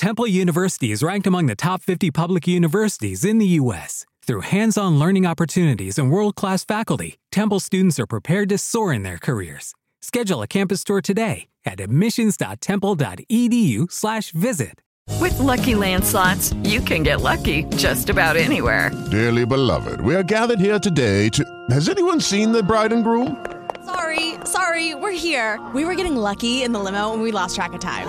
Temple University is ranked among the top 50 public universities in the U.S. Through hands on learning opportunities and world class faculty, Temple students are prepared to soar in their careers. Schedule a campus tour today at admissions.temple.edu/slash visit. With lucky landslots, you can get lucky just about anywhere. Dearly beloved, we are gathered here today to. Has anyone seen the bride and groom? Sorry, sorry, we're here. We were getting lucky in the limo and we lost track of time.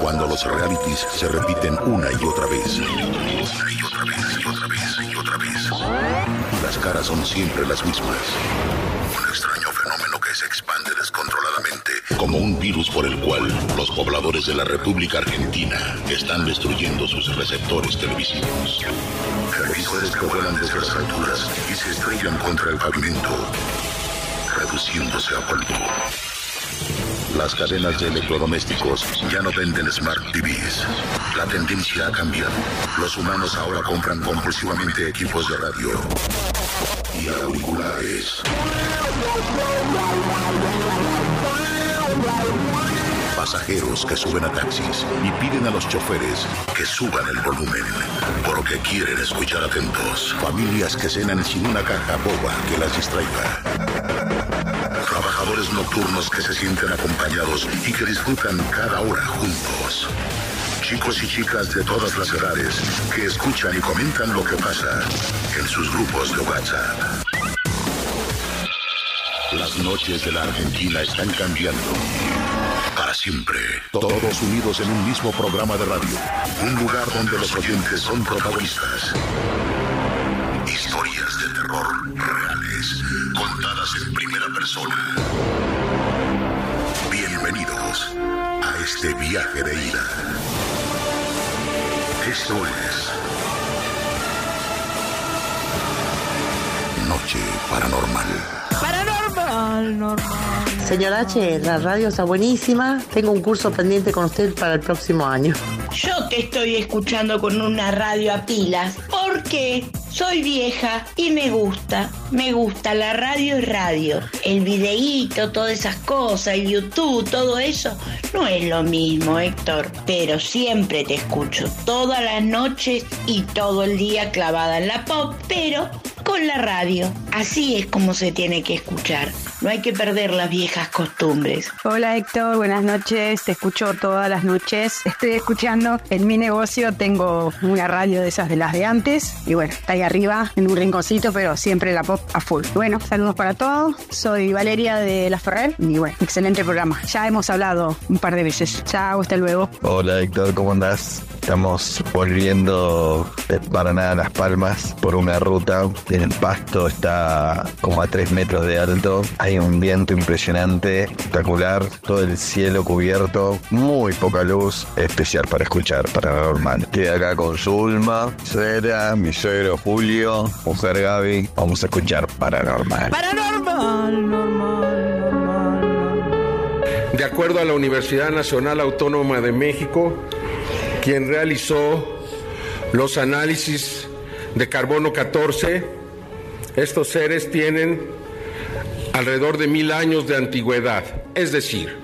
Cuando los realities se repiten una y otra vez. Una y otra vez, y otra vez, y otra vez. Las caras son siempre las mismas. Un extraño fenómeno que se expande descontroladamente, como un virus por el cual los pobladores de la República Argentina están destruyendo sus receptores televisivos. Televisores que vuelan desde las alturas y se estrellan contra el pavimento, reduciéndose a polvo. Las cadenas de electrodomésticos ya no venden Smart TVs. La tendencia ha cambiado. Los humanos ahora compran compulsivamente equipos de radio y auriculares. Pasajeros que suben a taxis y piden a los choferes que suban el volumen porque quieren escuchar atentos. Familias que cenan sin una caja boba que las distraiga. Trabajadores nocturnos que se sienten acompañados y que disfrutan cada hora juntos. Chicos y chicas de todas las edades que escuchan y comentan lo que pasa en sus grupos de WhatsApp. Las noches de la Argentina están cambiando. Para siempre. Todos unidos en un mismo programa de radio. Un lugar donde los oyentes son protagonistas. Historias de terror reales, contadas en primera persona. Bienvenidos a este viaje de ida. Esto es Noche Paranormal. Paranormal, normal. Señor H, la radio está buenísima. Tengo un curso pendiente con usted para el próximo año. Yo te estoy escuchando con una radio a pilas porque soy vieja y me gusta, me gusta la radio y radio. El videíto, todas esas cosas, el YouTube, todo eso, no es lo mismo, Héctor. Pero siempre te escucho, todas las noches y todo el día clavada en la pop, pero con la radio. Así es como se tiene que escuchar. No hay que perder las viejas costumbres. Hola Héctor, buenas noches. Te escucho todas las noches. Estoy escuchando en mi negocio. Tengo una radio de esas de las de antes. Y bueno, está ahí arriba en un rinconcito, pero siempre la pop a full. Bueno, saludos para todos. Soy Valeria de La Ferrer. Y bueno, excelente programa. Ya hemos hablado un par de veces. Chao, hasta luego. Hola Héctor, ¿cómo andás? Estamos volviendo de Paraná a Las Palmas por una ruta. El pasto está como a 3 metros de alto. Hay un viento impresionante, espectacular. Todo el cielo cubierto. Muy poca luz. Especial para escuchar Paranormal. Estoy acá con Zulma, Sera, mi suegro Julio, mujer Gaby. Vamos a escuchar Paranormal. Paranormal, normal, normal. De acuerdo a la Universidad Nacional Autónoma de México, quien realizó los análisis de carbono 14, estos seres tienen alrededor de mil años de antigüedad. Es decir,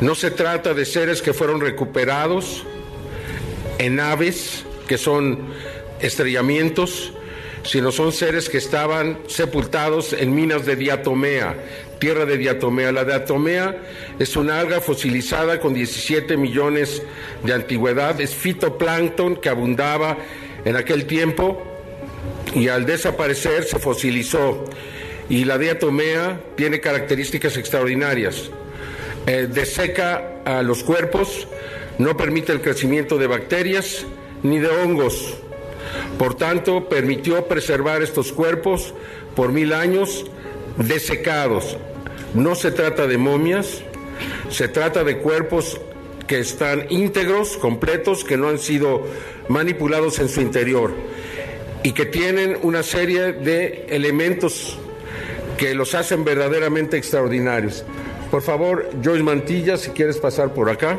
no se trata de seres que fueron recuperados en aves, que son estrellamientos, sino son seres que estaban sepultados en minas de diatomea, tierra de diatomea. La diatomea es una alga fosilizada con 17 millones de antigüedad, es fitoplancton que abundaba en aquel tiempo y al desaparecer se fosilizó. Y la diatomea tiene características extraordinarias. Eh, deseca a los cuerpos, no permite el crecimiento de bacterias ni de hongos. Por tanto, permitió preservar estos cuerpos por mil años desecados. No se trata de momias, se trata de cuerpos que están íntegros, completos, que no han sido manipulados en su interior y que tienen una serie de elementos que los hacen verdaderamente extraordinarios. Por favor, Joyce Mantilla, si quieres pasar por acá.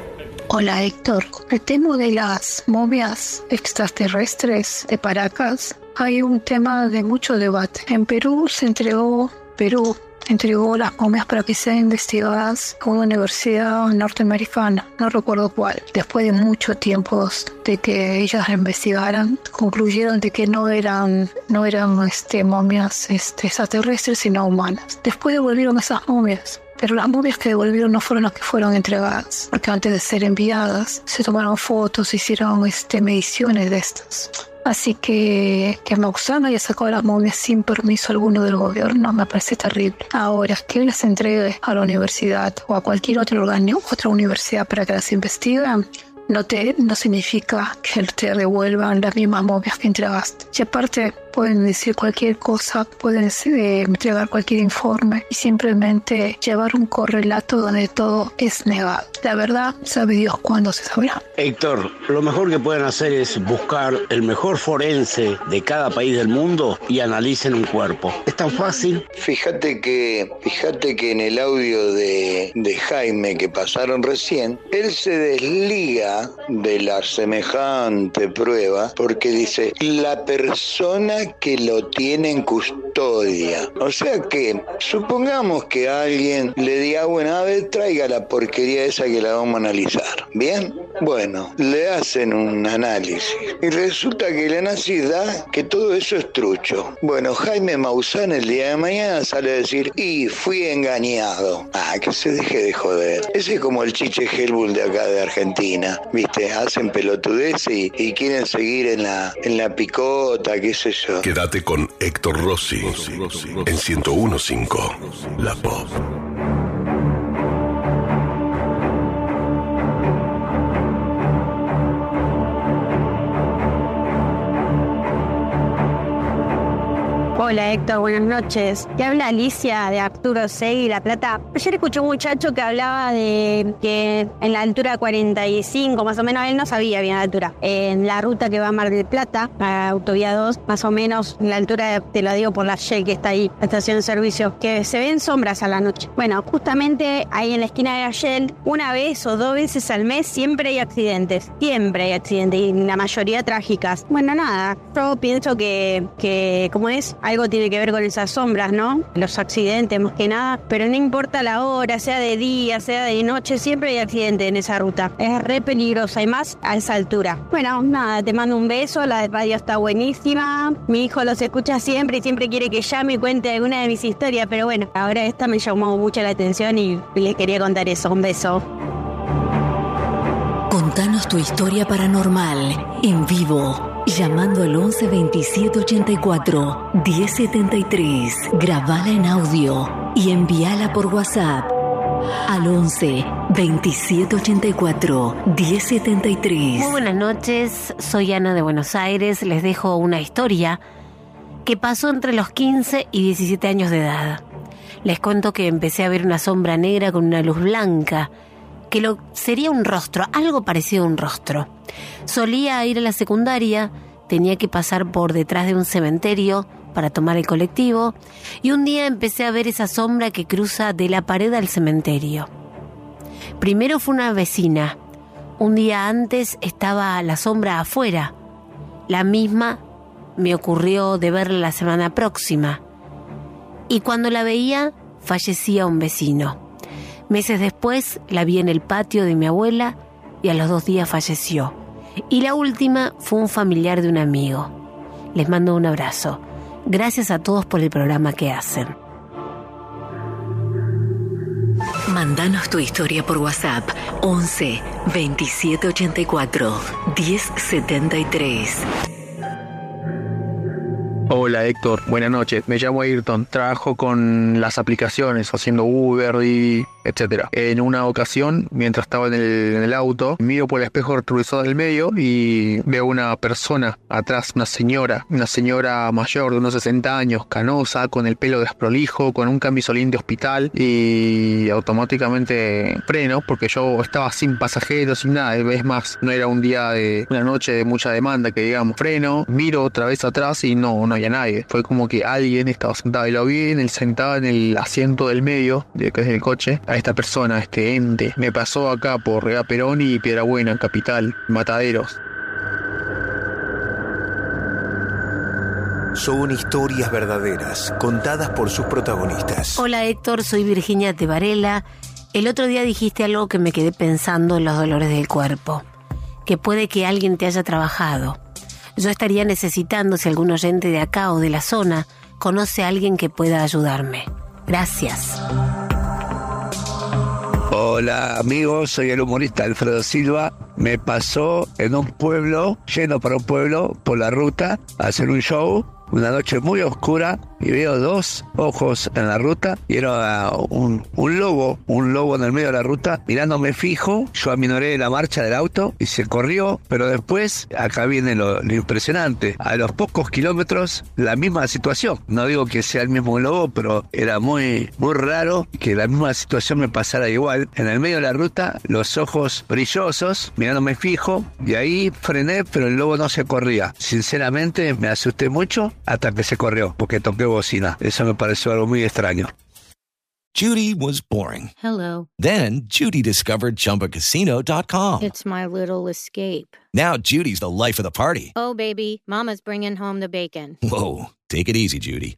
Hola Héctor, el tema de las momias extraterrestres de Paracas hay un tema de mucho debate. En Perú se entregó, Perú entregó las momias para que sean investigadas a una universidad norteamericana, no recuerdo cuál. Después de mucho tiempo de que ellas investigaran, concluyeron de que no eran, no eran este, momias este, extraterrestres, sino humanas. Después devolvieron esas momias. Pero las momias que devolvieron no fueron las que fueron entregadas, porque antes de ser enviadas se tomaron fotos, se hicieron este, mediciones de estas. Así que que Maussan haya sacado las momias sin permiso alguno del gobierno me parece terrible. Ahora, que las entregue a la universidad o a cualquier otro órgano, otra universidad para que las investiguen, no, te, no significa que te devuelvan las mismas momias que entregaste. Y aparte, pueden decir cualquier cosa, pueden eh, entregar cualquier informe y simplemente llevar un correlato donde todo es negado. La verdad, sabe Dios cuándo se sabrá. Héctor, lo mejor que pueden hacer es buscar el mejor forense de cada país del mundo y analicen un cuerpo. Es tan fácil. Fíjate que, fíjate que en el audio de, de Jaime que pasaron recién, él se desliga de la semejante prueba porque dice, la persona que lo tiene en custodia. O sea que, supongamos que alguien le diga, bueno, a ver, traiga la porquería esa que la vamos a analizar. ¿Bien? Bueno, le hacen un análisis y resulta que el análisis da que todo eso es trucho. Bueno, Jaime Maussan el día de mañana sale a decir, y fui engañado. Ah, que se deje de joder. Ese es como el chiche Helbull de acá de Argentina. ¿Viste? Hacen pelotudez y, y quieren seguir en la, en la picota, qué sé yo. Quédate con Héctor Rossi en 1015 La Pop. Hola Héctor, buenas noches. Te habla Alicia de Arturo Segui, La Plata. Ayer escuché un muchacho que hablaba de que en la altura 45, más o menos, él no sabía bien la altura. En la ruta que va a Mar del Plata, a Autovía 2, más o menos, en la altura, te lo digo por la Shell que está ahí, la estación de servicio, que se ven sombras a la noche. Bueno, justamente ahí en la esquina de Shell, una vez o dos veces al mes, siempre hay accidentes. Siempre hay accidentes y la mayoría trágicas. Bueno, nada, yo pienso que, que como es, algo tiene que ver con esas sombras, ¿no? Los accidentes más que nada, pero no importa la hora, sea de día, sea de noche, siempre hay accidente en esa ruta. Es re peligrosa y más a esa altura. Bueno, nada, te mando un beso, la radio está buenísima, mi hijo los escucha siempre y siempre quiere que llame y cuente alguna de mis historias, pero bueno, ahora esta me llamó mucho la atención y les quería contar eso. Un beso. Contanos tu historia paranormal en vivo. Llamando al 11 27 84 1073. Grabala en audio y envíala por WhatsApp al 11 27 84 1073. Muy buenas noches, soy Ana de Buenos Aires. Les dejo una historia que pasó entre los 15 y 17 años de edad. Les cuento que empecé a ver una sombra negra con una luz blanca, que lo, sería un rostro, algo parecido a un rostro. Solía ir a la secundaria, tenía que pasar por detrás de un cementerio para tomar el colectivo y un día empecé a ver esa sombra que cruza de la pared al cementerio. Primero fue una vecina. Un día antes estaba la sombra afuera. La misma me ocurrió de verla la semana próxima. Y cuando la veía, fallecía un vecino. Meses después la vi en el patio de mi abuela y a los dos días falleció. Y la última fue un familiar de un amigo. Les mando un abrazo. Gracias a todos por el programa que hacen. Mandanos tu historia por WhatsApp 11 27 84 1073. Hola Héctor, buenas noches. Me llamo Ayrton. Trabajo con las aplicaciones, haciendo Uber y etcétera. En una ocasión, mientras estaba en el, auto, miro por el espejo retrovisor del medio y veo una persona atrás, una señora, una señora mayor de unos 60 años, canosa, con el pelo desprolijo, con un camisolín de hospital y automáticamente freno porque yo estaba sin pasajeros, sin nada. Es más, no era un día de una noche de mucha demanda que digamos. Freno, miro otra vez atrás y no, no había nadie. Fue como que alguien estaba sentado y lo vi en el sentado en el asiento del medio, de que es el coche esta persona, este ente. Me pasó acá por Rega Perón y Piedrabuena, capital, Mataderos. Son historias verdaderas, contadas por sus protagonistas. Hola Héctor, soy Virginia Tevarela. El otro día dijiste algo que me quedé pensando en los dolores del cuerpo. Que puede que alguien te haya trabajado. Yo estaría necesitando si algún oyente de acá o de la zona conoce a alguien que pueda ayudarme. Gracias. Hola amigos, soy el humorista Alfredo Silva. Me pasó en un pueblo, lleno para un pueblo, por la ruta, a hacer un show una noche muy oscura y veo dos ojos en la ruta y era un, un, lobo, un lobo en el medio de la ruta mirándome fijo. Yo aminoré la marcha del auto y se corrió, pero después, acá viene lo, impresionante, a los pocos kilómetros la misma situación. No digo que sea el mismo lobo, pero era muy, muy raro que la misma situación me pasara igual. En el medio de la ruta, los ojos brillosos, mirándome fijo y ahí frené, pero el lobo no se corría. Sinceramente me asusté mucho hasta que se corrió, porque toqué bocina. Eso me pareció algo muy extraño. Judy was boring. Hello. Then Judy discovered ChumbaCasino.com. It's my little escape. Now Judy's the life of the party. Oh, baby, mama's bringing home the bacon. Whoa, take it easy, Judy.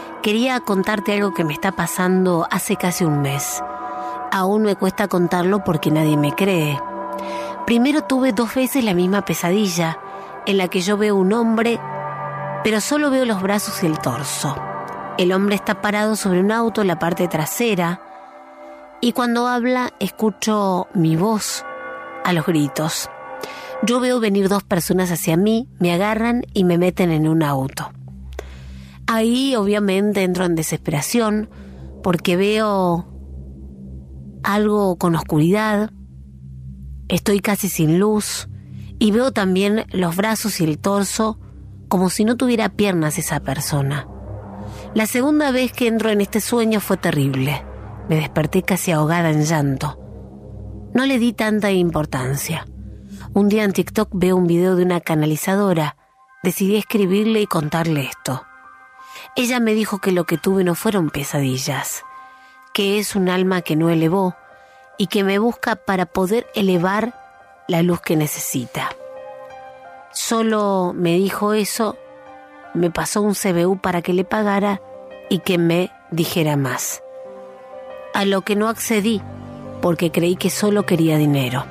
Quería contarte algo que me está pasando hace casi un mes. Aún me cuesta contarlo porque nadie me cree. Primero tuve dos veces la misma pesadilla, en la que yo veo un hombre, pero solo veo los brazos y el torso. El hombre está parado sobre un auto en la parte trasera, y cuando habla escucho mi voz a los gritos. Yo veo venir dos personas hacia mí, me agarran y me meten en un auto. Ahí obviamente entro en desesperación porque veo algo con oscuridad, estoy casi sin luz y veo también los brazos y el torso como si no tuviera piernas esa persona. La segunda vez que entro en este sueño fue terrible. Me desperté casi ahogada en llanto. No le di tanta importancia. Un día en TikTok veo un video de una canalizadora. Decidí escribirle y contarle esto. Ella me dijo que lo que tuve no fueron pesadillas, que es un alma que no elevó y que me busca para poder elevar la luz que necesita. Solo me dijo eso, me pasó un CBU para que le pagara y que me dijera más. A lo que no accedí porque creí que solo quería dinero.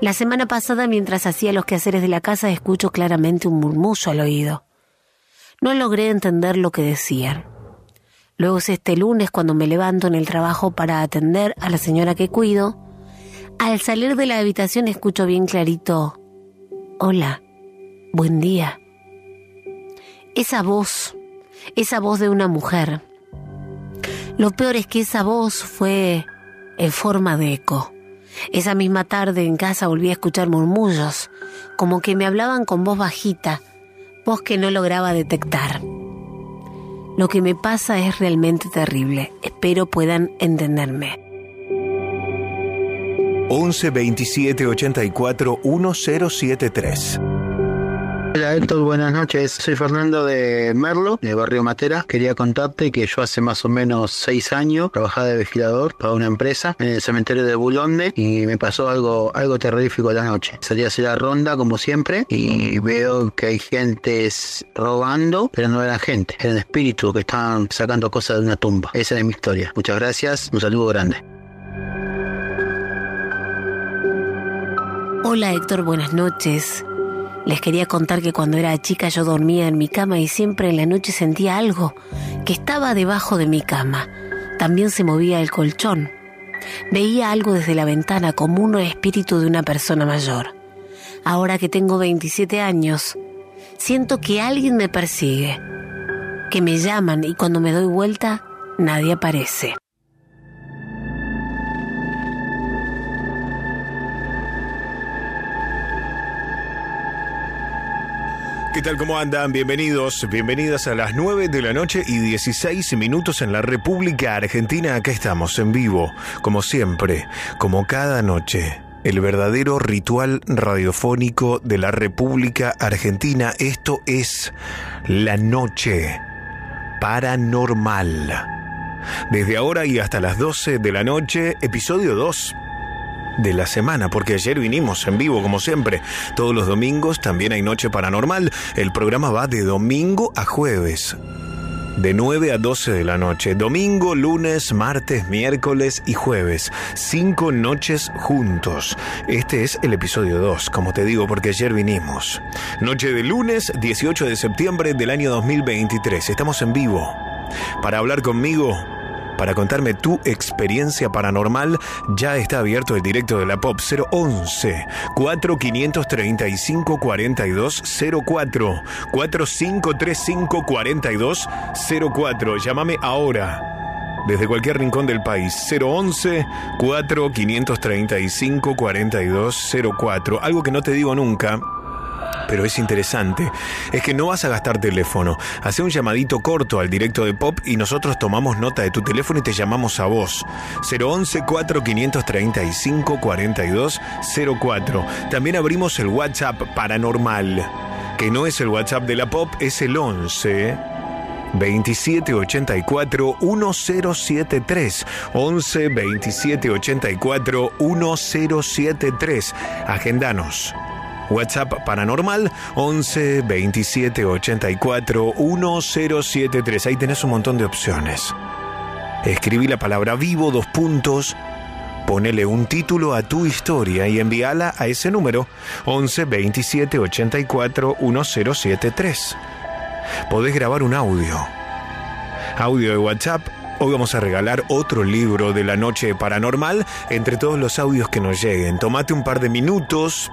La semana pasada, mientras hacía los quehaceres de la casa, escucho claramente un murmullo al oído. No logré entender lo que decían. Luego es este lunes cuando me levanto en el trabajo para atender a la señora que cuido. Al salir de la habitación escucho bien clarito, Hola, buen día. Esa voz, esa voz de una mujer. Lo peor es que esa voz fue en forma de eco. Esa misma tarde en casa volví a escuchar murmullos, como que me hablaban con voz bajita, voz que no lograba detectar. Lo que me pasa es realmente terrible. Espero puedan entenderme. 11 27 84 1073 Hola Héctor, buenas noches. Soy Fernando de Merlo, de Barrio Matera. Quería contarte que yo hace más o menos seis años trabajaba de vigilador para una empresa en el cementerio de Bulonde y me pasó algo, algo terrorífico la noche. Salí a hacer la ronda como siempre y veo que hay gente robando, pero no eran gente, eran espíritus que estaban sacando cosas de una tumba. Esa es mi historia. Muchas gracias, un saludo grande. Hola Héctor, buenas noches. Les quería contar que cuando era chica yo dormía en mi cama y siempre en la noche sentía algo que estaba debajo de mi cama. También se movía el colchón. Veía algo desde la ventana como un espíritu de una persona mayor. Ahora que tengo 27 años, siento que alguien me persigue, que me llaman y cuando me doy vuelta, nadie aparece. ¿Qué tal? ¿Cómo andan? Bienvenidos, bienvenidas a las 9 de la noche y 16 minutos en la República Argentina. Acá estamos en vivo, como siempre, como cada noche. El verdadero ritual radiofónico de la República Argentina. Esto es la noche paranormal. Desde ahora y hasta las 12 de la noche, episodio 2 de la semana, porque ayer vinimos en vivo como siempre. Todos los domingos también hay Noche Paranormal. El programa va de domingo a jueves. De 9 a 12 de la noche. Domingo, lunes, martes, miércoles y jueves. Cinco noches juntos. Este es el episodio 2, como te digo, porque ayer vinimos. Noche de lunes, 18 de septiembre del año 2023. Estamos en vivo. Para hablar conmigo, para contarme tu experiencia paranormal, ya está abierto el directo de la Pop 011 4535 4204 4535 4204. Llámame ahora desde cualquier rincón del país. 011 4535 4204. Algo que no te digo nunca pero es interesante, es que no vas a gastar teléfono. Hace un llamadito corto al directo de Pop y nosotros tomamos nota de tu teléfono y te llamamos a vos. 011 4535 4204. También abrimos el WhatsApp paranormal, que no es el WhatsApp de la Pop, es el 11 2784 1073 11 2784 1073 Agendanos. WhatsApp paranormal 11 27 84 1073. Ahí tenés un montón de opciones. Escribí la palabra vivo, dos puntos. Ponele un título a tu historia y envíala a ese número 11 27 84 1073. Podés grabar un audio. Audio de WhatsApp Hoy vamos a regalar otro libro de la noche paranormal entre todos los audios que nos lleguen. Tomate un par de minutos,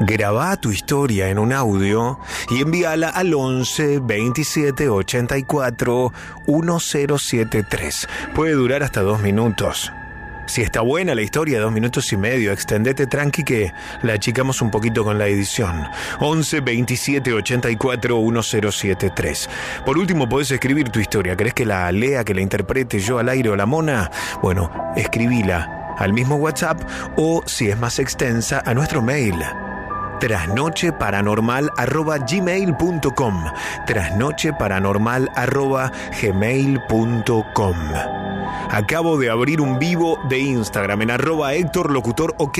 Graba tu historia en un audio y envíala al 11 27 84 1073. Puede durar hasta dos minutos. Si está buena la historia, dos minutos y medio, extendete tranqui que la achicamos un poquito con la edición. 11 27 84 1073. Por último, podés escribir tu historia. ¿Querés que la lea, que la interprete yo al aire o la mona? Bueno, escribila al mismo WhatsApp o, si es más extensa, a nuestro mail trasnocheparanormal.gmail.com trasnocheparanormal.gmail.com Acabo de abrir un vivo de Instagram en arroba Héctor Locutor OK.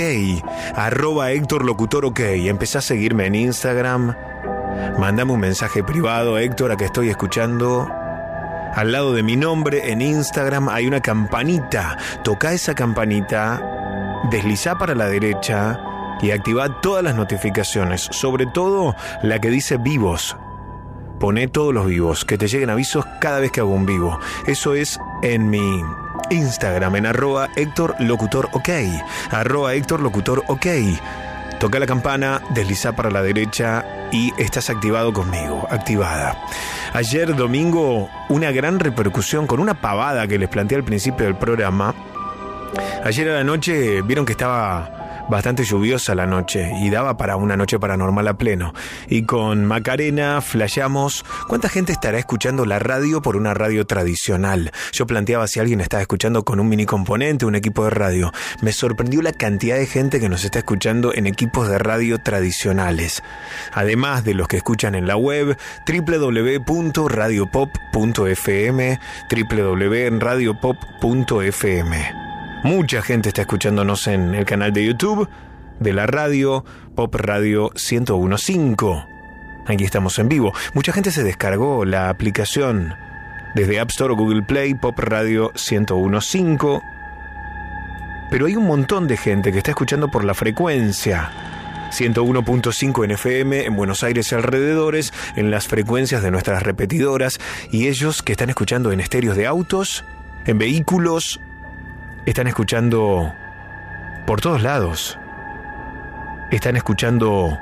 Arroba Héctor Locutor OK. Empecé a seguirme en Instagram. Mándame un mensaje privado, Héctor, a que estoy escuchando. Al lado de mi nombre en Instagram hay una campanita. Toca esa campanita, desliza para la derecha y activa todas las notificaciones, sobre todo la que dice vivos. Pone todos los vivos, que te lleguen avisos cada vez que hago un vivo. Eso es en mi Instagram, en arroba Héctor Locutor OK. Arroba Héctor Locutor OK. Toca la campana, desliza para la derecha y estás activado conmigo, activada. Ayer domingo, una gran repercusión con una pavada que les planteé al principio del programa. Ayer a la noche vieron que estaba bastante lluviosa la noche y daba para una noche paranormal a pleno. Y con Macarena flasheamos cuánta gente estará escuchando la radio por una radio tradicional. Yo planteaba si alguien estaba escuchando con un mini componente, un equipo de radio. Me sorprendió la cantidad de gente que nos está escuchando en equipos de radio tradicionales. Además de los que escuchan en la web www.radiopop.fm, www.radiopop.fm. Mucha gente está escuchándonos en el canal de YouTube de la radio Pop Radio 1015. Aquí estamos en vivo. Mucha gente se descargó la aplicación desde App Store o Google Play Pop Radio 1015. Pero hay un montón de gente que está escuchando por la frecuencia. 101.5 en FM en Buenos Aires y alrededores, en las frecuencias de nuestras repetidoras, y ellos que están escuchando en estéreos de autos, en vehículos, están escuchando por todos lados. Están escuchando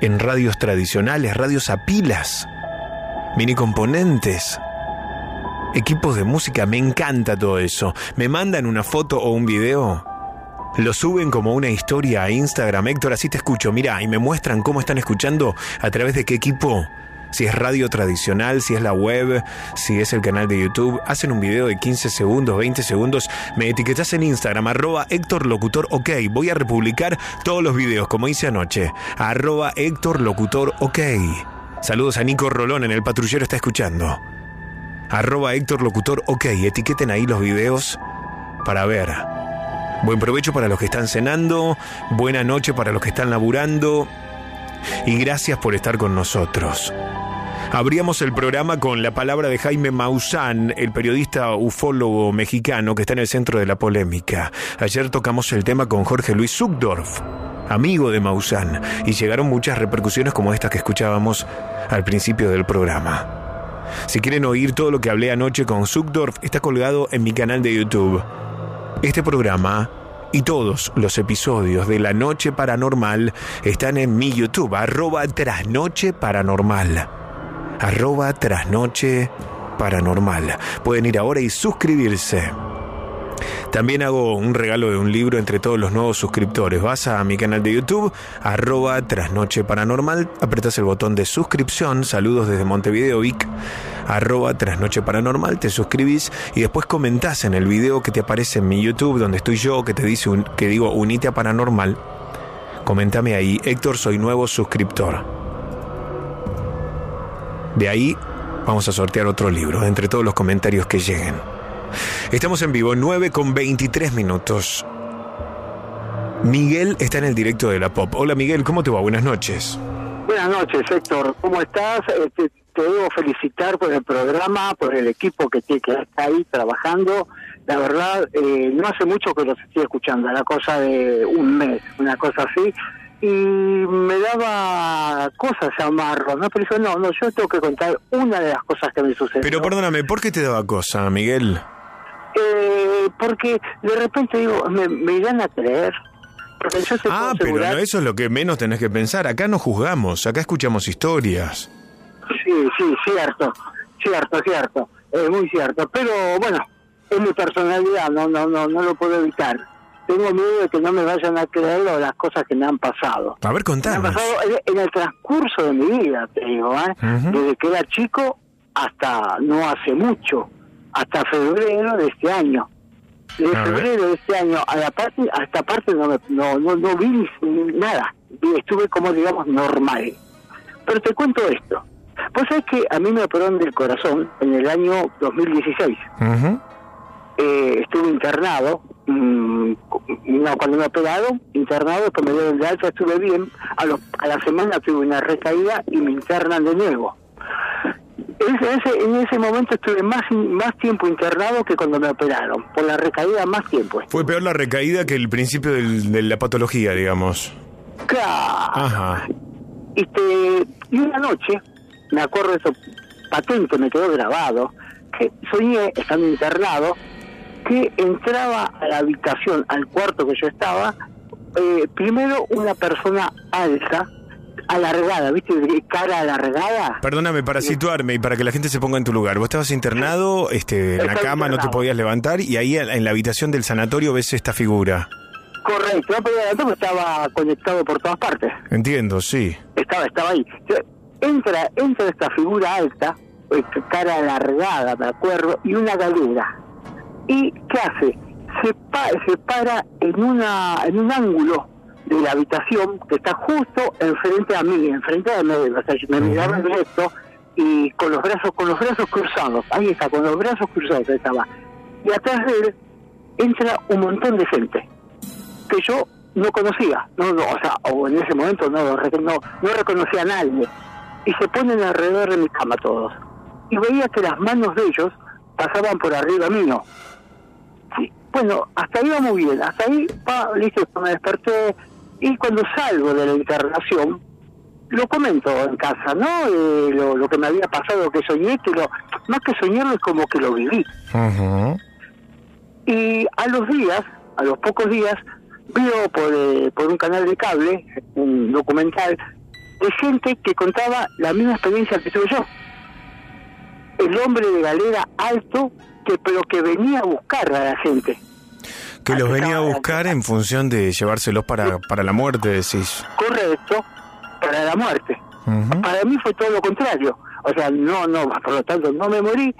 en radios tradicionales, radios a pilas, mini componentes, equipos de música. Me encanta todo eso. Me mandan una foto o un video. Lo suben como una historia a Instagram. Héctor, así te escucho. Mira, y me muestran cómo están escuchando a través de qué equipo si es radio tradicional, si es la web, si es el canal de YouTube. Hacen un video de 15 segundos, 20 segundos. Me etiquetas en Instagram, arroba Héctor Locutor OK. Voy a republicar todos los videos, como hice anoche. Arroba Héctor Locutor OK. Saludos a Nico Rolón en el patrullero está escuchando. Arroba Héctor Locutor OK. Etiqueten ahí los videos para ver. Buen provecho para los que están cenando, buena noche para los que están laburando y gracias por estar con nosotros. Abríamos el programa con la palabra de Jaime Maussan, el periodista ufólogo mexicano que está en el centro de la polémica. Ayer tocamos el tema con Jorge Luis Zuckdorf, amigo de Maussan, y llegaron muchas repercusiones como estas que escuchábamos al principio del programa. Si quieren oír todo lo que hablé anoche con Zuckdorf, está colgado en mi canal de YouTube. Este programa y todos los episodios de La Noche Paranormal están en mi YouTube, arroba trasnoche paranormal arroba trasnoche paranormal. Pueden ir ahora y suscribirse. También hago un regalo de un libro entre todos los nuevos suscriptores. Vas a mi canal de YouTube, arroba trasnoche paranormal, apretas el botón de suscripción, saludos desde Montevideo, Vic, arroba trasnoche paranormal, te suscribís y después comentás en el video que te aparece en mi YouTube, donde estoy yo, que te dice que digo unite a paranormal. Coméntame ahí, Héctor, soy nuevo suscriptor. De ahí vamos a sortear otro libro entre todos los comentarios que lleguen. Estamos en vivo, 9 con 23 minutos. Miguel está en el directo de la Pop. Hola Miguel, ¿cómo te va? Buenas noches. Buenas noches, Héctor. ¿Cómo estás? Eh, te, debo felicitar por el programa, por el equipo que, que está ahí trabajando. La verdad, eh, no hace mucho que los estoy escuchando, la cosa de un mes, una cosa así y me daba cosas llamarlo, ¿no? Pero yo no, no, yo tengo que contar una de las cosas que me sucedió. Pero perdóname, ¿por qué te daba cosa, Miguel? Eh, porque de repente digo, me, irán a creer. ah, pero no, eso es lo que menos tenés que pensar. Acá no juzgamos, acá escuchamos historias. Sí, sí, cierto, cierto, cierto, es muy cierto. Pero bueno, es mi personalidad, no, no, no, no lo puedo evitar tengo miedo de que no me vayan a creer las cosas que me han pasado. A ver, contanos. Me han pasado en, el transcurso de mi vida, te digo, ¿eh? desde que era chico hasta no hace mucho, hasta febrero de este año. De febrero de este año a la parte, a esta parte no, no, no, no vi nada, estuve como digamos normal. Pero te cuento esto. Vos sabés que a mí me operaron del corazón en el año 2016. eh, estuve internado no, cuando me operaron, internado, después me dieron de alta, estuve bien. A, a la semana tuve una recaída y me internan de nuevo. en ese momento estuve más más tiempo internado que cuando me operaron. Por la recaída, más tiempo. Fue peor la recaída que el principio de la patología, digamos. Claro. Ajá. Este, y una noche, me acuerdo eso patente, me quedó grabado, que soñé, estando internado, que entraba a la habitación, al cuarto que yo estaba, eh, primero una persona alta, alargada, ¿viste? Cara alargada. Perdóname, para situarme y para que la gente se ponga en tu lugar. Vos estabas internado, este, en la cama, no te podías levantar y ahí en la habitación del sanatorio ves esta figura. Correcto, no podía levantar porque estaba conectado por todas partes. Entiendo, sí. Estaba, estaba ahí. Entra, entra esta figura alta, eh, cara alargada, me acuerdo, y una galera. ¿Y qué hace? Se, pa- se para en, una, en un ángulo de la habitación que está justo enfrente a mí, enfrente de mí, o sea, me miraba directo y con los brazos con los brazos cruzados, ahí está, con los brazos cruzados estaba. Y atrás de él entra un montón de gente que yo no conocía, no, no, o sea, o en ese momento no, no reconocía a nadie. Y se ponen alrededor de mi cama todos. Y veía que las manos de ellos pasaban por arriba mío. Sí, bueno, hasta ahí iba muy bien, hasta ahí, pa, listo, me desperté. Y cuando salgo de la internación, lo comento en casa, ¿no? Eh, lo, lo que me había pasado, que soñé, que lo, más que soñarlo es como que lo viví. Y a los días, a los pocos días, veo por, eh, por un canal de cable, un documental, de gente que contaba la misma experiencia que tuve yo. El hombre de galera alto, que pero que venía a buscar a la gente. Que los venía a buscar en función de llevárselos para, para la muerte, decís. Correcto, para la muerte. Para mí fue todo lo contrario. O sea, no, no, por lo tanto no me morí,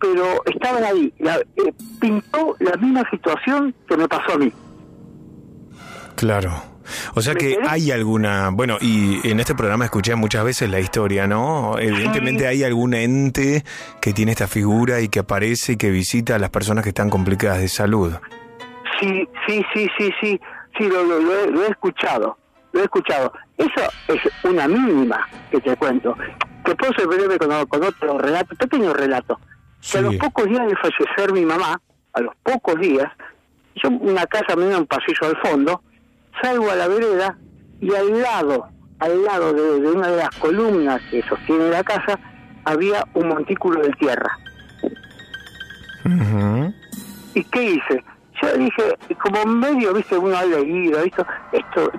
pero estaban ahí. La- eh, pintó la misma situación que me pasó a mí. Claro. O sea que hay alguna, bueno, y en este programa escuché muchas veces la historia, ¿no? Evidentemente hay algún ente que tiene esta figura y que aparece y que visita a las personas que están complicadas de salud. Sí, sí, sí, sí, sí, sí, lo, lo- lo he, lo he escuchado, lo he escuchado. Eso es una mínima que te cuento. Te puedo ser breve con, con otro relato, pequeño relato. Que a los pocos días de fallecer mi mamá, a los pocos días, yo una casa me da un pasillo al fondo, salgo a la vereda y al lado, al lado de, de una de las columnas que sostiene la casa, había un montículo de tierra. ¿Y qué hice? Yo dije, como medio, viste, uno ha leído, esto,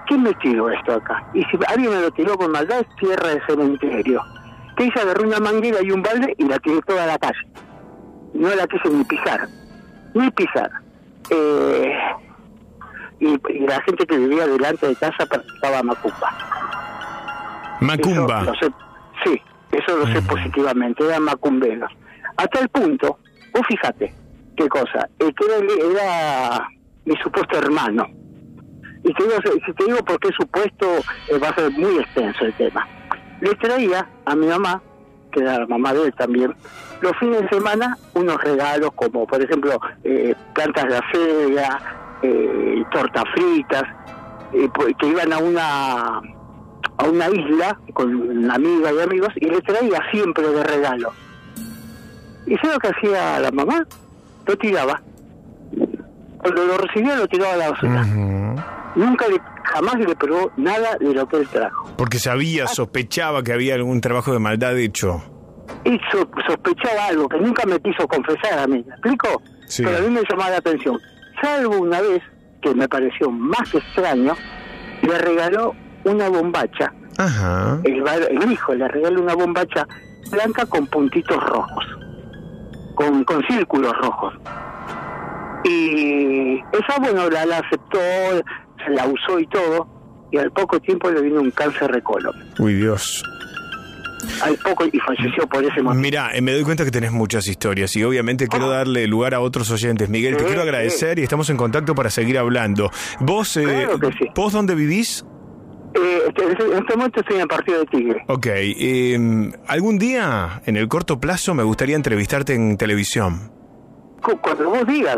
¿quién me tiró esto acá? Y si alguien me lo tiró con maldad, es tierra de cementerio. ¿Qué hice? Agarré una manguera y un balde y la tiré toda la calle. No la quise ni pisar, ni pisar. Eh, y, y la gente que vivía delante de casa practicaba macumba. Macumba. Eso lo sé- sí, eso lo sé positivamente, eran macumberos. Hasta el punto, vos fíjate, qué cosa, eh, que era, era mi supuesto hermano. Y te digo, si te digo por qué supuesto, eh, va a ser muy extenso el tema. Le traía a mi mamá, que era la mamá de él también, los fines de semana unos regalos como, por ejemplo, eh, plantas de acera, eh, tortas fritas, eh, pues, que iban a una a una isla con una amiga y amigos y le traía siempre de regalo. ¿Y sabes lo que hacía la mamá? Lo tiraba. Cuando lo recibía lo tiraba a la basura. Nunca le, jamás le probó nada de lo que él trajo. Porque sabía, sospechaba que había algún trabajo de maldad hecho. Y so- sospechaba algo que nunca me quiso confesar a mí. ¿Me explico? Sí. Pero a mí me llamaba la atención. Salvo una vez, que me pareció más extraño, le regaló una bombacha. Ajá. El, hijo le regaló una bombacha blanca con puntitos rojos. Con, con círculos rojos. Y esa, bueno, la, la aceptó, se la usó y todo. Y al poco tiempo le vino un cáncer de colon. Uy, Dios. Al poco y falleció por ese motivo. Mira, eh, me doy cuenta que tenés muchas historias y obviamente quiero darle lugar a otros oyentes. Miguel, te quiero agradecer y estamos en contacto para seguir hablando. ¿Vos, eh, ¿vos dónde vivís? Eh, este- en este momento estoy en el partido de Tigre. Ok, eh, algún día, en el corto plazo, me gustaría entrevistarte en televisión. Cu- Cuando vos digas,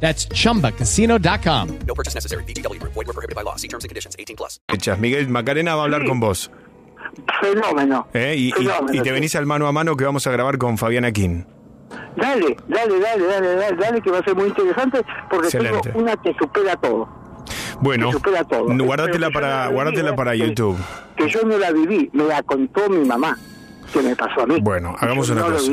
That's chumbacasino.com. No purchase necessary. VGW Group. Void were prohibited by law. See terms and conditions. 18 plus. Miguel Macarena va a hablar con vos. Fenómeno. ¿eh? Y, y- Fenómeno, y te sí. venís al mano a mano que vamos a grabar con Fabián Aquín. Dale, dale, dale, dale, dale, dale, que va a ser muy interesante porque Excelente. tengo una que supera todo. Bueno, supera todo. guárdatela para, no la guárdatela viví, para que- YouTube. Que yo no la viví, me la contó mi mamá, que me pasó a mí. Bueno, hagamos Yo una no cosa.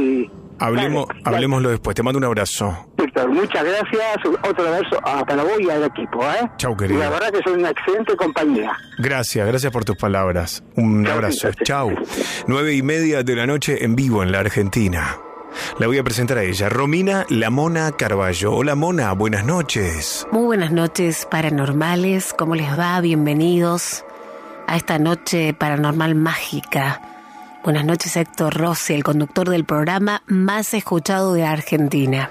Hablemos, Dale, dale. hablemoslo después. Te mando un abrazo. Muchas gracias. Otro abrazo a para vos y al equipo, ¿eh? Chau, querido. Y la verdad que son una excelente compañía. Gracias, gracias por tus palabras. Un abrazo. Chau. Nueve y media de la noche en vivo en la Argentina. La voy a presentar a ella, Romina La Mona Carballo. Hola Mona, buenas noches. Muy buenas noches, paranormales. ¿Cómo les va? Bienvenidos a esta noche paranormal mágica. Buenas noches, Héctor Rossi, el conductor del programa más escuchado de Argentina.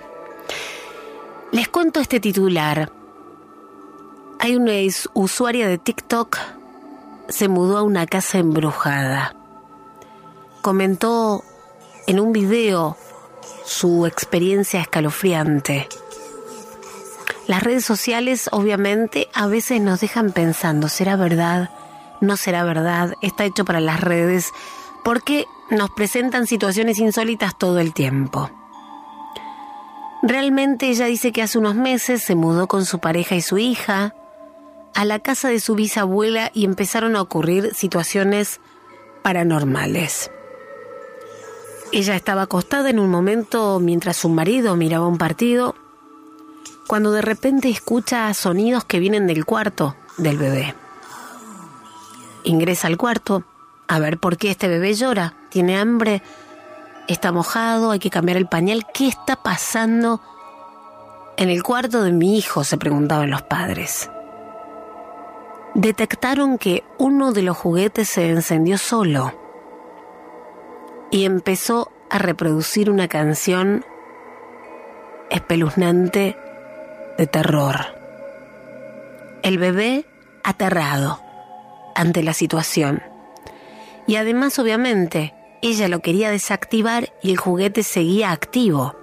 Les cuento este titular. Hay una usuaria de TikTok se mudó a una casa embrujada. Comentó en un video su experiencia escalofriante. Las redes sociales obviamente a veces nos dejan pensando, ¿será verdad? ¿No será verdad? Está hecho para las redes porque nos presentan situaciones insólitas todo el tiempo. Realmente ella dice que hace unos meses se mudó con su pareja y su hija a la casa de su bisabuela y empezaron a ocurrir situaciones paranormales. Ella estaba acostada en un momento mientras su marido miraba un partido cuando de repente escucha sonidos que vienen del cuarto del bebé. Ingresa al cuarto a ver por qué este bebé llora. Tiene hambre, está mojado, hay que cambiar el pañal. ¿Qué está pasando en el cuarto de mi hijo? se preguntaban los padres. Detectaron que uno de los juguetes se encendió solo y empezó a reproducir una canción espeluznante de terror. El bebé aterrado ante la situación. Y además, obviamente, ella lo quería desactivar y el juguete seguía activo.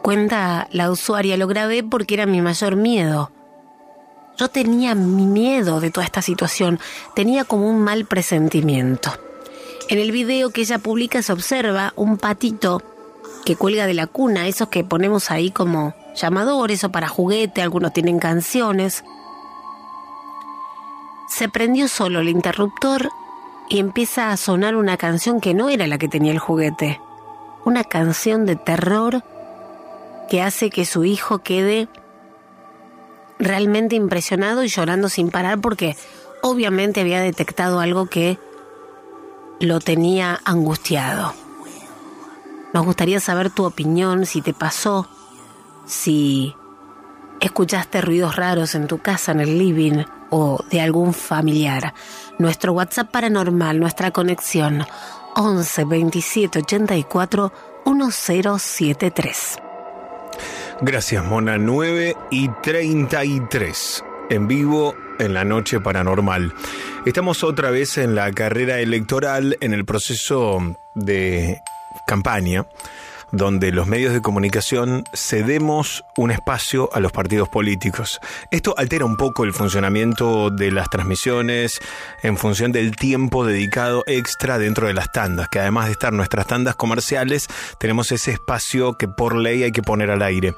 Cuenta la usuaria, lo grabé porque era mi mayor miedo. Yo tenía mi miedo de toda esta situación, tenía como un mal presentimiento. En el video que ella publica se observa un patito que cuelga de la cuna, esos que ponemos ahí como llamadores o para juguete, algunos tienen canciones. Se prendió solo el interruptor y empieza a sonar una canción que no era la que tenía el juguete. Una canción de terror que hace que su hijo quede realmente impresionado y llorando sin parar porque obviamente había detectado algo que lo tenía angustiado. Nos gustaría saber tu opinión, si te pasó, si escuchaste ruidos raros en tu casa, en el living o de algún familiar. Nuestro WhatsApp paranormal, nuestra conexión 11 27 84 1073. Gracias, Mona. 9 y 33. En vivo en la noche paranormal. Estamos otra vez en la carrera electoral, en el proceso de campaña, donde los medios de comunicación cedemos un espacio a los partidos políticos. Esto altera un poco el funcionamiento de las transmisiones en función del tiempo dedicado extra dentro de las tandas, que además de estar nuestras tandas comerciales, tenemos ese espacio que por ley hay que poner al aire.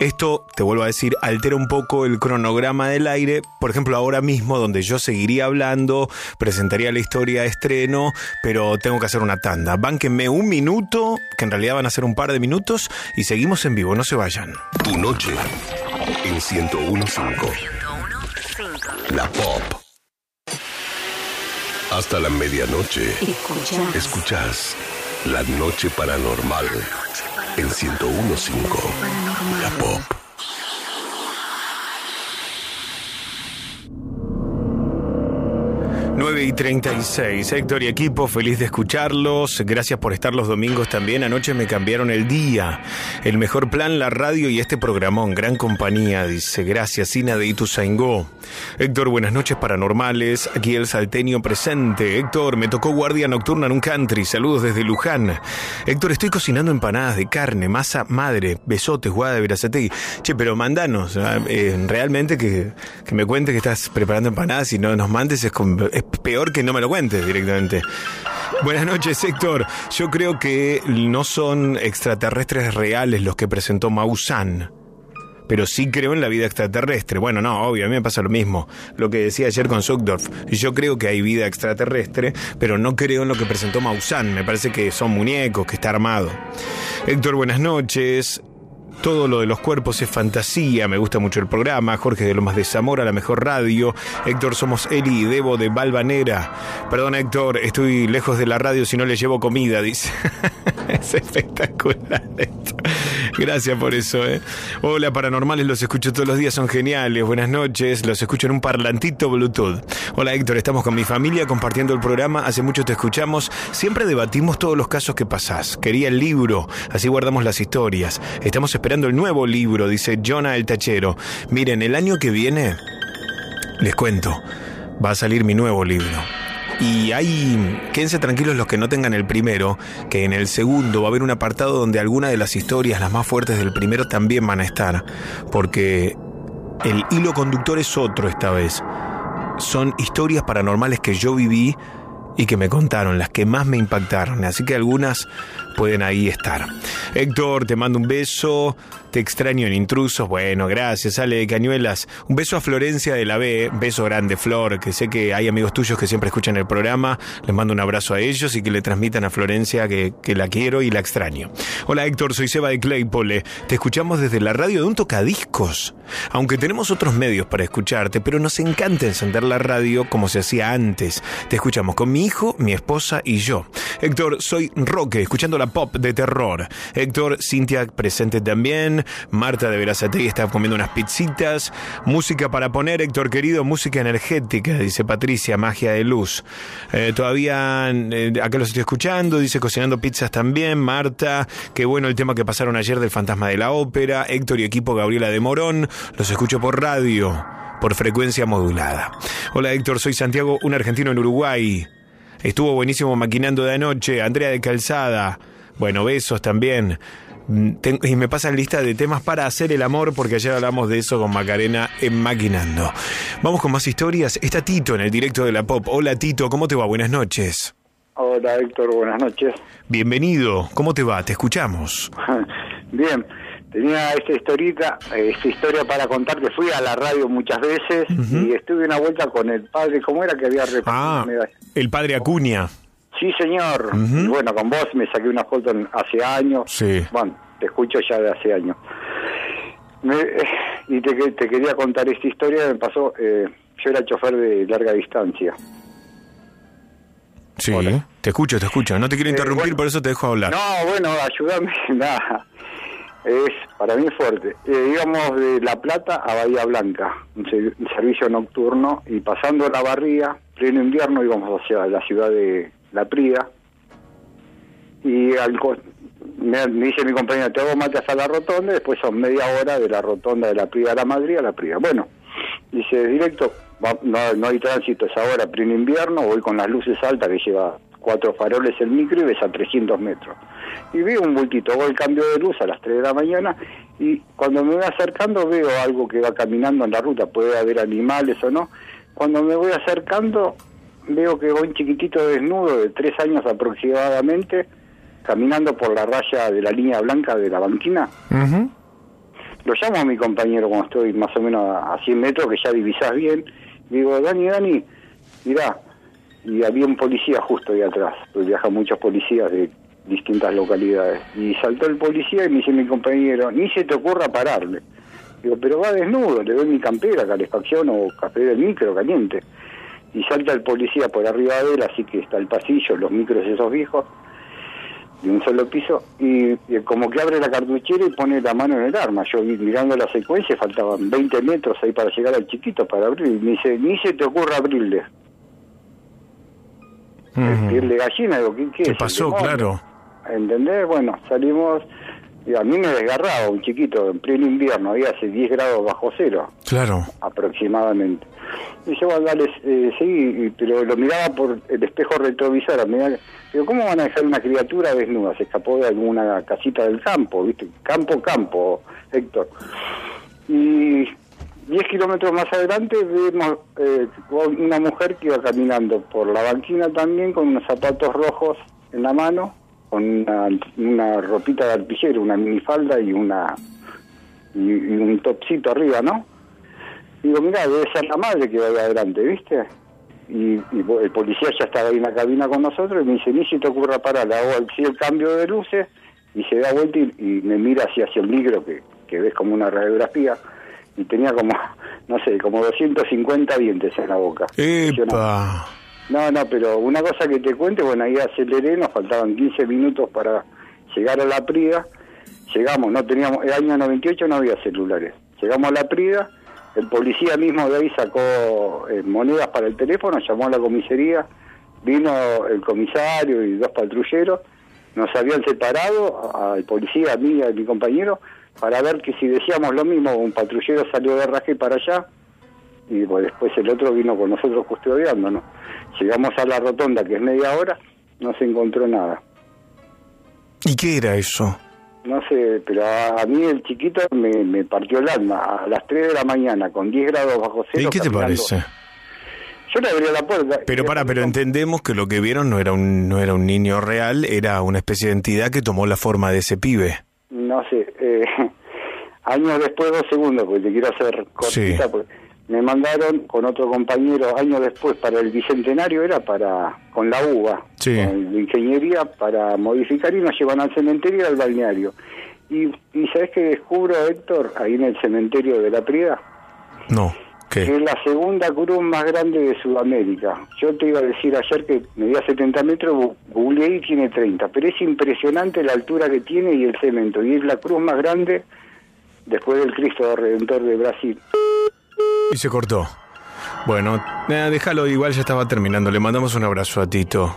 Esto, te vuelvo a decir, altera un poco el cronograma del aire. Por ejemplo, ahora mismo, donde yo seguiría hablando, presentaría la historia de estreno, pero tengo que hacer una tanda. Bánquenme un minuto, que en realidad van a ser un par de minutos, y seguimos en vivo, no se vayan. Tu noche en 1015. La pop. Hasta la medianoche. Escuchás. Escuchás La Noche Paranormal en 1015. La pop. Y 36. Héctor y equipo, feliz de escucharlos. Gracias por estar los domingos también. Anoche me cambiaron el día. El mejor plan, la radio y este programón. Gran compañía, dice. Gracias, Sina de Ituzaingó. Héctor, buenas noches paranormales. Aquí el salteño presente. Héctor, me tocó guardia nocturna en un country. Saludos desde Luján. Héctor, estoy cocinando empanadas de carne, masa madre, besotes, guada de Verazategui. Che, pero mandanos, ah, eh, realmente que, que me cuente que estás preparando empanadas y no nos mandes es, es peor que no me lo cuentes directamente. Buenas noches, Héctor. Yo creo que no son extraterrestres reales los que presentó Maussan. Pero sí creo en la vida extraterrestre. Bueno, no, obvio, a mí me pasa lo mismo. Lo que decía ayer con Zuckdorf. Yo creo que hay vida extraterrestre, pero no creo en lo que presentó Maussan. Me parece que son muñecos, que está armado. Héctor, buenas noches. Todo lo de los cuerpos es fantasía, me gusta mucho el programa. Jorge de Lomas de Zamora, la mejor radio. Héctor, somos Eli y Debo de Valvanera. Perdón, Héctor, estoy lejos de la radio si no le llevo comida, dice. es espectacular esto. Gracias por eso, ¿eh? Hola, paranormales, los escucho todos los días, son geniales. Buenas noches, los escucho en un parlantito Bluetooth. Hola, Héctor, estamos con mi familia compartiendo el programa. Hace mucho te escuchamos. Siempre debatimos todos los casos que pasás. Quería el libro, así guardamos las historias. Estamos esperando el nuevo libro, dice Jonah el Tachero. Miren, el año que viene, les cuento, va a salir mi nuevo libro. Y hay, quédense tranquilos los que no tengan el primero, que en el segundo va a haber un apartado donde algunas de las historias, las más fuertes del primero, también van a estar. Porque el hilo conductor es otro esta vez. Son historias paranormales que yo viví y que me contaron, las que más me impactaron. Así que algunas pueden ahí estar. Héctor, te mando un beso. Te extraño en intrusos. Bueno, gracias, Ale de Cañuelas. Un beso a Florencia de la B. Beso grande, Flor, que sé que hay amigos tuyos que siempre escuchan el programa. Les mando un abrazo a ellos y que le transmitan a Florencia que, que la quiero y la extraño. Hola, Héctor, soy Seba de Claypole. Te escuchamos desde la radio de un tocadiscos. Aunque tenemos otros medios para escucharte, pero nos encanta encender la radio como se hacía antes. Te escuchamos con mi hijo, mi esposa y yo. Héctor, soy Roque, escuchando la pop de terror. Héctor, Cintia presente también. Marta de Verazategui está comiendo unas pizzitas. Música para poner, Héctor querido, música energética, dice Patricia, magia de luz. Eh, todavía eh, acá los estoy escuchando, dice cocinando pizzas también. Marta, qué bueno el tema que pasaron ayer del fantasma de la ópera. Héctor y equipo Gabriela de Morón, los escucho por radio, por frecuencia modulada. Hola Héctor, soy Santiago, un argentino en Uruguay. Estuvo buenísimo maquinando de anoche. Andrea de Calzada. Bueno, besos también. Mm, y me pasan lista de temas para hacer el amor, porque ayer hablamos de eso con Macarena en Maquinando. Vamos con más historias. Está Tito en el directo de la Pop. Hola Tito, ¿cómo te va? Buenas noches. Hola Héctor, buenas noches. Bienvenido. ¿Cómo te va? Te escuchamos. Bien, tenía esta historita, esta historia para contar que fui a la radio muchas veces y estuve una vuelta con el padre, ¿cómo era que había repartido Ah, el padre Acuña. Sí, señor. Y bueno, con vos me saqué una foto en- hace años. Sí. Bueno, te escucho ya de hace años. Me- eh, y te, te quería contar esta historia, me pasó, eh, yo era chofer de larga distancia. Sí, te escucho, te escucho. No te quiero interrumpir, por eso te dejo hablar. Eh, No, bueno, ayúdame, nada. Es, para mí es fuerte. Eh, íbamos de La Plata a Bahía Blanca, un servicio nocturno, y pasando la barría, pleno invierno, íbamos hacia la ciudad de La Prida. Y al, me, dice mi compañero, te hago mate hasta la rotonda, y después son media hora de la rotonda de La Prida a La Madrid a La Prida. Bueno, dice, directo, no, no hay tránsito, es ahora, pleno invierno, voy con las luces altas que lleva cuatro faroles el micro y ves a 300 metros. Y veo un bultito, hago el cambio de luz a las 3 de la mañana y cuando me voy acercando veo algo que va caminando en la ruta, puede haber animales o no. Cuando me voy acercando veo que va un chiquitito desnudo de 3 años aproximadamente caminando por la raya de la línea blanca de la banquina. Lo llamo a mi compañero cuando estoy más o menos a a 100 metros, que ya divisás bien. Digo, Dani, Dani, mirá. Y había un policía justo ahí atrás, pues viajan muchos policías de distintas localidades. Y saltó el policía y me dice mi compañero, ni se te ocurra pararle. Digo, pero va desnudo, le doy mi campera, calefacción o café del micro caliente. Y salta el policía por arriba de él, así que está el pasillo, los micros esos viejos, de un solo piso, y, y como que abre la cartuchera y pone la mano en el arma. Yo vi- mirando la secuencia, faltaban 20 metros ahí para llegar al chiquito para abrir, y me dice, ni se te ocurra abrirle. piel de gallina, digo, ¿qué, qué, ¿Qué es? pasó? ¿El? Claro. ¿Entendés? Bueno, salimos, y a mí me desgarraba un chiquito en pleno invierno, había hace 10 grados bajo cero Claro. aproximadamente. Y yo, dale, eh, seguí, y- pero lo miraba por el espejo retrovisor. Miraba, digo, ¿cómo van a dejar una criatura desnuda? Se escapó de alguna casita del campo, ¿viste? Campo, campo, Héctor. Y 10 kilómetros más adelante vemos eh, una mujer que iba caminando por la banquina también con unos zapatos rojos en la mano, con una, una ropita de arpillero, una minifalda y una y, y un topcito arriba, ¿no? Digo, mira, debe ser la madre que va ahí adelante, ¿viste? Y, y el policía ya estaba ahí en la cabina con nosotros y me dice, ni si te ocurra parar, le hago así el cambio de luces y se da vuelta y, y me mira así hacia el micro que, que ves como una radiografía y tenía como, no sé, como 250 dientes en la boca. ¡Epa! No, no, pero una cosa que te cuente, bueno, ahí aceleré, nos faltaban 15 minutos para llegar a la Prida. Llegamos, no teníamos, el año 98 no había celulares. Llegamos a la Prida, el policía mismo de ahí sacó eh, monedas para el teléfono, llamó a la comisaría, vino el comisario y dos patrulleros, nos habían separado, al policía, a mí y a mi compañero, para ver que si decíamos lo mismo, un patrullero salió de raje para allá, y pues, después el otro vino con nosotros custodiándonos. Llegamos a la rotonda, que es media hora, no se encontró nada. ¿Y qué era eso? No sé, pero a, a mí el chiquito me, me partió el alma. A las 3 de la mañana, con 10 grados bajo cero. ¿Y qué te parece? Yo le abría la puerta. Pero para, pero entendemos que lo que vieron no era un no era un niño real, era una especie de entidad que tomó la forma de ese pibe. No sé, eh, años después, dos segundos, porque te quiero hacer cortita, Sí. pues, me mandaron con otro compañero años después para el bicentenario, era para con la Sí. con la ingeniería, para modificar y nos llevan al cementerio y al balneario. Y, y ¿sabes qué descubro, Héctor, ahí en el cementerio de la Prida? No, Que es la segunda cruz más grande de Sudamérica. Yo te iba a decir ayer que medía 70 metros, googleé y tiene 30, pero es impresionante la altura que tiene y el cemento. Y es la cruz más grande después del Cristo Redentor de Brasil. Y se cortó. Bueno, eh, déjalo, igual ya estaba terminando. Le mandamos un abrazo a Tito.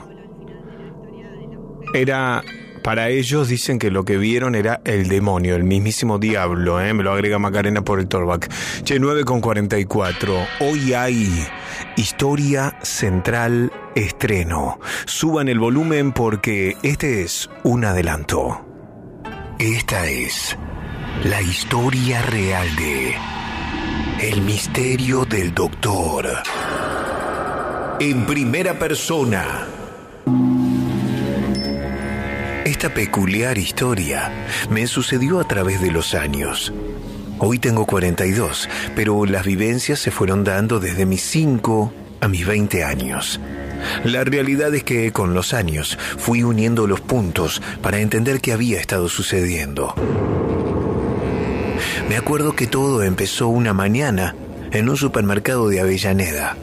Era. Para ellos dicen que lo que vieron era el demonio, el mismísimo diablo, ¿eh? me lo agrega Macarena por el Torback. Che, 9 con 44. Hoy hay Historia Central Estreno. Suban el volumen porque este es un adelanto. Esta es la historia real de El misterio del doctor. En primera persona. Esta peculiar historia me sucedió a través de los años. Hoy tengo 42, pero las vivencias se fueron dando desde mis 5 a mis 20 años. La realidad es que con los años fui uniendo los puntos para entender qué había estado sucediendo. Me acuerdo que todo empezó una mañana en un supermercado de Avellaneda.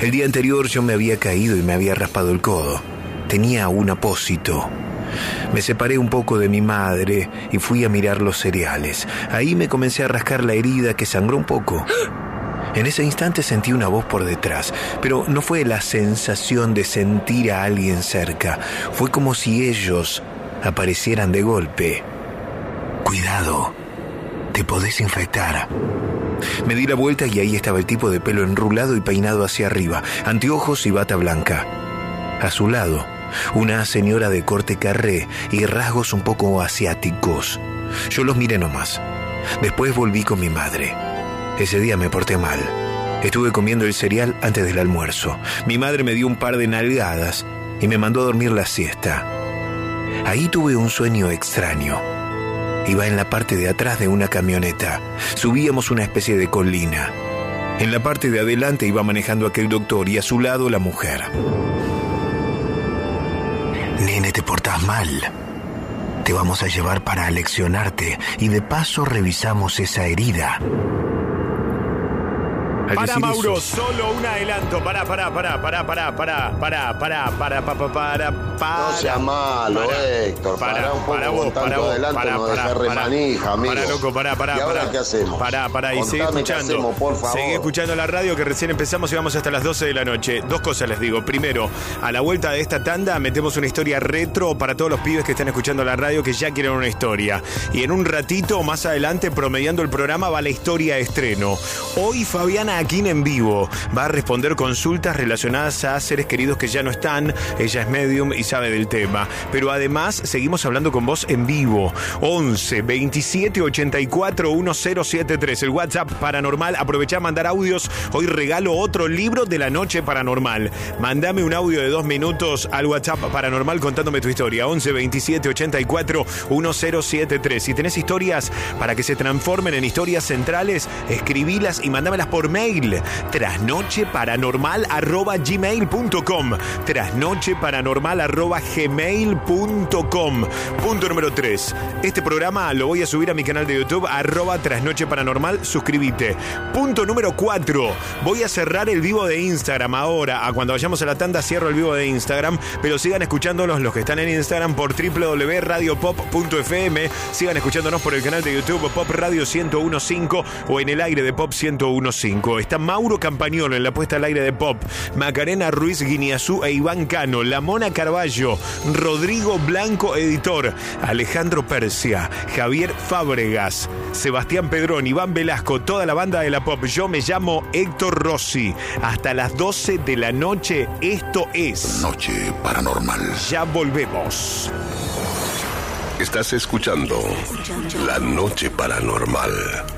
El día anterior yo me había caído y me había raspado el codo. Tenía un apósito. Me separé un poco de mi madre y fui a mirar los cereales. Ahí me comencé a rascar la herida que sangró un poco. En ese instante sentí una voz por detrás, pero no fue la sensación de sentir a alguien cerca. Fue como si ellos aparecieran de golpe. Cuidado, te podés infectar. Me di la vuelta y ahí estaba el tipo de pelo enrulado y peinado hacia arriba, anteojos y bata blanca. A su lado, una señora de corte carré y rasgos un poco asiáticos. Yo los miré nomás. Después volví con mi madre. Ese día me porté mal. Estuve comiendo el cereal antes del almuerzo. Mi madre me dio un par de nalgadas y me mandó a dormir la siesta. Ahí tuve un sueño extraño. Iba en la parte de atrás de una camioneta. Subíamos una especie de colina. En la parte de adelante iba manejando aquel doctor y a su lado la mujer. Nene, te portás mal. Te vamos a llevar para aleccionarte y de paso revisamos esa herida. Para Mauro, eso- solo un adelanto. Para, para, para, para, para, para, para, para, para, para, para, para. No sea malo, Héctor. Pará un poco con tanto adelanto, no dejá remanija, amigo. Para, loco, para, para. ¿Y ahora qué hacemos? Pará, pará, y seguí escuchando. hacemos, por favor. Seguí escuchando la radio que recién empezamos y vamos hasta las 12 de la noche. Dos cosas les digo. Primero, a la vuelta de esta tanda metemos una historia retro para todos los pibes que están escuchando la radio que ya quieren una historia. Y en un ratito, más adelante, promediando el programa, va la historia de estreno. Hoy Fabiana Aquín en vivo va a responder consultas relacionadas a seres queridos que ya no están. Ella es medium y sabe del tema. Pero además, seguimos hablando con vos en vivo. 11 27 84 1073. El WhatsApp paranormal. Aprovechá a mandar audios. Hoy regalo otro libro de la noche paranormal. Mandame un audio de dos minutos al WhatsApp paranormal contándome tu historia. 11 27 84 1073. Si tenés historias para que se transformen en historias centrales, escribilas y mandámelas por mail. Trasnocheparanormal arroba gmail.com. Trasnocheparanormal arroba gmail.com. Punto número 3. Este programa lo voy a subir a mi canal de YouTube, arroba Trasnoche Paranormal. Suscríbete. Punto número 4. Voy a cerrar el vivo de Instagram ahora. A cuando vayamos a la tanda cierro el vivo de Instagram. Pero sigan escuchándonos los que están en Instagram por www.radiopop.fm. Sigan escuchándonos por el canal de YouTube Pop Radio 1015 o en el aire de Pop 1015. Está Mauro Campagnolo en la puesta al aire de Pop. Macarena Ruiz Guineazú e Iván Cano. La Mona Carballo. Rodrigo Blanco, editor. Alejandro Persia. Javier Fábregas. Sebastián Pedrón. Iván Velasco. Toda la banda de la Pop. Yo me llamo Héctor Rossi. Hasta las 12 de la noche. Esto es. Noche Paranormal. Ya volvemos. Estás escuchando La Noche Paranormal.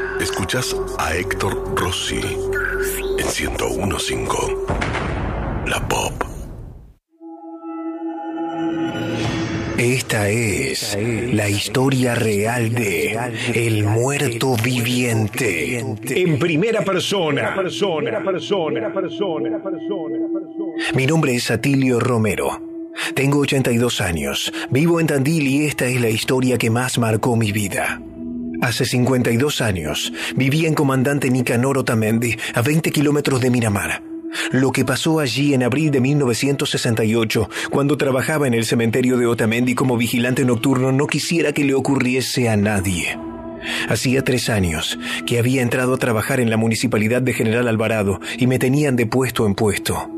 Escuchas a Héctor Rossi en 1015. La Pop. Esta es la historia real de El Muerto Viviente. En primera persona. Mi nombre es Atilio Romero. Tengo 82 años. Vivo en Tandil y esta es la historia que más marcó mi vida. Hace 52 años vivía en Comandante Nicanor Otamendi, a 20 kilómetros de Miramar. Lo que pasó allí en abril de 1968, cuando trabajaba en el cementerio de Otamendi como vigilante nocturno, no quisiera que le ocurriese a nadie. Hacía tres años que había entrado a trabajar en la municipalidad de General Alvarado y me tenían de puesto en puesto.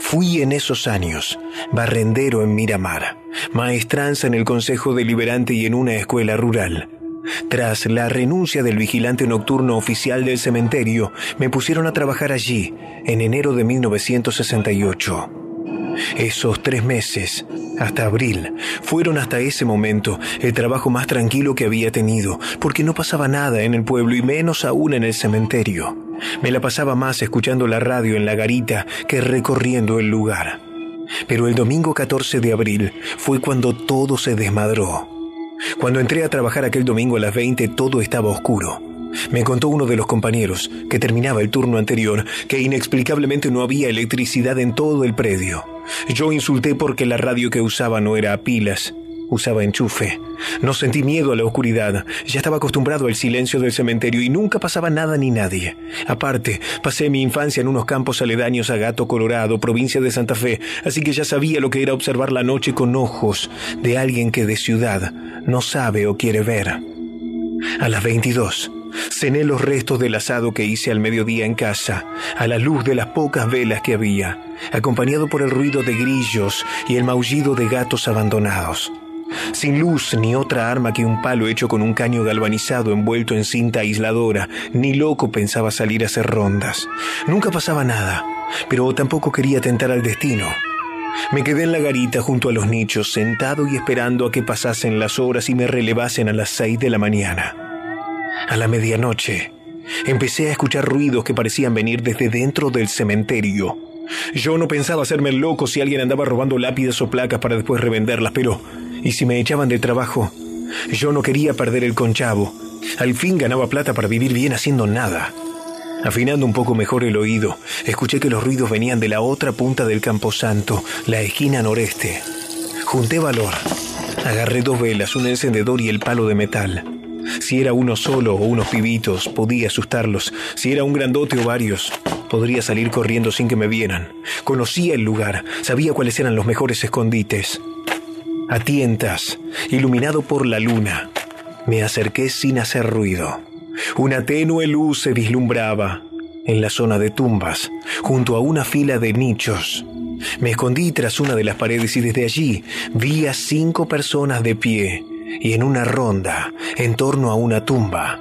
Fui en esos años barrendero en Miramar, maestranza en el Consejo Deliberante y en una escuela rural. Tras la renuncia del vigilante nocturno oficial del cementerio, me pusieron a trabajar allí en enero de 1968. Esos tres meses, hasta abril, fueron hasta ese momento el trabajo más tranquilo que había tenido, porque no pasaba nada en el pueblo y menos aún en el cementerio. Me la pasaba más escuchando la radio en la garita que recorriendo el lugar. Pero el domingo 14 de abril fue cuando todo se desmadró. Cuando entré a trabajar aquel domingo a las 20 todo estaba oscuro. Me contó uno de los compañeros, que terminaba el turno anterior, que inexplicablemente no había electricidad en todo el predio. Yo insulté porque la radio que usaba no era a pilas. Usaba enchufe. No sentí miedo a la oscuridad. Ya estaba acostumbrado al silencio del cementerio y nunca pasaba nada ni nadie. Aparte, pasé mi infancia en unos campos aledaños a Gato Colorado, provincia de Santa Fe, así que ya sabía lo que era observar la noche con ojos de alguien que de ciudad no sabe o quiere ver. A las 22, cené los restos del asado que hice al mediodía en casa, a la luz de las pocas velas que había, acompañado por el ruido de grillos y el maullido de gatos abandonados sin luz ni otra arma que un palo hecho con un caño galvanizado envuelto en cinta aisladora, ni loco pensaba salir a hacer rondas. Nunca pasaba nada, pero tampoco quería tentar al destino. Me quedé en la garita junto a los nichos, sentado y esperando a que pasasen las horas y me relevasen a las seis de la mañana. A la medianoche, empecé a escuchar ruidos que parecían venir desde dentro del cementerio. Yo no pensaba hacerme loco si alguien andaba robando lápidas o placas para después revenderlas, pero y si me echaban de trabajo, yo no quería perder el conchavo. Al fin ganaba plata para vivir bien haciendo nada. Afinando un poco mejor el oído, escuché que los ruidos venían de la otra punta del camposanto, la esquina noreste. Junté valor. Agarré dos velas, un encendedor y el palo de metal. Si era uno solo o unos pibitos, podía asustarlos. Si era un grandote o varios, podría salir corriendo sin que me vieran. Conocía el lugar, sabía cuáles eran los mejores escondites. A tientas, iluminado por la luna, me acerqué sin hacer ruido. Una tenue luz se vislumbraba en la zona de tumbas, junto a una fila de nichos. Me escondí tras una de las paredes y desde allí vi a cinco personas de pie y en una ronda en torno a una tumba.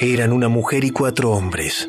Eran una mujer y cuatro hombres.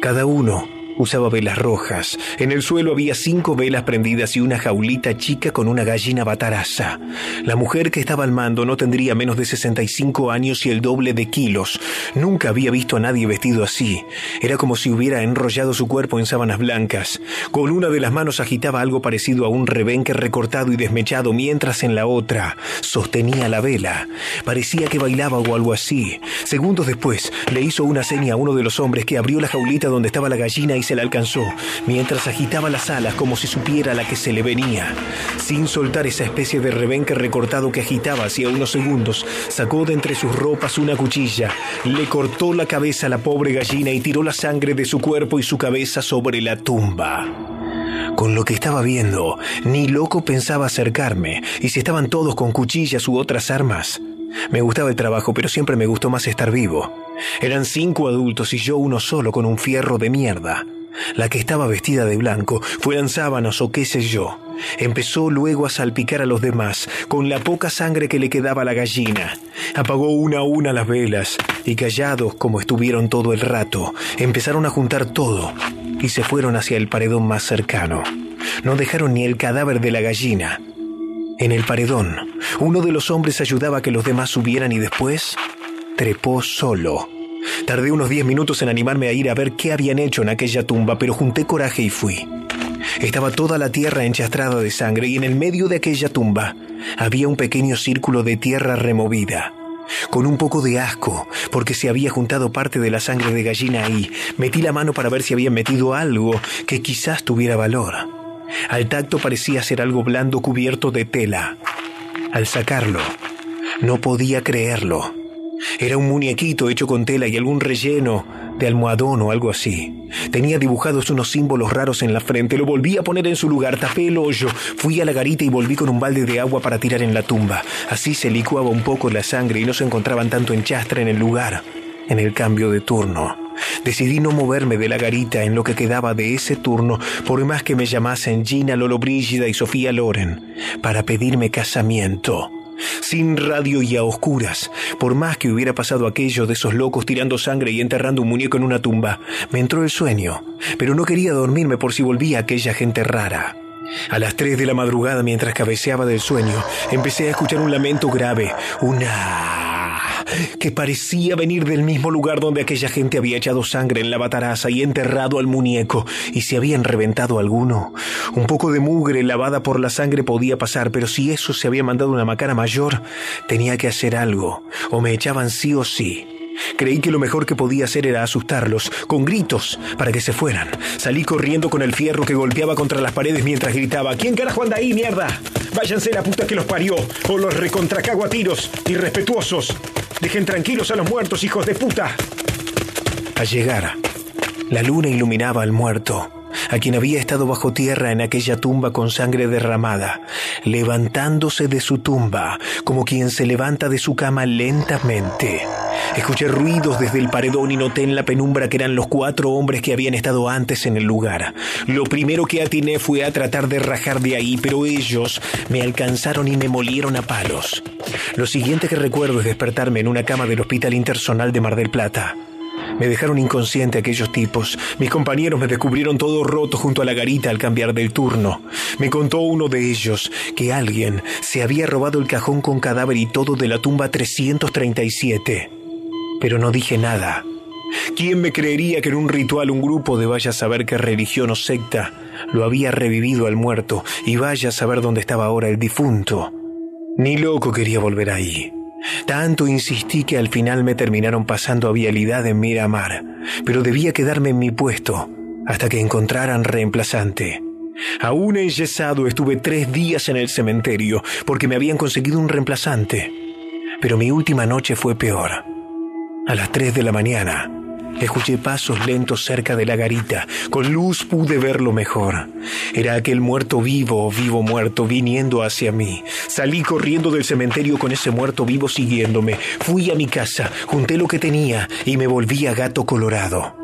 Cada uno Usaba velas rojas. En el suelo había cinco velas prendidas y una jaulita chica con una gallina bataraza. La mujer que estaba al mando no tendría menos de 65 años y el doble de kilos. Nunca había visto a nadie vestido así. Era como si hubiera enrollado su cuerpo en sábanas blancas. Con una de las manos agitaba algo parecido a un rebenque recortado y desmechado, mientras en la otra sostenía la vela. Parecía que bailaba o algo así. Segundos después, le hizo una seña a uno de los hombres que abrió la jaulita donde estaba la gallina y se la alcanzó, mientras agitaba las alas como si supiera la que se le venía. Sin soltar esa especie de rebenque recortado que agitaba hacía unos segundos, sacó de entre sus ropas una cuchilla, le cortó la cabeza a la pobre gallina y tiró la sangre de su cuerpo y su cabeza sobre la tumba. Con lo que estaba viendo, ni loco pensaba acercarme, y si estaban todos con cuchillas u otras armas. Me gustaba el trabajo, pero siempre me gustó más estar vivo. Eran cinco adultos y yo uno solo con un fierro de mierda. La que estaba vestida de blanco, fueran sábanas o qué sé yo. Empezó luego a salpicar a los demás, con la poca sangre que le quedaba a la gallina. Apagó una a una las velas, y callados como estuvieron todo el rato, empezaron a juntar todo, y se fueron hacia el paredón más cercano. No dejaron ni el cadáver de la gallina. En el paredón, uno de los hombres ayudaba a que los demás subieran y después trepó solo Tardé unos diez minutos en animarme a ir a ver qué habían hecho en aquella tumba, pero junté coraje y fui. Estaba toda la tierra enchastrada de sangre y en el medio de aquella tumba había un pequeño círculo de tierra removida. Con un poco de asco, porque se había juntado parte de la sangre de gallina ahí, metí la mano para ver si habían metido algo que quizás tuviera valor. Al tacto parecía ser algo blando cubierto de tela. Al sacarlo, no podía creerlo. Era un muñequito hecho con tela y algún relleno de almohadón o algo así. Tenía dibujados unos símbolos raros en la frente. Lo volví a poner en su lugar, tapé el hoyo, fui a la garita y volví con un balde de agua para tirar en la tumba. Así se licuaba un poco la sangre y no se encontraban tanto enchastre en el lugar, en el cambio de turno. Decidí no moverme de la garita en lo que quedaba de ese turno, por más que me llamasen Gina Lolo Brígida y Sofía Loren, para pedirme casamiento sin radio y a oscuras. Por más que hubiera pasado aquello de esos locos tirando sangre y enterrando un muñeco en una tumba, me entró el sueño, pero no quería dormirme por si volvía aquella gente rara. A las tres de la madrugada, mientras cabeceaba del sueño, empecé a escuchar un lamento grave, una que parecía venir del mismo lugar donde aquella gente había echado sangre en la bataraza y enterrado al muñeco, y si habían reventado alguno. Un poco de mugre lavada por la sangre podía pasar, pero si eso se había mandado una macana mayor, tenía que hacer algo, o me echaban sí o sí. Creí que lo mejor que podía hacer era asustarlos, con gritos, para que se fueran. Salí corriendo con el fierro que golpeaba contra las paredes mientras gritaba, ¿quién carajo anda ahí, mierda? Váyanse la puta que los parió, o los recontracago a tiros, irrespetuosos. Dejen tranquilos a los muertos, hijos de puta. Al llegar, la luna iluminaba al muerto a quien había estado bajo tierra en aquella tumba con sangre derramada, levantándose de su tumba como quien se levanta de su cama lentamente. Escuché ruidos desde el paredón y noté en la penumbra que eran los cuatro hombres que habían estado antes en el lugar. Lo primero que atiné fue a tratar de rajar de ahí, pero ellos me alcanzaron y me molieron a palos. Lo siguiente que recuerdo es despertarme en una cama del Hospital Intersonal de Mar del Plata. Me dejaron inconsciente aquellos tipos. Mis compañeros me descubrieron todo roto junto a la garita al cambiar del turno. Me contó uno de ellos que alguien se había robado el cajón con cadáver y todo de la tumba 337. Pero no dije nada. ¿Quién me creería que en un ritual un grupo de vaya a saber qué religión o secta lo había revivido al muerto y vaya a saber dónde estaba ahora el difunto? Ni loco quería volver ahí. Tanto insistí que al final me terminaron pasando a vialidad en Miramar, pero debía quedarme en mi puesto hasta que encontraran reemplazante. Aún enyesado estuve tres días en el cementerio porque me habían conseguido un reemplazante. Pero mi última noche fue peor. A las tres de la mañana, Escuché pasos lentos cerca de la garita. Con luz pude verlo mejor. Era aquel muerto vivo, vivo muerto, viniendo hacia mí. Salí corriendo del cementerio con ese muerto vivo siguiéndome. Fui a mi casa, junté lo que tenía y me volví a gato colorado.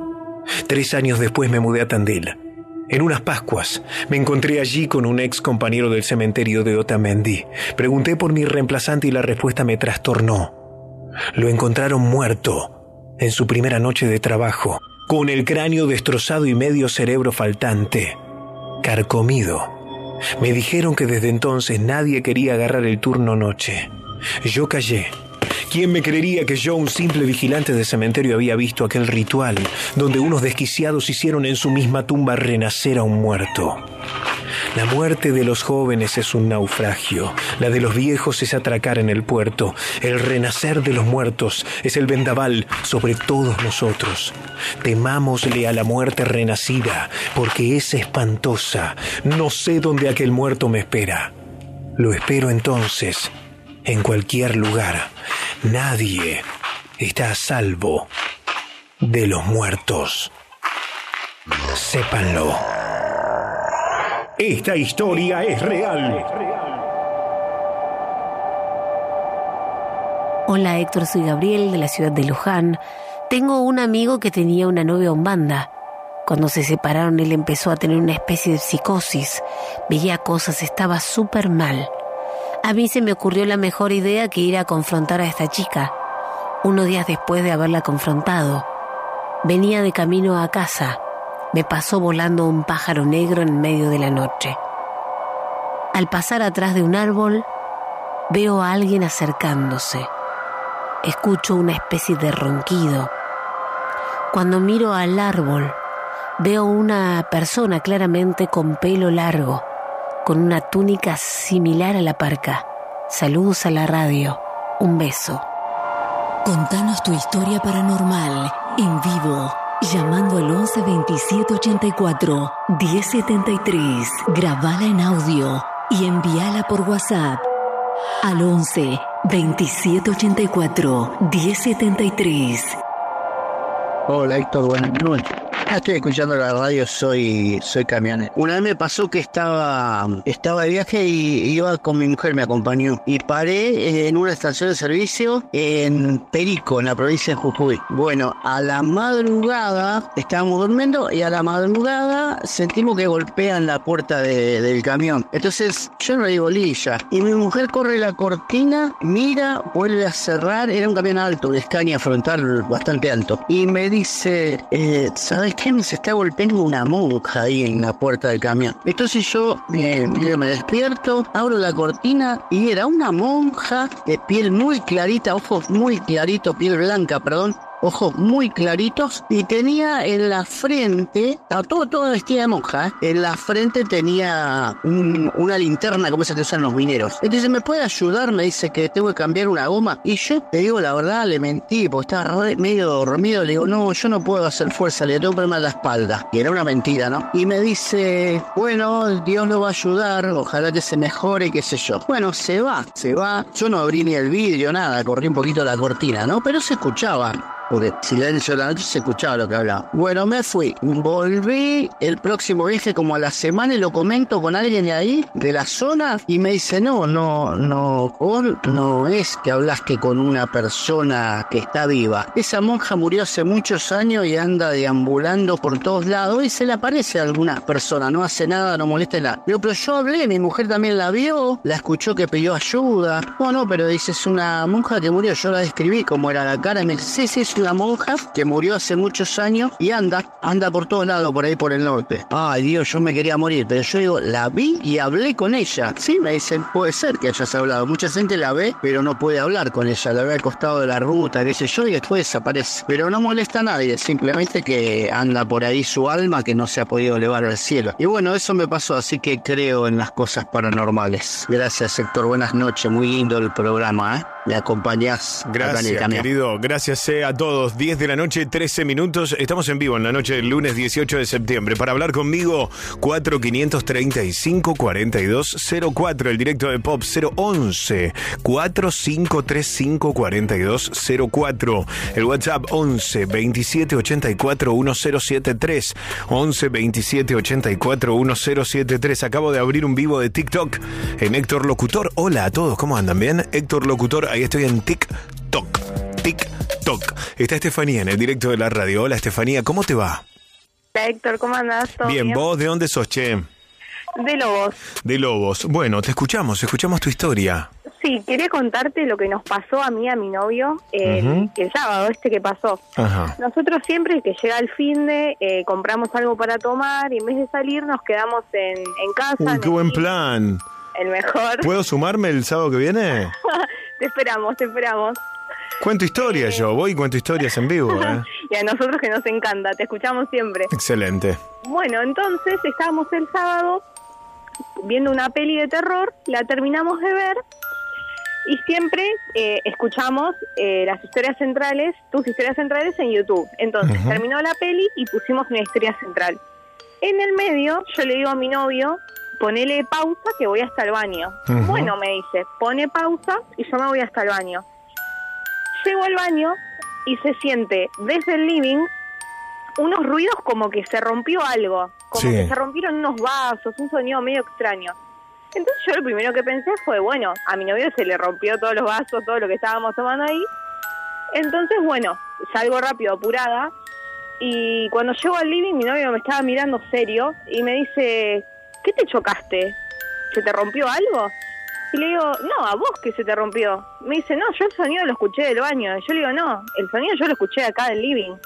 Tres años después me mudé a Tandil. En unas Pascuas me encontré allí con un ex compañero del cementerio de Otamendi. Pregunté por mi reemplazante y la respuesta me trastornó. Lo encontraron muerto en su primera noche de trabajo, con el cráneo destrozado y medio cerebro faltante, carcomido. Me dijeron que desde entonces nadie quería agarrar el turno noche. Yo callé ¿Quién me creería que yo, un simple vigilante de cementerio, había visto aquel ritual donde unos desquiciados hicieron en su misma tumba renacer a un muerto? La muerte de los jóvenes es un naufragio, la de los viejos es atracar en el puerto, el renacer de los muertos es el vendaval sobre todos nosotros. Temámosle a la muerte renacida, porque es espantosa. No sé dónde aquel muerto me espera. Lo espero entonces en cualquier lugar. Nadie está a salvo de los muertos. Sépanlo. Esta historia es real. Hola Héctor, soy Gabriel de la ciudad de Luján. Tengo un amigo que tenía una novia umbanda. Cuando se separaron él empezó a tener una especie de psicosis. Veía cosas, estaba súper mal. A mí se me ocurrió la mejor idea que ir a confrontar a esta chica, unos días después de haberla confrontado. Venía de camino a casa. Me pasó volando un pájaro negro en medio de la noche. Al pasar atrás de un árbol, veo a alguien acercándose. Escucho una especie de ronquido. Cuando miro al árbol, veo una persona claramente con pelo largo con una túnica similar a la parca. Saludos a la radio. Un beso. Contanos tu historia paranormal en vivo. Llamando al 11 27 84 1073. Grabala en audio y envíala por WhatsApp al 11 27 84 1073. Hola Héctor, buenas noches. Ah, estoy escuchando la radio, soy, soy camionero. Una vez me pasó que estaba, estaba de viaje y iba con mi mujer, me acompañó. Y paré en una estación de servicio en Perico, en la provincia de Jujuy. Bueno, a la madrugada estábamos durmiendo y a la madrugada sentimos que golpean la puerta del camión. Entonces yo no le digo lilla. Y mi mujer corre la cortina, mira, vuelve a cerrar. Era un camión alto, de escaña frontal bastante alto. Y me dice, eh, ¿sabes qué? Se está golpeando una monja ahí en la puerta del camión. Entonces yo eh, me despierto, abro la cortina y era una monja de piel muy clarita, ojos muy claritos, piel blanca, perdón, ojos muy claritos y tenía en la frente, estaba todo, todo vestida de monja, ¿eh? en la frente tenía una linterna como esa que usan los mineros. Entonces, ¿me puede ayudar? Me dice que tengo que cambiar una goma. Y yo te digo la verdad, le mentí, porque estaba medio dormido. Le digo, no, yo no puedo hacer fuerza, le tengo que ponerme a la espalda. Y era una mentira, ¿no? Y me dice, bueno, Dios lo va a ayudar, ojalá que se mejore, qué sé yo. Bueno, se va, se va. Yo no abrí ni el vidrio, nada, corrí un poquito la cortina, ¿no? Pero se escuchaba porque silencio la noche se escuchaba lo que hablaba. Bueno, me fui. Volví el próximo viaje como a la semana y lo comento con alguien de ahí, de la zona, y me dice, no, no, no, no es que hablaste con una persona que está viva. Esa monja murió hace muchos años y anda deambulando por todos lados y se le aparece a alguna persona, no hace nada, no molesta nada. Pero yo hablé, mi mujer también la vio, la escuchó que pidió ayuda. No, no, pero dice, es una monja que murió, yo la describí como era la cara y me dice, sí, sí, sí una monja que murió hace muchos años y anda, anda por todos lados, por ahí por el norte. Ay Dios, yo me quería morir, pero yo digo, la vi y hablé con ella. Sí, me dicen, puede ser que hayas hablado. Mucha gente la ve, pero no puede hablar con ella. La ve al costado de la ruta, qué sé yo, y después desaparece. Pero no molesta a nadie, simplemente que anda por ahí su alma que no se ha podido elevar al cielo. Y bueno, eso me pasó, así que creo en las cosas paranormales. Gracias, Héctor. Buenas noches. Muy lindo el programa, ¿eh? Me acompañás. Gracias, querido. Gracias eh, a todos. 10 de la noche, 13 minutos. Estamos en vivo en la noche del lunes 18 de septiembre. Para hablar conmigo, 4535 4204. El directo de Pop 011 4535 4204. El WhatsApp 11 27 84 1073. 11 27 84 1073. Acabo de abrir un vivo de TikTok en Héctor Locutor. Hola a todos, ¿cómo andan? ¿Bien? Héctor Locutor ahí estoy en TikTok. TikTok. Está Estefanía en el directo de la radio. Hola Estefanía, ¿cómo te va? Hola Héctor, ¿cómo andás? Bien, ¿vos de dónde sos, che? De Lobos. De Lobos. Bueno, te escuchamos, escuchamos tu historia. Sí, quería contarte lo que nos pasó a mí, a mi novio, el, sábado este que pasó. Nosotros siempre que llega el fin de, eh, compramos algo para tomar y en vez de salir nos quedamos en, en casa. Uy, qué buen plan. El mejor. ¿Puedo sumarme el sábado que viene? te esperamos, te esperamos. Cuento historias yo, voy y cuento historias en vivo. ¿eh? y a nosotros que nos encanta, te escuchamos siempre. Excelente. Bueno, entonces estábamos el sábado viendo una peli de terror, la terminamos de ver y siempre eh, escuchamos eh, las historias centrales, tus historias centrales en YouTube. Entonces terminó la peli y pusimos una historia central. En el medio yo le digo a mi novio, ponele pausa que voy hasta el baño. Bueno, me dice, pone pausa y yo me voy hasta el baño. Llego al baño y se siente desde el living unos ruidos como que se rompió algo, como que se rompieron unos vasos, un sonido medio extraño. Entonces yo lo primero que pensé fue, bueno, a mi novio se le rompió todos los vasos, todo lo que estábamos tomando ahí. Entonces, bueno, salgo rápido, apurada, y cuando llego al living mi novio me estaba mirando serio y me dice, ¿qué te chocaste? ¿Se te rompió algo? Y le digo, no, a vos que se te rompió. Me dice, no, yo el sonido lo escuché del baño. Y yo le digo, no, el sonido yo lo escuché acá del living.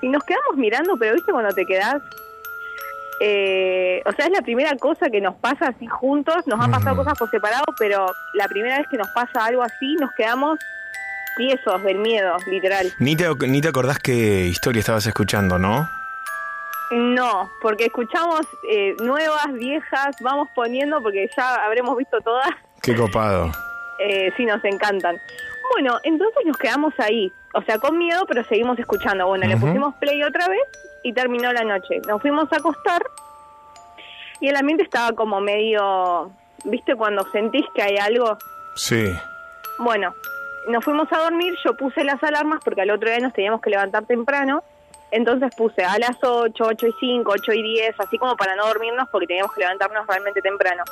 Y nos quedamos mirando, pero viste cuando te quedás. Eh, o sea, es la primera cosa que nos pasa así juntos. Nos han pasado cosas por separado, pero la primera vez que nos pasa algo así, nos quedamos tiesos del miedo, literal. Ni te, ni te acordás qué historia estabas escuchando, ¿no? No, porque escuchamos eh, nuevas, viejas, vamos poniendo porque ya habremos visto todas. Qué copado. Eh, sí, nos encantan. Bueno, entonces nos quedamos ahí, o sea, con miedo, pero seguimos escuchando. Bueno, le pusimos play otra vez y terminó la noche. Nos fuimos a acostar y el ambiente estaba como medio, ¿viste cuando sentís que hay algo? Sí. Bueno, nos fuimos a dormir, yo puse las alarmas porque al otro día nos teníamos que levantar temprano entonces puse a las 8, 8 y 5, 8 y 10, así como para no dormirnos porque teníamos que levantarnos realmente temprano.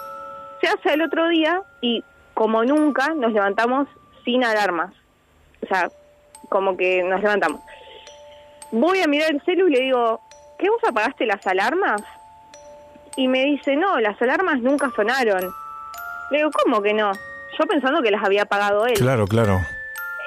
Se hace el otro día y como nunca nos levantamos sin alarmas. O sea, como que nos levantamos. Voy a mirar el celu y le digo, ¿qué vos apagaste las alarmas? Y me dice, no, las alarmas nunca sonaron. Le digo, ¿cómo que no? Yo pensando que las había apagado él. Claro, claro.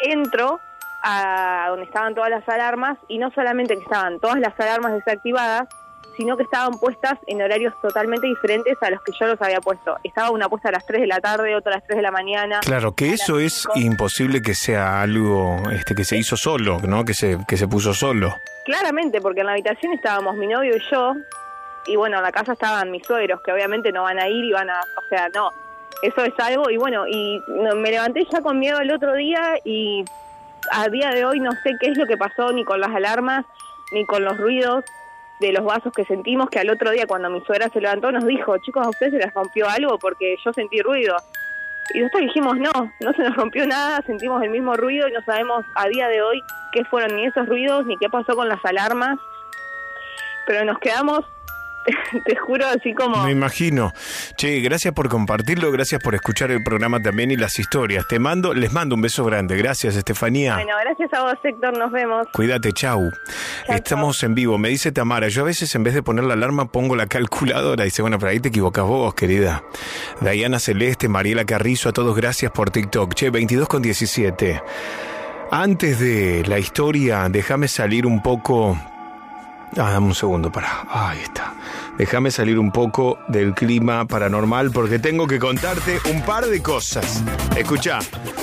Entro, a donde estaban todas las alarmas y no solamente que estaban todas las alarmas desactivadas, sino que estaban puestas en horarios totalmente diferentes a los que yo los había puesto. Estaba una puesta a las 3 de la tarde, otra a las 3 de la mañana. Claro, que eso es imposible que sea algo este que se hizo solo, ¿no? Que se, que se puso solo. Claramente, porque en la habitación estábamos mi novio y yo, y bueno, en la casa estaban mis suegros, que obviamente no van a ir y van a, o sea, no, eso es algo, y bueno, y me levanté ya con miedo el otro día y a día de hoy no sé qué es lo que pasó ni con las alarmas, ni con los ruidos de los vasos que sentimos, que al otro día cuando mi suegra se levantó nos dijo, chicos, a ustedes se les rompió algo porque yo sentí ruido. Y nosotros dijimos, no, no se nos rompió nada, sentimos el mismo ruido y no sabemos a día de hoy qué fueron ni esos ruidos ni qué pasó con las alarmas. Pero nos quedamos te juro, así como... Me imagino. Che, gracias por compartirlo, gracias por escuchar el programa también y las historias. Te mando, les mando un beso grande. Gracias, Estefanía. Bueno, gracias a vos, Héctor, nos vemos. Cuídate, chau. Estamos en vivo. Me dice Tamara, yo a veces en vez de poner la alarma pongo la calculadora. Dice, bueno, pero ahí te equivocas vos, querida. Diana Celeste, Mariela Carrizo, a todos gracias por TikTok. Che, 22 con 17. Antes de la historia, déjame salir un poco Ah, dame un segundo, para. Ahí está. Déjame salir un poco del clima paranormal porque tengo que contarte un par de cosas. Escucha,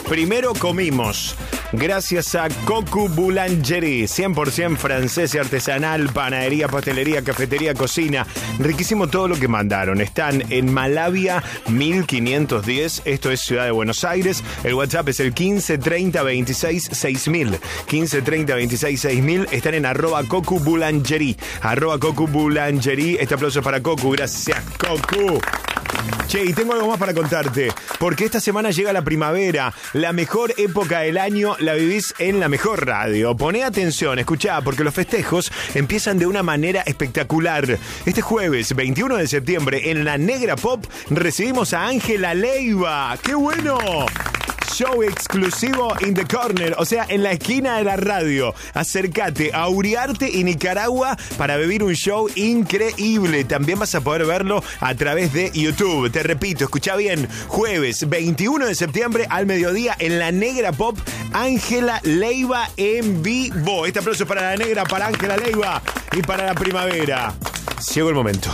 primero comimos. Gracias a Cocu Boulangerie, 100% francés y artesanal, panadería, pastelería, cafetería, cocina. Riquísimo todo lo que mandaron. Están en Malavia 1510, esto es Ciudad de Buenos Aires. El WhatsApp es el 1530 26 6000. 1530 26 6000. Están en arroba Cocu Boulangerie. Arroba Cocu Boulangerie. Aplauso para Cocu. Gracias, Cocu. Che, y tengo algo más para contarte, porque esta semana llega la primavera, la mejor época del año la vivís en la mejor radio. Poné atención, escuchá, porque los festejos empiezan de una manera espectacular. Este jueves, 21 de septiembre, en la Negra Pop, recibimos a Ángela Leiva. ¡Qué bueno! Show exclusivo in the corner, o sea, en la esquina de la radio. Acércate a Uriarte y Nicaragua para vivir un show increíble. También vas a poder verlo a través de YouTube. Te repito, escucha bien, jueves 21 de septiembre al mediodía en la Negra Pop, Ángela Leiva en vivo. Este aplauso para la Negra, para Ángela Leiva y para la primavera. Llegó el momento.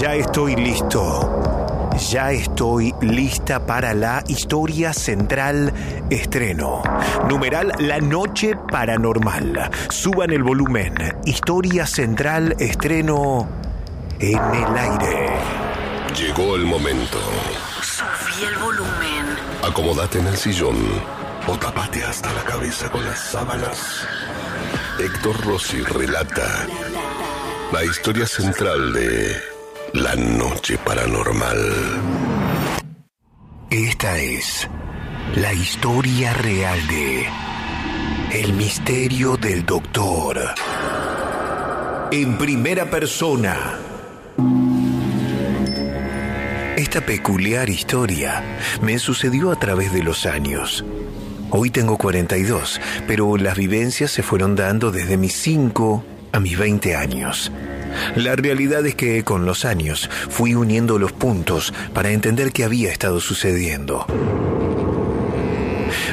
Ya estoy listo ya estoy lista para la historia central estreno. Numeral La Noche Paranormal. Suban el volumen. Historia central estreno en el aire. Llegó el momento. Subí el volumen. Acomódate en el sillón o tapate hasta la cabeza con las sábanas. Héctor Rossi relata la historia central de la noche paranormal. Esta es la historia real de El misterio del doctor. En primera persona. Esta peculiar historia me sucedió a través de los años. Hoy tengo 42, pero las vivencias se fueron dando desde mis 5 a mis 20 años. La realidad es que con los años fui uniendo los puntos para entender qué había estado sucediendo.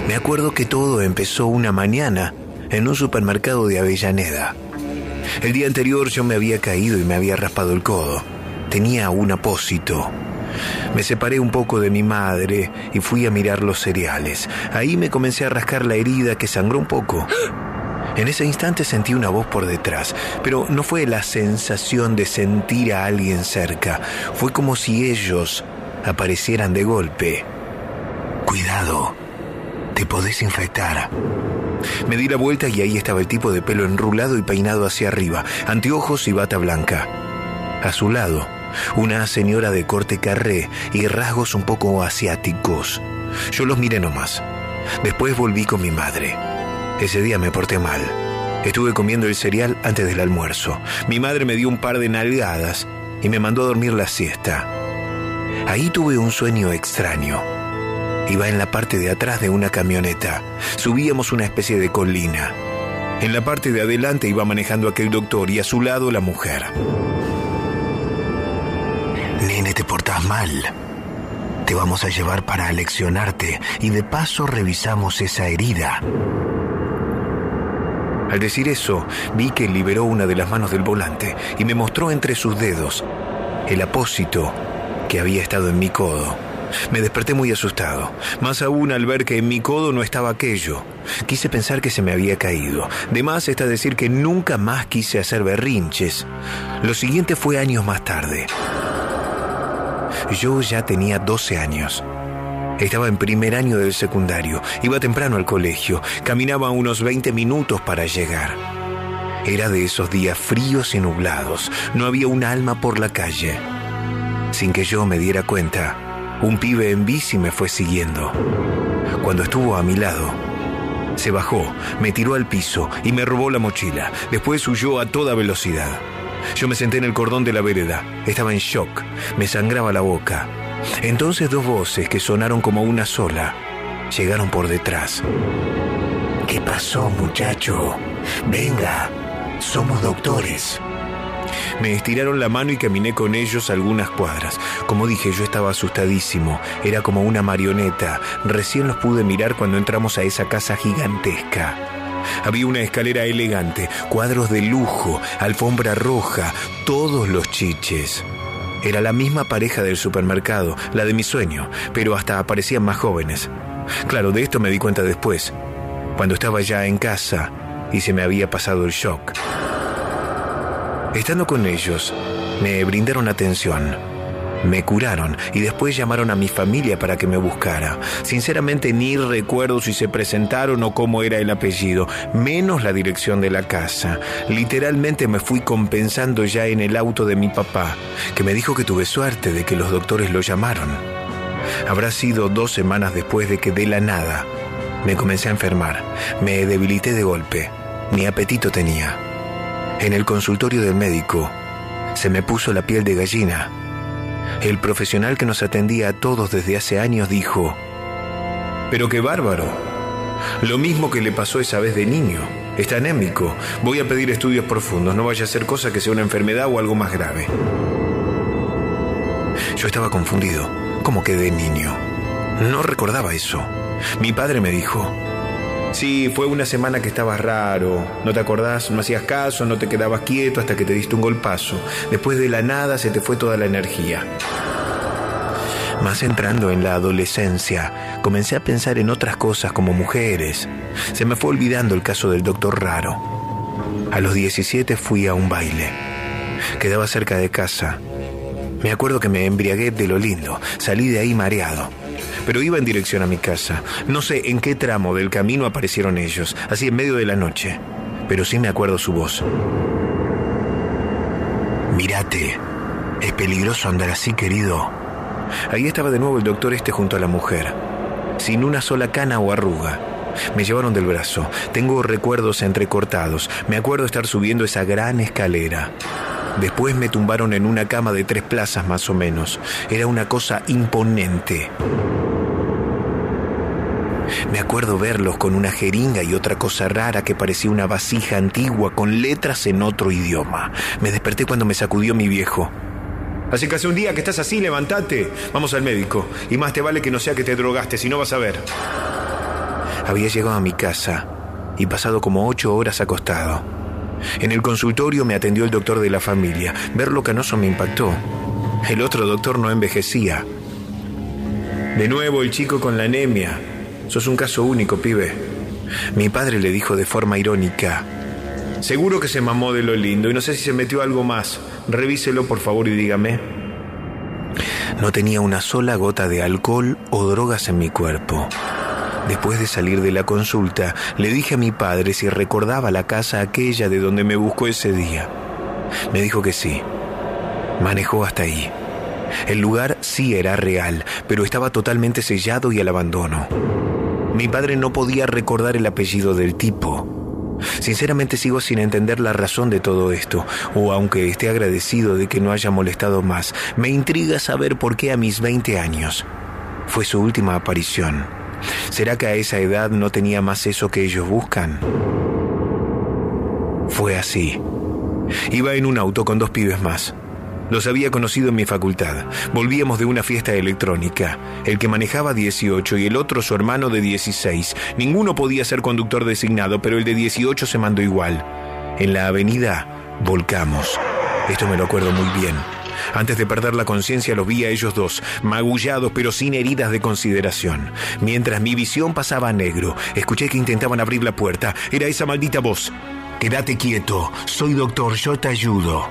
Me acuerdo que todo empezó una mañana en un supermercado de Avellaneda. El día anterior yo me había caído y me había raspado el codo. Tenía un apósito. Me separé un poco de mi madre y fui a mirar los cereales. Ahí me comencé a rascar la herida que sangró un poco. En ese instante sentí una voz por detrás, pero no fue la sensación de sentir a alguien cerca, fue como si ellos aparecieran de golpe. Cuidado, te podés infectar. Me di la vuelta y ahí estaba el tipo de pelo enrulado y peinado hacia arriba, anteojos y bata blanca. A su lado, una señora de corte carré y rasgos un poco asiáticos. Yo los miré nomás. Después volví con mi madre. Ese día me porté mal. Estuve comiendo el cereal antes del almuerzo. Mi madre me dio un par de nalgadas y me mandó a dormir la siesta. Ahí tuve un sueño extraño. Iba en la parte de atrás de una camioneta. Subíamos una especie de colina. En la parte de adelante iba manejando aquel doctor y a su lado la mujer. Nene, te portas mal. Te vamos a llevar para aleccionarte y de paso revisamos esa herida. Al decir eso, vi que liberó una de las manos del volante y me mostró entre sus dedos el apósito que había estado en mi codo. Me desperté muy asustado, más aún al ver que en mi codo no estaba aquello. Quise pensar que se me había caído. De más está decir que nunca más quise hacer berrinches. Lo siguiente fue años más tarde. Yo ya tenía 12 años. Estaba en primer año del secundario, iba temprano al colegio, caminaba unos 20 minutos para llegar. Era de esos días fríos y nublados, no había un alma por la calle. Sin que yo me diera cuenta, un pibe en bici me fue siguiendo. Cuando estuvo a mi lado, se bajó, me tiró al piso y me robó la mochila. Después huyó a toda velocidad. Yo me senté en el cordón de la vereda. Estaba en shock. Me sangraba la boca. Entonces dos voces que sonaron como una sola llegaron por detrás. ¿Qué pasó, muchacho? Venga, somos doctores. Me estiraron la mano y caminé con ellos algunas cuadras. Como dije, yo estaba asustadísimo. Era como una marioneta. Recién los pude mirar cuando entramos a esa casa gigantesca. Había una escalera elegante, cuadros de lujo, alfombra roja, todos los chiches. Era la misma pareja del supermercado, la de mi sueño, pero hasta aparecían más jóvenes. Claro, de esto me di cuenta después, cuando estaba ya en casa y se me había pasado el shock. Estando con ellos, me brindaron atención. Me curaron y después llamaron a mi familia para que me buscara. Sinceramente ni recuerdo si se presentaron o cómo era el apellido, menos la dirección de la casa. Literalmente me fui compensando ya en el auto de mi papá, que me dijo que tuve suerte de que los doctores lo llamaron. Habrá sido dos semanas después de que de la nada me comencé a enfermar. Me debilité de golpe. Ni apetito tenía. En el consultorio del médico se me puso la piel de gallina. El profesional que nos atendía a todos desde hace años dijo, pero qué bárbaro. Lo mismo que le pasó esa vez de niño. Está anémico. Voy a pedir estudios profundos. No vaya a ser cosa que sea una enfermedad o algo más grave. Yo estaba confundido. ¿Cómo que de niño? No recordaba eso. Mi padre me dijo, Sí, fue una semana que estabas raro. ¿No te acordás? No hacías caso, no te quedabas quieto hasta que te diste un golpazo. Después de la nada se te fue toda la energía. Más entrando en la adolescencia, comencé a pensar en otras cosas como mujeres. Se me fue olvidando el caso del doctor raro. A los 17 fui a un baile. Quedaba cerca de casa. Me acuerdo que me embriagué de lo lindo. Salí de ahí mareado pero iba en dirección a mi casa. No sé en qué tramo del camino aparecieron ellos, así en medio de la noche, pero sí me acuerdo su voz. Mírate, es peligroso andar así, querido. Ahí estaba de nuevo el doctor este junto a la mujer, sin una sola cana o arruga. Me llevaron del brazo. Tengo recuerdos entrecortados. Me acuerdo estar subiendo esa gran escalera. Después me tumbaron en una cama de tres plazas más o menos. Era una cosa imponente. Me acuerdo verlos con una jeringa y otra cosa rara que parecía una vasija antigua con letras en otro idioma. Me desperté cuando me sacudió mi viejo. Hace un día que estás así, levántate. Vamos al médico. Y más te vale que no sea que te drogaste, si no vas a ver. Había llegado a mi casa y pasado como ocho horas acostado. En el consultorio me atendió el doctor de la familia. Verlo canoso me impactó. El otro doctor no envejecía. De nuevo el chico con la anemia. Sos un caso único, pibe. Mi padre le dijo de forma irónica. Seguro que se mamó de lo lindo y no sé si se metió algo más. Revíselo por favor y dígame. No tenía una sola gota de alcohol o drogas en mi cuerpo. Después de salir de la consulta, le dije a mi padre si recordaba la casa aquella de donde me buscó ese día. Me dijo que sí. Manejó hasta ahí. El lugar sí era real, pero estaba totalmente sellado y al abandono. Mi padre no podía recordar el apellido del tipo. Sinceramente sigo sin entender la razón de todo esto, o aunque esté agradecido de que no haya molestado más, me intriga saber por qué a mis 20 años fue su última aparición. ¿Será que a esa edad no tenía más eso que ellos buscan? Fue así. Iba en un auto con dos pibes más. Los había conocido en mi facultad. Volvíamos de una fiesta electrónica. El que manejaba 18 y el otro su hermano de 16. Ninguno podía ser conductor designado, pero el de 18 se mandó igual. En la avenida volcamos. Esto me lo acuerdo muy bien. Antes de perder la conciencia los vi a ellos dos, magullados pero sin heridas de consideración. Mientras mi visión pasaba a negro, escuché que intentaban abrir la puerta. Era esa maldita voz. Quédate quieto, soy doctor, yo te ayudo.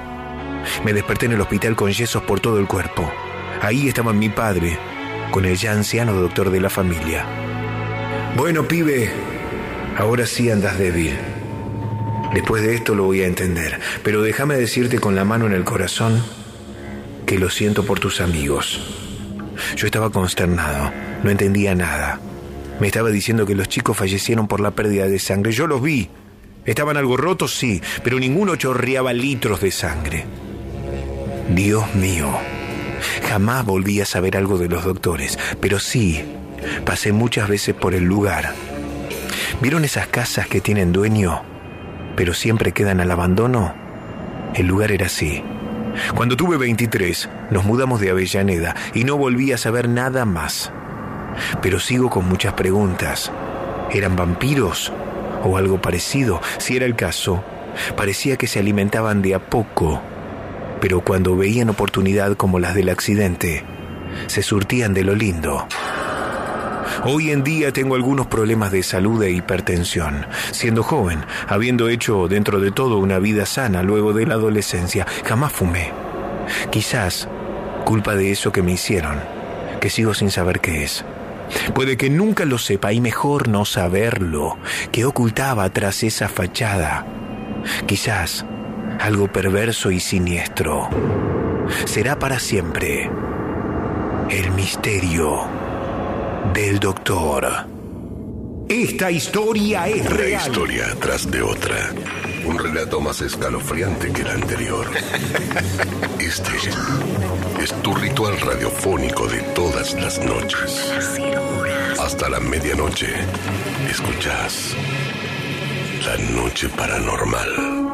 Me desperté en el hospital con yesos por todo el cuerpo. Ahí estaba mi padre, con el ya anciano doctor de la familia. Bueno, pibe, ahora sí andas débil. Después de esto lo voy a entender, pero déjame decirte con la mano en el corazón que lo siento por tus amigos. Yo estaba consternado, no entendía nada. Me estaba diciendo que los chicos fallecieron por la pérdida de sangre. Yo los vi. Estaban algo rotos, sí, pero ninguno chorreaba litros de sangre. Dios mío, jamás volví a saber algo de los doctores, pero sí, pasé muchas veces por el lugar. ¿Vieron esas casas que tienen dueño, pero siempre quedan al abandono? El lugar era así. Cuando tuve 23, nos mudamos de Avellaneda y no volví a saber nada más. Pero sigo con muchas preguntas. ¿Eran vampiros o algo parecido? Si era el caso, parecía que se alimentaban de a poco, pero cuando veían oportunidad como las del accidente, se surtían de lo lindo. Hoy en día tengo algunos problemas de salud e hipertensión. Siendo joven, habiendo hecho dentro de todo una vida sana luego de la adolescencia, jamás fumé. Quizás culpa de eso que me hicieron, que sigo sin saber qué es. Puede que nunca lo sepa y mejor no saberlo, que ocultaba tras esa fachada. Quizás algo perverso y siniestro. Será para siempre el misterio del doctor. Esta historia es Una real. historia tras de otra. Un relato más escalofriante que el anterior. Este es tu ritual radiofónico de todas las noches. Hasta la medianoche. Escuchas La Noche Paranormal.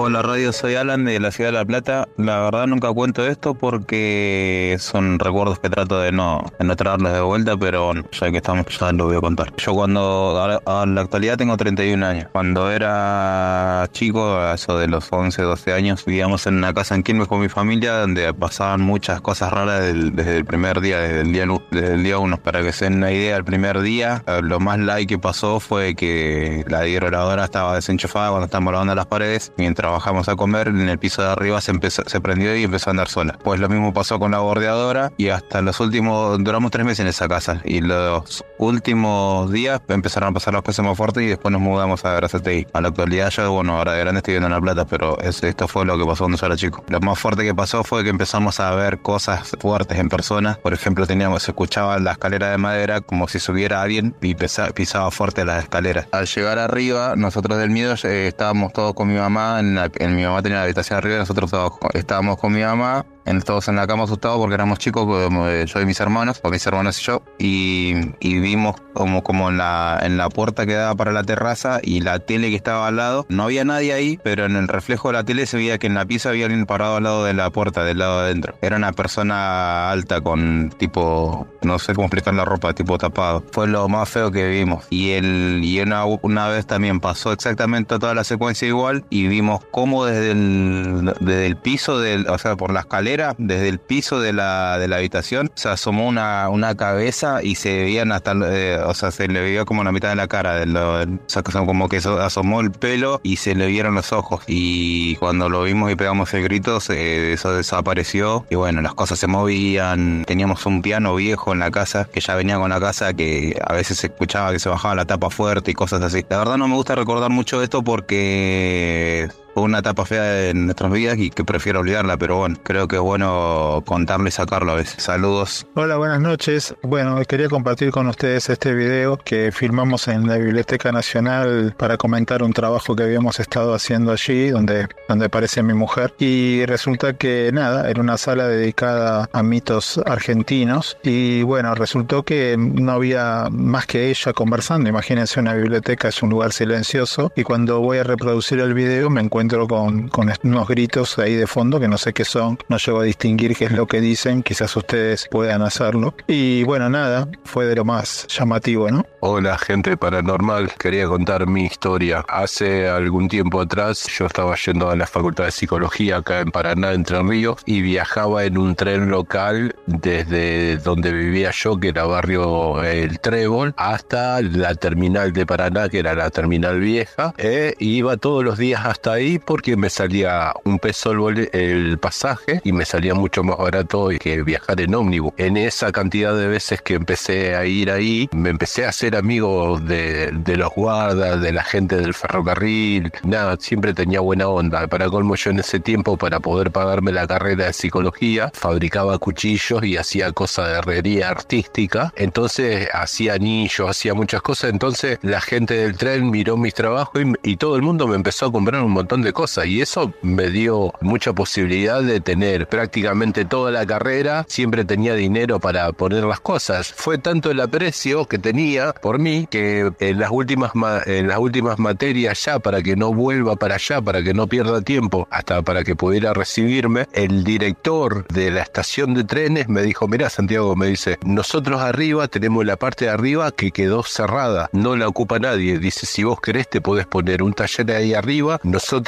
Hola radio, soy Alan de la ciudad de La Plata. La verdad nunca cuento esto porque son recuerdos que trato de no, de no de vuelta, pero bueno, ya que estamos ya lo voy a contar. Yo cuando, a la actualidad tengo 31 años. Cuando era chico, a eso de los 11, 12 años, vivíamos en una casa en Quilmes con mi familia donde pasaban muchas cosas raras desde el primer día, desde el día, desde el día uno. Para que se den una idea, el primer día, eh, lo más like que pasó fue que la hidroladora estaba desenchufada cuando estábamos lavando las paredes. Mientras bajamos a comer, en el piso de arriba se, empezó, se prendió y empezó a andar sola. Pues lo mismo pasó con la bordeadora y hasta los últimos, duramos tres meses en esa casa. Y los últimos días empezaron a pasar las cosas más fuertes y después nos mudamos a Grazatei. A la actualidad yo, bueno, ahora de grande estoy viviendo en La Plata, pero es- esto fue lo que pasó cuando yo era chico. Lo más fuerte que pasó fue que empezamos a ver cosas fuertes en persona. Por ejemplo, teníamos, se escuchaba la escalera de madera como si subiera alguien y pesa- pisaba fuerte las escaleras. Al llegar arriba, nosotros del miedo eh, estábamos todos con mi mamá, en, mi mamá tenía la habitación arriba nosotros estábamos con mi mamá, en, todos en la cama asustados porque éramos chicos, eh, yo y mis hermanos, o mis hermanos y yo, y, y vimos como, como en, la, en la puerta que daba para la terraza y la tele que estaba al lado. No había nadie ahí, pero en el reflejo de la tele se veía que en la pieza había alguien parado al lado de la puerta, del lado de adentro. Era una persona alta con tipo, no sé cómo explicar la ropa, tipo tapado. Fue lo más feo que vimos. Y, el, y una, una vez también pasó exactamente toda la secuencia igual y vimos cómo desde el, desde el piso, del, o sea, por la escalera, desde el piso de la, de la habitación, se asomó una, una cabeza y se veían hasta, eh, o sea, se le veía como la mitad de la cara, de lo- o como que so- asomó el pelo y se le vieron los ojos. Y cuando lo vimos y pegamos el grito, se- eso desapareció. Y bueno, las cosas se movían. Teníamos un piano viejo en la casa, que ya venía con la casa, que a veces se escuchaba que se bajaba la tapa fuerte y cosas así. La verdad no me gusta recordar mucho esto porque fue una etapa fea en nuestras vidas y que prefiero olvidarla, pero bueno, creo que es bueno contarlo y sacarlo a veces. Saludos. Hola, buenas noches. Bueno, quería compartir con ustedes este video que filmamos en la Biblioteca Nacional para comentar un trabajo que habíamos estado haciendo allí, donde, donde aparece mi mujer. Y resulta que nada, era una sala dedicada a mitos argentinos. Y bueno, resultó que no había más que ella conversando. Imagínense, una biblioteca es un lugar silencioso. Y cuando voy a reproducir el video me encuentro con unos gritos ahí de fondo que no sé qué son, no llego a distinguir qué es lo que dicen, quizás ustedes puedan hacerlo. Y bueno, nada, fue de lo más llamativo, ¿no? Hola gente paranormal, quería contar mi historia. Hace algún tiempo atrás yo estaba yendo a la Facultad de Psicología acá en Paraná, Entre Ríos, y viajaba en un tren local desde donde vivía yo, que era barrio El Trébol, hasta la terminal de Paraná, que era la terminal vieja. E iba todos los días hasta ahí porque me salía un peso el, el pasaje y me salía mucho más barato que viajar en ómnibus. En esa cantidad de veces que empecé a ir ahí, me empecé a hacer amigo de, de los guardas, de la gente del ferrocarril. Nada, siempre tenía buena onda. Para colmo yo en ese tiempo, para poder pagarme la carrera de psicología, fabricaba cuchillos y hacía cosas de herrería artística. Entonces hacía anillos, hacía muchas cosas. Entonces la gente del tren miró mis trabajos y, y todo el mundo me empezó a comprar un montón de cosas. Y eso me dio mucha posibilidad de tener prácticamente toda la carrera. Siempre tenía dinero para poner las cosas. Fue tanto el aprecio que tenía por mí que en las últimas, en las últimas materias ya, para que no vuelva para allá, para que no pierda tiempo, hasta para que pudiera recibirme, el director de la estación de trenes me dijo, mira Santiago, me dice, nosotros arriba tenemos la parte de arriba que quedó cerrada, no la ocupa nadie. Dice, si vos querés te podés poner un taller ahí arriba, nosotros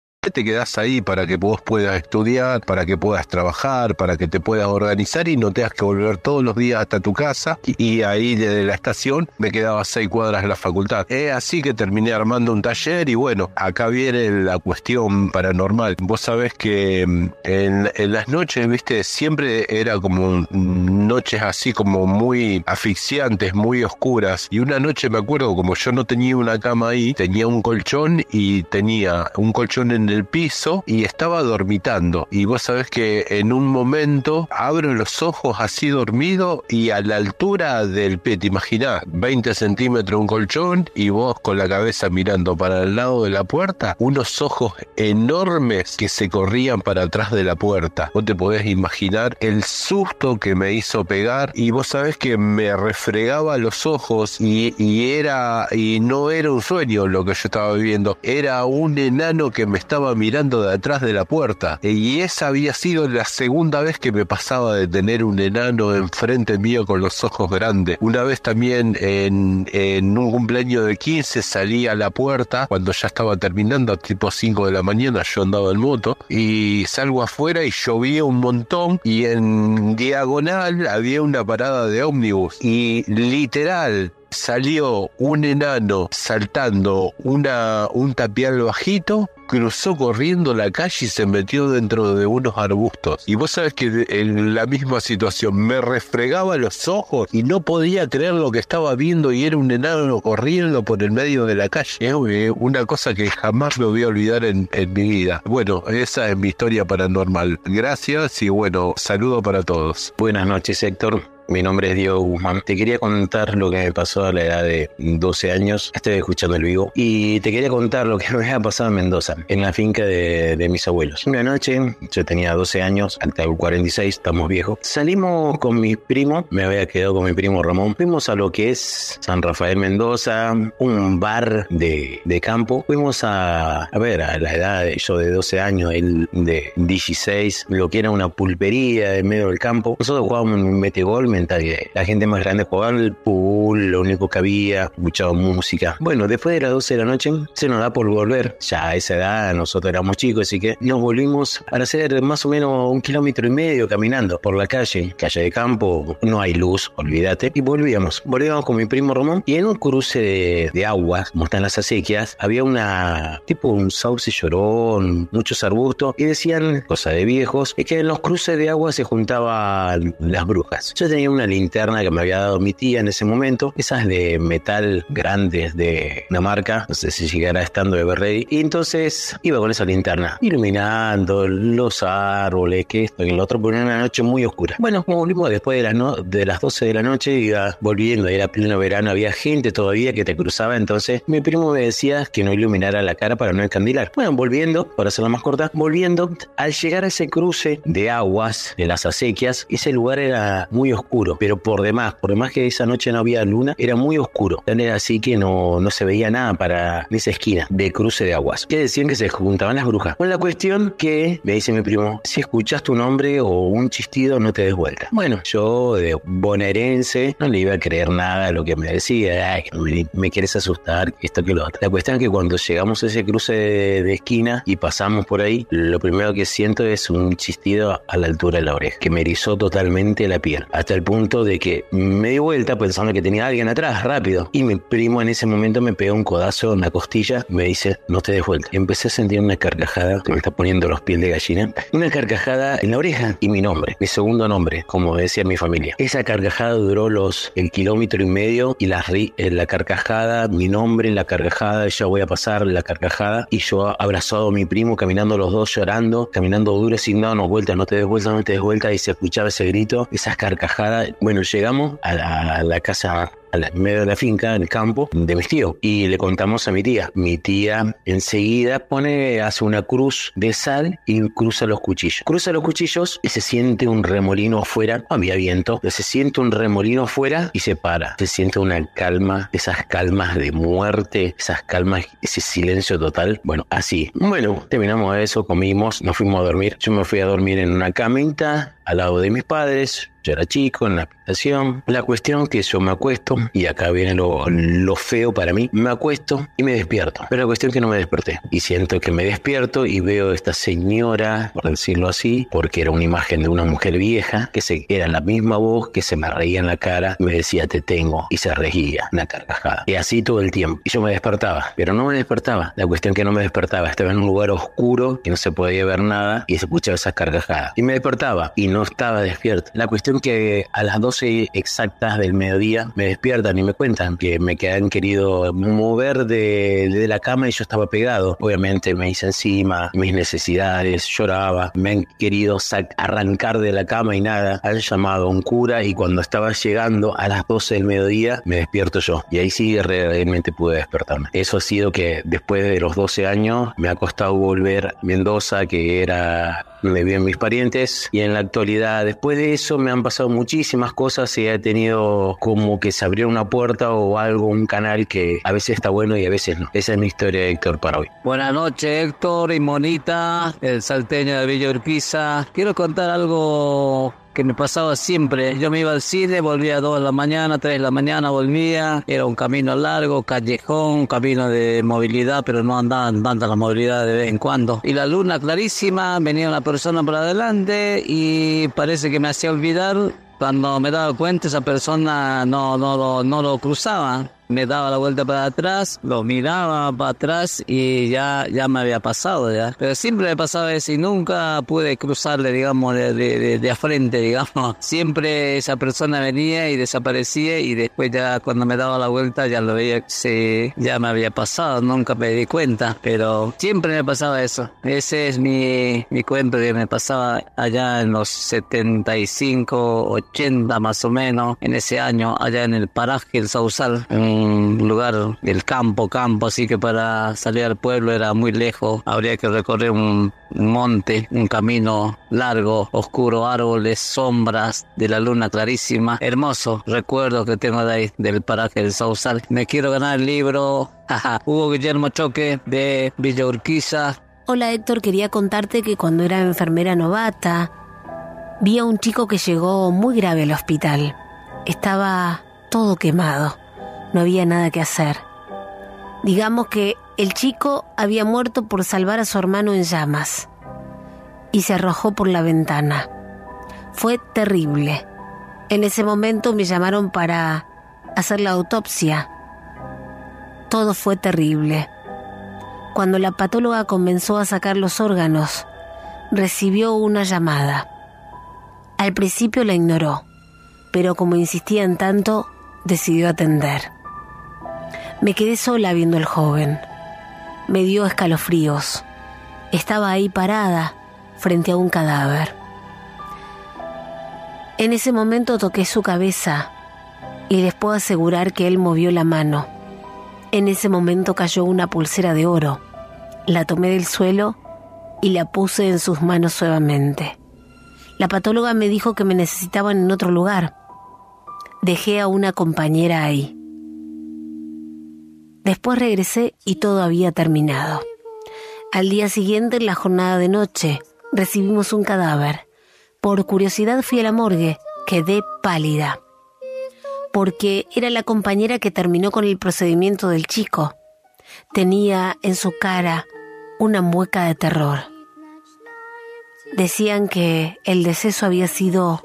Te quedas ahí para que vos puedas estudiar, para que puedas trabajar, para que te puedas organizar y no tengas que volver todos los días hasta tu casa. Y, ahí desde la estación me quedaba seis cuadras de la facultad. Es así que terminé armando un taller y bueno, acá viene la cuestión paranormal. Vos sabés que mm, en, en las noches, viste, siempre era como noches así como muy asfixiantes, muy oscuras. Y una noche me acuerdo, como yo no tenía una cama ahí, tenía un colchón y tenía un colchón en el piso y estaba dormitando. Y vos sabés que en un momento abro los ojos así dormido y a la altura del pie, te imaginás, 20 centímetros un colchón y vos con la cabeza mirando para el lado de la puerta, unos ojos enormes que se corrían para atrás de la puerta. Vos te podés imaginar el susto que me hizo pegar y vos sabés que me refregaba los ojos y, y era y no era un sueño lo que yo estaba viviendo, era un enano que me mirando de atrás de la puerta. Y esa había sido la segunda vez que me pasaba de tener un enano enfrente mío con los ojos grandes. Una vez también en, en un cumpleaños de 15 salí a la puerta cuando ya estaba terminando, tipo 5 de la mañana, yo andaba en moto y salgo afuera y llovía un montón y en diagonal había una parada de ómnibus y literal salió un enano saltando una, un tapial bajito, cruzó corriendo la calle y se metió dentro de unos arbustos. Y vos sabés que en la misma situación me refregaba los ojos y no podía creer lo que estaba viendo y era un enano corriendo por el medio de la calle. Es una cosa que jamás me voy a olvidar en, en mi vida. Bueno, esa es mi historia paranormal. Gracias y bueno, saludo para todos. Buenas noches, Héctor. Mi nombre es Diego Guzmán. Te quería contar lo que me pasó a la edad de 12 años. Estoy escuchando el vivo. Y te quería contar lo que me había pasado en Mendoza, en la finca de, de mis abuelos. Una noche, yo tenía 12 años, hasta el 46, estamos viejos. Salimos con mi primo, me había quedado con mi primo Ramón. Fuimos a lo que es San Rafael Mendoza, un bar de, de campo. Fuimos a, a ver, a la edad de yo de 12 años, él de 16, lo que era una pulpería en medio del campo. Nosotros jugábamos un metegol, la gente más grande jugaba al pool, lo único que había, escuchaba música. Bueno, después de las 12 de la noche se nos da por volver. Ya a esa edad nosotros éramos chicos, así que nos volvimos para hacer más o menos un kilómetro y medio caminando por la calle, calle de campo, no hay luz, olvídate. Y volvíamos, volvíamos con mi primo Román y en un cruce de, de aguas, como están las acequias, había una tipo un sauce llorón, muchos arbustos y decían, cosa de viejos, es que en los cruces de agua se juntaban las brujas. Yo tenía una linterna que me había dado mi tía en ese momento, esas de metal grandes de una marca, no sé si llegará estando de Ready, y entonces iba con esa linterna, iluminando los árboles, que esto y lo otro, por una noche muy oscura. Bueno, como volvimos después de, la no- de las 12 de la noche, iba volviendo, era pleno verano, había gente todavía que te cruzaba, entonces mi primo me decía que no iluminara la cara para no encandilar. Bueno, volviendo, para hacerla más corta, volviendo, al llegar a ese cruce de aguas de las acequias, ese lugar era muy oscuro, pero por demás, por demás que esa noche no había luna, era muy oscuro. Tan era así que no, no se veía nada para esa esquina de cruce de aguas. Que decían que se juntaban las brujas. Con la cuestión que me dice mi primo, si escuchas tu nombre o un chistido, no te des vuelta. Bueno, yo de bonaerense no le iba a creer nada a lo que me decía. Ay, me, me quieres asustar, esto que lo otro. La cuestión es que cuando llegamos a ese cruce de, de esquina y pasamos por ahí, lo primero que siento es un chistido a la altura de la oreja, que me erizó totalmente la piel, hasta el punto de que me di vuelta pensando que tenía alguien atrás, rápido. Y mi primo en ese momento me pegó un codazo en la costilla, me dice, no te des vuelta. Y empecé a sentir una carcajada que me está poniendo los pies de gallina, una carcajada en la oreja y mi nombre, mi segundo nombre, como decía mi familia. Esa carcajada duró los el kilómetro y medio y la, ri- eh, la carcajada, mi nombre, la carcajada, ya voy a pasar la carcajada y yo abrazado a mi primo, caminando los dos llorando, caminando duro, sin darnos vuelta, no te des vuelta, no te des vuelta y se escuchaba ese grito, esas carcajadas. Bueno, llegamos a la, casa en medio de la finca, en el campo, de mis tíos. Y le contamos a mi tía. Mi tía enseguida pone, hace una cruz de sal y cruza los cuchillos. Cruza los cuchillos y se siente un remolino afuera. Había viento. Se siente un remolino afuera y se para. Se siente una calma, esas calmas de muerte, esas calmas, ese silencio total. Bueno, así. Bueno, terminamos eso, comimos, nos fuimos a dormir. Yo me fui a dormir en una camita al lado de mis padres. Yo era chico en la habitación. La cuestión que yo me acuesto, y acá viene lo, lo feo para mí, me acuesto y me despierto. Pero la cuestión que no me desperté. Y siento que me despierto y veo esta señora, por decirlo así, porque era una imagen de una mujer vieja, que se, era la misma voz que se me reía en la cara, me decía te tengo, y se reía, una carcajada. Y así todo el tiempo. Y yo me despertaba, pero no me despertaba. La cuestión que no me despertaba, estaba en un lugar oscuro, que no se podía ver nada, y se escuchaba esas carcajadas. Y me despertaba, y no estaba despierto. La cuestión que a las 12 exactas del mediodía me despiertan y me cuentan que me han querido mover de, de la cama y yo estaba pegado. Obviamente me hice encima mis necesidades, lloraba, me han querido arrancar de la cama y nada. Han llamado a un cura y cuando estaba llegando a las 12 del mediodía me despierto yo. Y ahí sí realmente pude despertarme. Eso ha sido que después de los 12 años me ha costado volver Mendoza, que era donde viven mis parientes. Y en la actualidad, después de eso, me han pasado muchísimas cosas y he tenido como que se abrió una puerta o algo, un canal que a veces está bueno y a veces no. Esa es mi historia, Héctor, para hoy. Buenas noches, Héctor y Monita, el salteño de Villa Urquiza. Quiero contar algo que me pasaba siempre. Yo me iba al cine, volvía a 2 de la mañana, 3 de la mañana, volvía. Era un camino largo, callejón, camino de movilidad, pero no andaban tanta la movilidad de vez en cuando. Y la luna clarísima, venía una persona por adelante y parece que me hacía olvidar. Cuando me daba cuenta, esa persona no, no, lo- no lo cruzaba me daba la vuelta para atrás, lo miraba para atrás y ya, ya me había pasado ya. Pero siempre me pasaba eso y nunca pude cruzarle, digamos, de, de, de, a frente, digamos. Siempre esa persona venía y desaparecía y después ya cuando me daba la vuelta ya lo veía se, ya me había pasado, nunca me di cuenta. Pero siempre me pasaba eso. Ese es mi, mi cuento que me pasaba allá en los 75, 80 más o menos, en ese año, allá en el paraje, el Sausal, un lugar del campo, campo, así que para salir al pueblo era muy lejos, habría que recorrer un, monte, un camino largo, oscuro, árboles, sombras de la luna clarísima, hermoso recuerdo que tengo de ahí, del paraje del Sausal. Me quiero ganar el libro, Hugo Guillermo Choque de Villa Urquiza, Hola Héctor, quería contarte que cuando era enfermera novata, vi a un chico que llegó muy grave al hospital. Estaba todo quemado. No había nada que hacer. Digamos que el chico había muerto por salvar a su hermano en llamas y se arrojó por la ventana. Fue terrible. En ese momento me llamaron para hacer la autopsia. Todo fue terrible. Cuando la patóloga comenzó a sacar los órganos, recibió una llamada. Al principio la ignoró, pero como insistían tanto, decidió atender. Me quedé sola viendo al joven. Me dio escalofríos. Estaba ahí parada, frente a un cadáver. En ese momento toqué su cabeza y les puedo asegurar que él movió la mano. En ese momento cayó una pulsera de oro. La tomé del suelo y la puse en sus manos suavemente. La patóloga me dijo que me necesitaban en otro lugar. Dejé a una compañera ahí. Después regresé y todo había terminado. Al día siguiente, en la jornada de noche, recibimos un cadáver. Por curiosidad fui a la morgue, quedé pálida. Porque era la compañera que terminó con el procedimiento del chico. Tenía en su cara una mueca de terror. Decían que el deceso había sido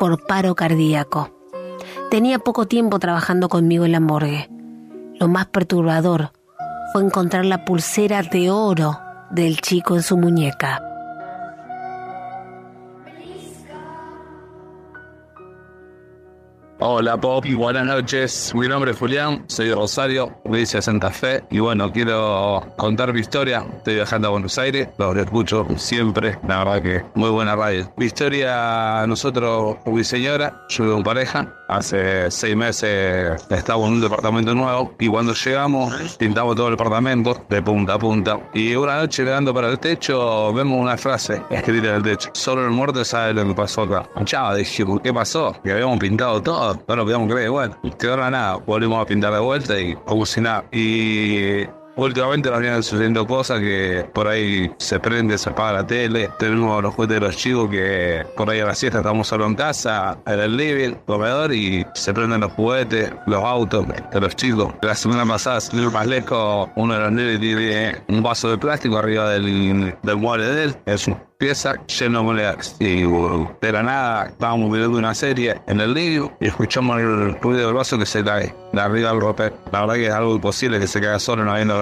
por paro cardíaco. Tenía poco tiempo trabajando conmigo en la morgue. Lo más perturbador fue encontrar la pulsera de oro del chico en su muñeca. Hola Pop, buenas noches. Mi nombre es Julián, soy de Rosario, provincia de Santa Fe. Y bueno, quiero contar mi historia. Estoy viajando a Buenos Aires, lo escucho siempre. La verdad que muy buena radio. Mi historia, nosotros, mi señora, yo vivo en pareja. Hace seis meses estamos en un departamento nuevo y cuando llegamos pintamos todo el departamento de punta a punta. Y una noche mirando para el techo vemos una frase escrita en el techo. Solo el muerto sabe lo que pasó acá. Chao, dije, ¿qué pasó? Que habíamos pintado todo no lo podíamos creer. Bueno, quedó nada, volvimos a pintar de vuelta y si nada. Y Últimamente nos vienen sucediendo cosas que por ahí se prende, se apaga la tele. Tenemos los juguetes de los chicos que por ahí a la siesta estamos solo en casa, en el living, comedor y se prenden los juguetes, los autos de los chicos. La semana pasada, sin más lejos, uno de los nenes tiene un vaso de plástico arriba del, del mueble de él. Es una pieza lleno de monedas. Y de la nada estábamos viendo una serie en el living y escuchamos el ruido del vaso que se cae de arriba del ropero. La verdad que es algo imposible que se caiga solo no habiendo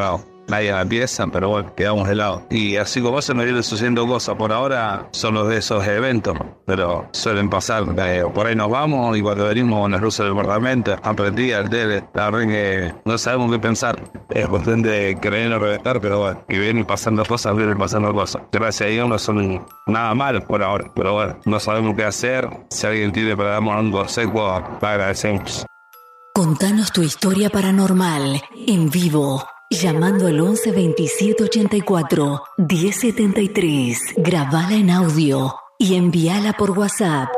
nadie la pieza, pero bueno, quedamos de lado. Y así como se me vienen sucediendo cosas, por ahora son los de esos eventos, pero suelen pasar. Eh, por ahí nos vamos y cuando venimos con las luces del departamento, aprendí el tele, la verdad que no sabemos qué pensar. Es cuestión de creer o reventar, pero bueno, que vienen pasando cosas, vienen pasando cosas. Gracias a Dios no son nada mal por ahora, pero bueno, no sabemos qué hacer. Si alguien tiene para darnos un consejo, agradecemos. Contanos tu historia paranormal en vivo. Llamando al 11 27 84 1073. Grabala en audio y envíala por WhatsApp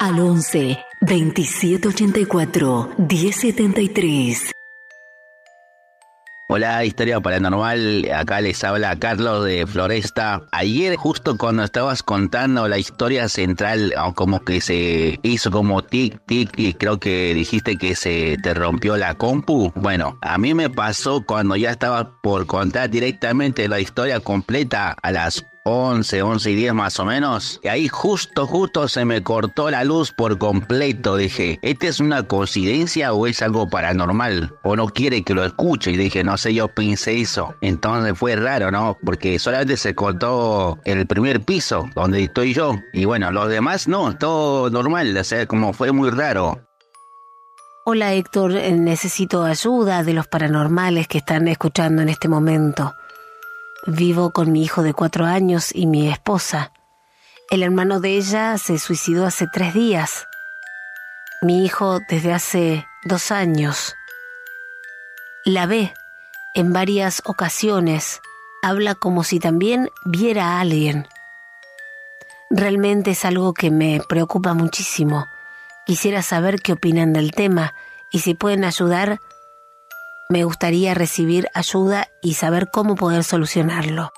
al 11 27 84 1073. Hola, Historia Paranormal. Acá les habla Carlos de Floresta. Ayer, justo cuando estabas contando la historia central, como que se hizo como tic, tic, y creo que dijiste que se te rompió la compu. Bueno, a mí me pasó cuando ya estaba por contar directamente la historia completa a las 11, 11 y 10 más o menos. Y ahí justo, justo se me cortó la luz por completo. Dije, ¿esta es una coincidencia o es algo paranormal? O no quiere que lo escuche. Y dije, no sé, yo pensé eso. Entonces fue raro, ¿no? Porque solamente se cortó el primer piso, donde estoy yo. Y bueno, los demás no, todo normal. O sea, como fue muy raro. Hola Héctor, necesito ayuda de los paranormales que están escuchando en este momento. Vivo con mi hijo de cuatro años y mi esposa. El hermano de ella se suicidó hace tres días. Mi hijo desde hace dos años. La ve en varias ocasiones. Habla como si también viera a alguien. Realmente es algo que me preocupa muchísimo. Quisiera saber qué opinan del tema y si pueden ayudar me gustaría recibir ayuda y saber cómo poder solucionarlo.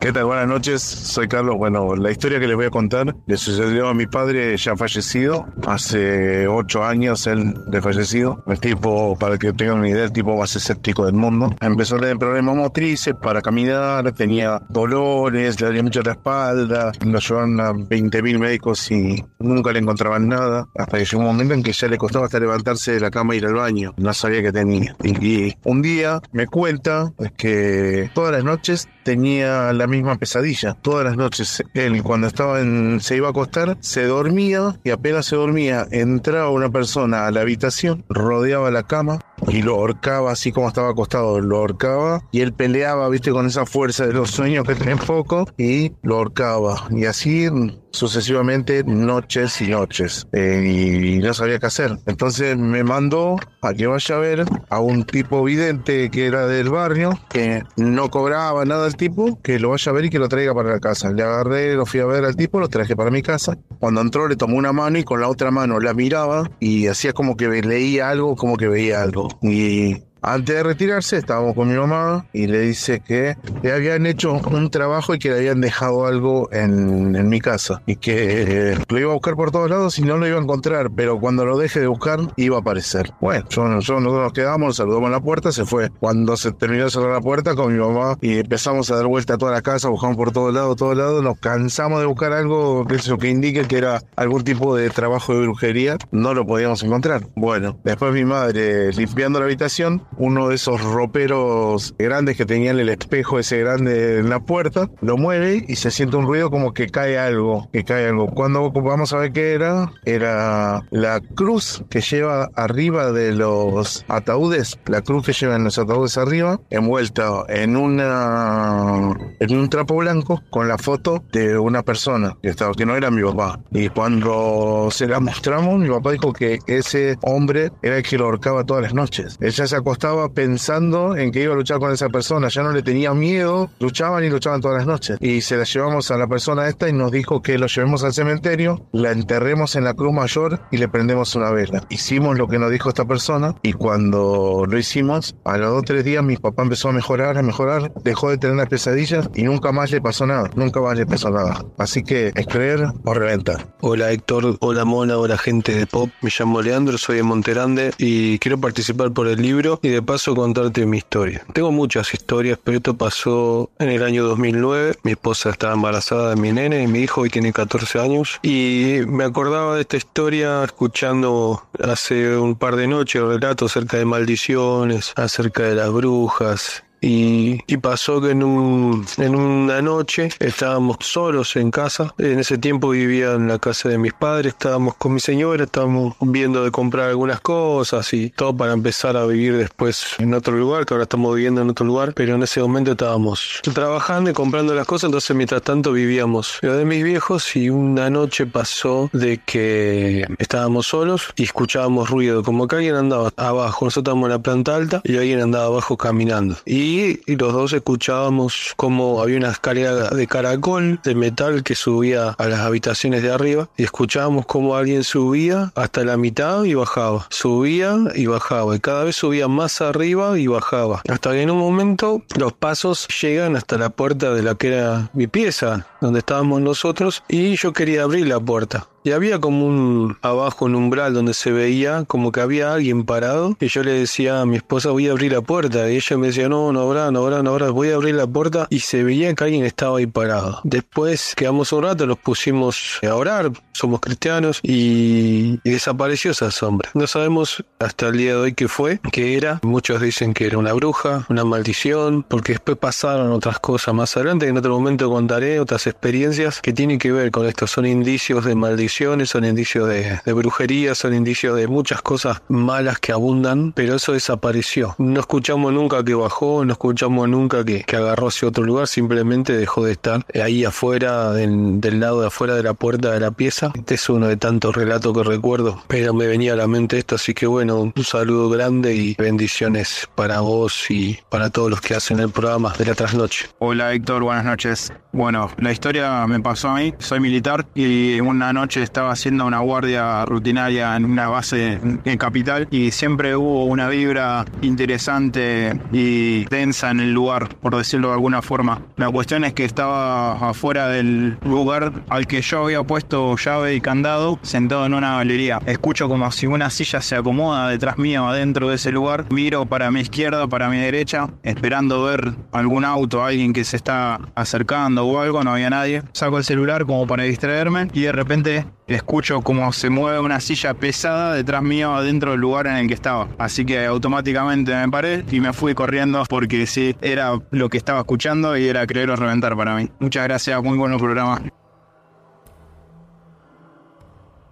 ¿Qué tal? Buenas noches, soy Carlos. Bueno, la historia que les voy a contar le sucedió a mi padre ya fallecido, hace ocho años él de fallecido. El tipo, para que tengan una idea, el tipo más escéptico del mundo. Empezó a tener problemas motrices para caminar, tenía dolores, le dolía mucho la espalda, lo llevaron a 20.000 médicos y nunca le encontraban nada, hasta que llegó un momento en que ya le costaba hasta levantarse de la cama e ir al baño, no sabía qué tenía. Y, y un día me cuenta que todas las noches tenía la misma pesadilla. Todas las noches él cuando estaba en, se iba a acostar, se dormía y apenas se dormía, entraba una persona a la habitación, rodeaba la cama y lo ahorcaba así como estaba acostado, lo ahorcaba y él peleaba, viste, con esa fuerza de los sueños que tiene poco y lo ahorcaba. Y así sucesivamente noches y noches eh, y no sabía qué hacer. Entonces me mandó a que vaya a ver a un tipo vidente que era del barrio, que no cobraba nada el tipo, que lo vaya a ver y que lo traiga para la casa. Le agarré, lo fui a ver al tipo, lo traje para mi casa. Cuando entró le tomó una mano y con la otra mano la miraba y hacía como que leía algo, como que veía algo. Y antes de retirarse, estábamos con mi mamá y le dice que le habían hecho un trabajo y que le habían dejado algo en, en mi casa y que eh, lo iba a buscar por todos lados y no lo iba a encontrar, pero cuando lo deje de buscar iba a aparecer. Bueno, yo, yo- nosotros nos quedamos, saludamos en la puerta, se fue. Cuando se terminó de cerrar la puerta con mi mamá y empezamos a dar vuelta a toda la casa, buscamos por todos lados, todos lados, nos cansamos de buscar algo que, eso, que indique que era algún tipo de trabajo de brujería, no lo podíamos encontrar. Bueno, después mi madre limpiando la habitación, uno de esos roperos grandes que tenían el espejo ese grande en la puerta, lo mueve y se siente un ruido como que cae algo, que cae algo. Cuando vamos a ver qué era, era la cruz que lleva arriba de los ataúdes, la cruz que llevan los ataúdes arriba, envuelta en una en un trapo blanco con la foto de una persona que estaba que no era mi papá. Y cuando se la mostramos, mi papá dijo que ese hombre era el que lo ahorcaba todas las noches. Ella se acostaba pensando en que iba a luchar con esa persona, ya no le tenía miedo, luchaban y luchaban todas las noches. Y se la llevamos a la persona esta y nos dijo que lo llevemos al cementerio, la enterremos en la cruz mayor y le prendemos una vela. Hicimos lo que nos dijo esta persona y cuando lo hicimos, a los dos o tres días mi papá empezó a mejorar, a mejorar, dejó de tener las pesadillas y nunca más le pasó nada, nunca más le pasó nada. Así que es creer o reventar. Hola Héctor, hola Mona, hola gente de Pop. Me llamo Leandro, soy de Monterande y quiero participar por el libro y de paso contarte mi historia. Tengo muchas historias, pero esto pasó en el año 2009. Mi esposa estaba embarazada de mi nene y mi hijo hoy tiene 14 años. Y me acordaba de esta historia escuchando hace un par de noches relatos acerca de maldiciones, acerca de las brujas y, y pasó que en, un, en una noche estábamos solos en casa. En ese tiempo vivía en la casa de mis padres, estábamos con mi señora, estábamos viendo de comprar algunas cosas y todo para empezar a vivir después en otro lugar, que ahora estamos viviendo en otro lugar, pero en ese momento estábamos trabajando y comprando las cosas, entonces mientras tanto vivíamos lo de mis viejos y una noche pasó de que estábamos solos y escuchábamos ruido, como que alguien andaba abajo, nosotros estábamos en la planta alta y alguien andaba abajo caminando. Y, y los dos escuchábamos como había una escalera de caracol de metal que subía a las habitaciones de arriba y escuchábamos como alguien subía hasta la mitad y bajaba, subía y bajaba y cada vez subía más arriba y bajaba. Hasta que en un momento los pasos llegan hasta la puerta de la que era mi pieza, donde estábamos nosotros y yo quería abrir la puerta. Y había como un abajo un umbral donde se veía como que había alguien parado y yo le decía a mi esposa voy a abrir la puerta y ella me decía no, no habrá, no habrá, no habrá, voy a abrir la puerta y se veía que alguien estaba ahí parado. Después quedamos un rato, nos pusimos a orar, somos cristianos y, y desapareció esa sombra. No sabemos hasta el día de hoy qué fue, qué era. Muchos dicen que era una bruja, una maldición, porque después pasaron otras cosas más adelante en otro momento contaré, otras experiencias que tienen que ver con esto. Son indicios de son indicios de, de brujería, son indicios de muchas cosas malas que abundan, pero eso desapareció. No escuchamos nunca que bajó, no escuchamos nunca que, que agarró hacia otro lugar, simplemente dejó de estar ahí afuera, del, del lado de afuera de la puerta de la pieza. Este es uno de tantos relatos que recuerdo, pero me venía a la mente esto, así que bueno, un saludo grande y bendiciones para vos y para todos los que hacen el programa de la trasnoche. Hola Héctor, buenas noches. Bueno, la historia me pasó a mí, soy militar y una noche noche estaba haciendo una guardia rutinaria en una base en, Capital y siempre hubo una vibra interesante y densa en el lugar, por decirlo de alguna forma. La cuestión es que estaba afuera del lugar al que yo había puesto llave y candado, sentado en una galería. Escucho como si una silla se acomoda detrás mío, adentro de ese lugar. Miro para mi izquierda, para mi derecha, esperando ver algún auto, alguien que se está acercando o algo, no había nadie. Saco el celular como para distraerme y de repente escucho como se mueve una silla pesada detrás mío adentro del lugar en el que estaba. Así que automáticamente me paré y me fui corriendo porque sí, era lo que estaba escuchando y era creer o reventar para mí. Muchas gracias, muy bueno programa.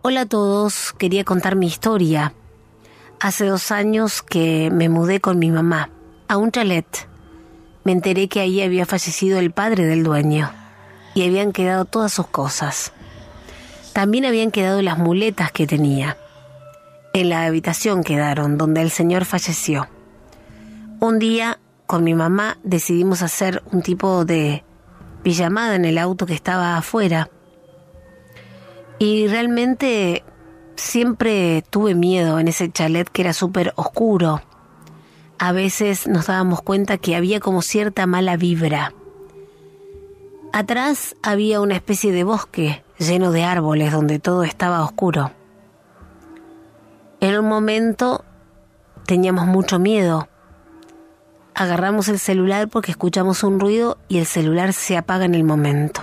Hola a todos, quería contar mi historia. Hace dos años que me mudé con mi mamá a un chalet. Me enteré que ahí había fallecido el padre del dueño y habían quedado todas sus cosas. También habían quedado las muletas que tenía. En la habitación quedaron donde el señor falleció. Un día con mi mamá decidimos hacer un tipo de pijamada en el auto que estaba afuera. Y realmente siempre tuve miedo en ese chalet que era súper oscuro. A veces nos dábamos cuenta que había como cierta mala vibra. Atrás había una especie de bosque lleno de árboles donde todo estaba oscuro. En un momento teníamos mucho miedo. Agarramos el celular porque escuchamos un ruido y el celular se apaga en el momento.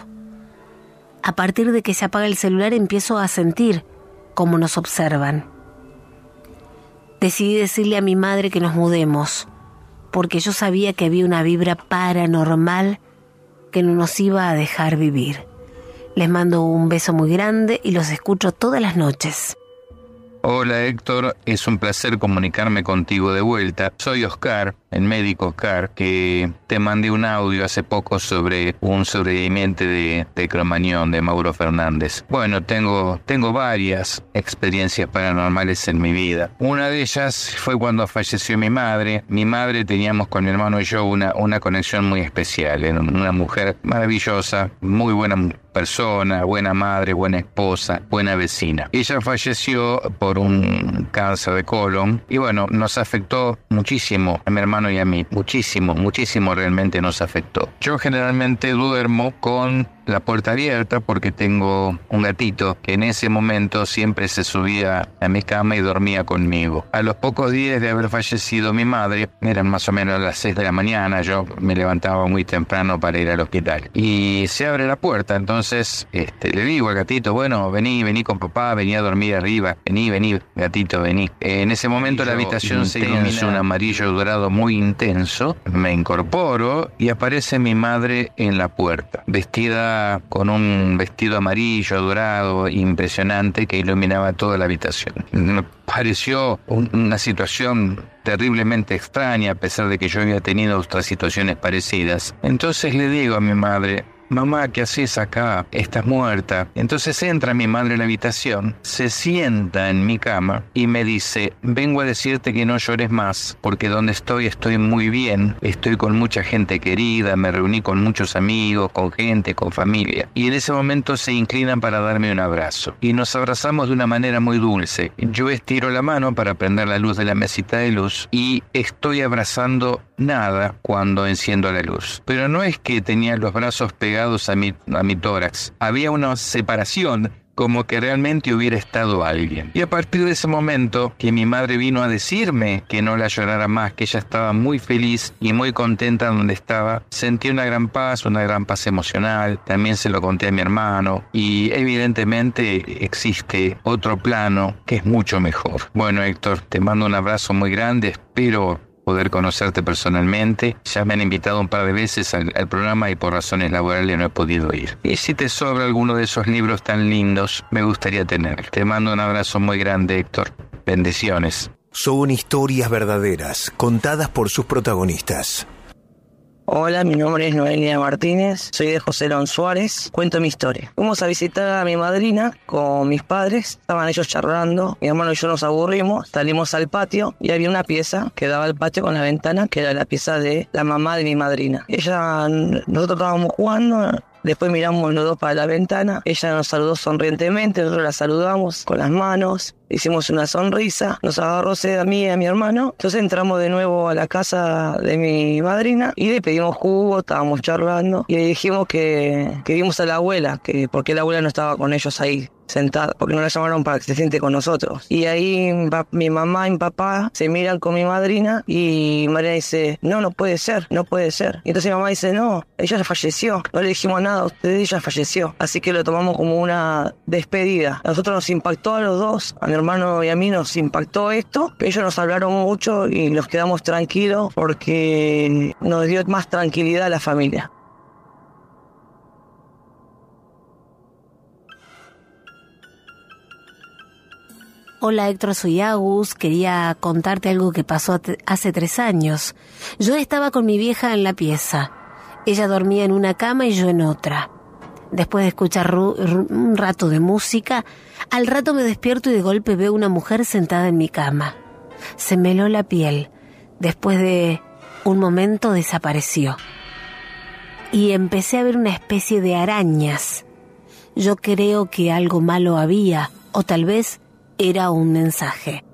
A partir de que se apaga el celular empiezo a sentir cómo nos observan. Decidí decirle a mi madre que nos mudemos, porque yo sabía que había una vibra paranormal que no nos iba a dejar vivir. Les mando un beso muy grande y los escucho todas las noches. Hola Héctor, es un placer comunicarme contigo de vuelta. Soy Oscar, el médico Oscar, que te mandé un audio hace poco sobre un sobreviviente de, de Cromañón, de Mauro Fernández. Bueno, tengo, tengo varias experiencias paranormales en mi vida. Una de ellas fue cuando falleció mi madre. Mi madre teníamos con mi hermano y yo una, una conexión muy especial. Era una mujer maravillosa, muy buena persona, buena madre, buena esposa, buena vecina. Ella falleció por un cáncer de colon y bueno, nos afectó muchísimo a mi hermano y a mí, muchísimo, muchísimo realmente nos afectó. Yo generalmente duermo con la puerta abierta porque tengo un gatito que en ese momento siempre se subía a mi cama y dormía conmigo. A los pocos días de haber fallecido mi madre, eran más o menos las 6 de la mañana, yo me levantaba muy temprano para ir al hospital y se abre la puerta, entonces este, le digo al gatito, bueno, vení, vení con papá, vení a dormir arriba, vení, vení, gatito, vení. En ese momento la habitación se ilumina un amarillo dorado muy intenso, me incorporo y aparece mi madre en la puerta, vestida con un vestido amarillo, dorado, impresionante que iluminaba toda la habitación. Me pareció un- una situación terriblemente extraña a pesar de que yo había tenido otras situaciones parecidas. Entonces le digo a mi madre, Mamá, ¿qué haces acá? Estás muerta. Entonces entra mi madre a la habitación, se sienta en mi cama y me dice, vengo a decirte que no llores más, porque donde estoy estoy muy bien, estoy con mucha gente querida, me reuní con muchos amigos, con gente, con familia. Y en ese momento se inclinan para darme un abrazo. Y nos abrazamos de una manera muy dulce. Yo estiro la mano para prender la luz de la mesita de luz y estoy abrazando nada cuando enciendo la luz. Pero no es que tenía los brazos pegados a mi, a mi tórax. Había una separación como que realmente hubiera estado alguien. Y a partir de ese momento que mi madre vino a decirme que no la llorara más, que ella estaba muy feliz y muy contenta donde estaba, sentí una gran paz, una gran paz emocional, también se lo conté a mi hermano y evidentemente existe otro plano que es mucho mejor. Bueno Héctor, te mando un abrazo muy grande, espero poder conocerte personalmente. Ya me han invitado un par de veces al, programa y por razones laborales no he podido ir. Y si te sobra alguno de esos libros tan lindos, me gustaría tener. Te mando un abrazo muy grande, Héctor. Bendiciones. Son historias verdaderas, contadas por sus protagonistas. Hola, mi nombre es Noelia Martínez, soy de José León Suárez. Cuento mi historia. Fuimos a visitar a mi madrina con mis padres, estaban ellos charlando, mi hermano y yo nos aburrimos, salimos al patio y había una pieza que daba al patio con la ventana, que era la pieza de la mamá de mi madrina. Ella, nosotros estábamos jugando, Después miramos los dos para la ventana. Ella nos saludó sonrientemente, nosotros la saludamos con las manos. Hicimos una sonrisa, nos agarró sed a mí y a mi hermano. Entonces entramos de nuevo a la casa de mi madrina y le pedimos jugo, estábamos charlando y le dijimos que queríamos a la abuela, que porque la abuela no estaba con ellos ahí sentada, porque no la llamaron para que se siente con nosotros. Y ahí mi mamá y mi papá se miran con mi madrina y María dice, no, no puede ser, no puede ser. Y entonces mi mamá dice, no, ella falleció, no le dijimos nada a ustedes, ella falleció. Así que lo tomamos como una despedida. A nosotros nos impactó a los dos, a hermano y a mí nos impactó esto, ellos nos hablaron mucho y nos quedamos tranquilos porque nos dio más tranquilidad a la familia. Hola Héctor, soy Agus. Quería contarte algo que pasó hace tres años. Yo estaba con mi vieja en la pieza. Ella dormía en una cama y yo en otra. Después de escuchar un rato de música, al rato me despierto y de golpe veo una mujer sentada en mi cama. Se me heló la piel. Después de un momento desapareció. Y empecé a ver una especie de arañas. Yo creo que algo malo había, o tal vez era un mensaje.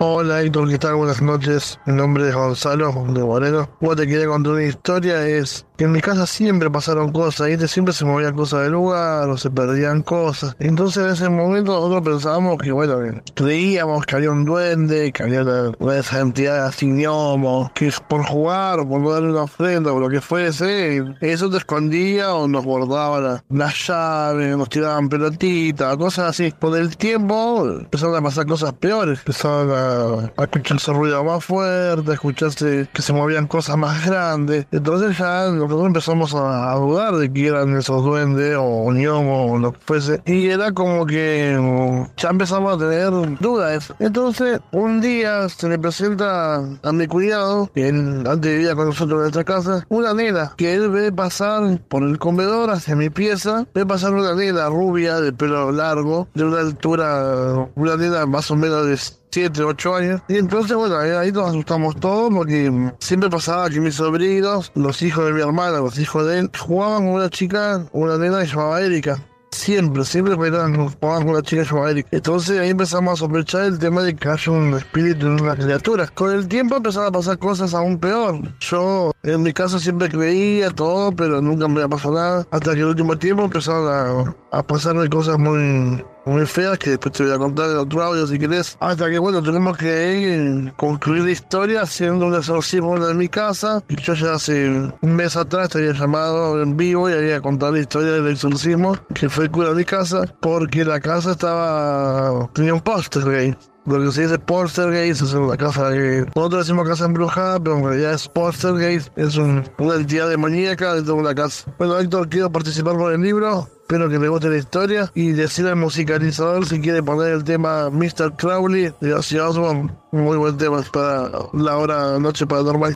Hola Héctor, ¿qué tal? Buenas noches. Mi nombre es Gonzalo de Moreno. Te quería contar una historia. Es que en mi casa siempre pasaron cosas. Siempre se movían cosas del lugar o se perdían cosas. Entonces en ese momento nosotros pensábamos que, bueno, creíamos que había un duende, que había una, de esas entidades sin gnomos, que por jugar o por no darle una ofrenda o lo que fuese, eso te escondía o nos guardaba la, la llave, nos tiraban pelotitas, cosas así. Con el tiempo empezaron a pasar cosas peores. Empezaron a, a escucharse ruido más fuerte, a escucharse que se movían cosas más grandes. Entonces ya nosotros empezamos a, dudar de que eran esos duendes o gnomos o lo que fuese. Y era como que mm, ya empezamos a tener dudas. Entonces un día se le presenta a mi cuñado, que él antes vivía con nosotros en nuestra casa, una nena que él ve pasar por el comedor hacia mi pieza, ve pasar una nena rubia de pelo largo, de una altura, una nena más o menos de 7, 8 años. Y entonces, bueno, ahí, nos asustamos todos porque siempre pasaba que mis sobrinos, los hijos de mi hermana, los hijos de él, jugaban con una chica, una nena que se llamaba Erika. Siempre, siempre jugaban con una chica llamada Erika. Entonces ahí empezamos a sospechar el tema de que haya un espíritu en una criatura. Con el tiempo empezaron a pasar cosas aún peor. Yo, en mi caso, siempre creía todo, pero nunca me pasado nada. Hasta que el último tiempo empezaron a, a pasarme cosas muy, muy feas que después te voy a contar en otro audio si querés. Hasta que, bueno, tenemos que concluir la historia haciendo un exorcismo en mi casa. Yo ya hace un mes atrás te había llamado en vivo y había contado la historia del exorcismo, que fue el cura de mi casa, porque la casa estaba... tenía un póster gay. Lo que se dice poltergeist es una casa que nosotros decimos casa embrujada, pero en realidad es poltergeist, es un- una entidad demoníaca dentro de una casa. Bueno, Héctor, quiero participar por el libro. Espero que le guste la historia y decirle al musicalizador si quiere poner el tema Mr. Crowley de Ozzy Osbourne. Muy buen tema para la hora noche paranormal.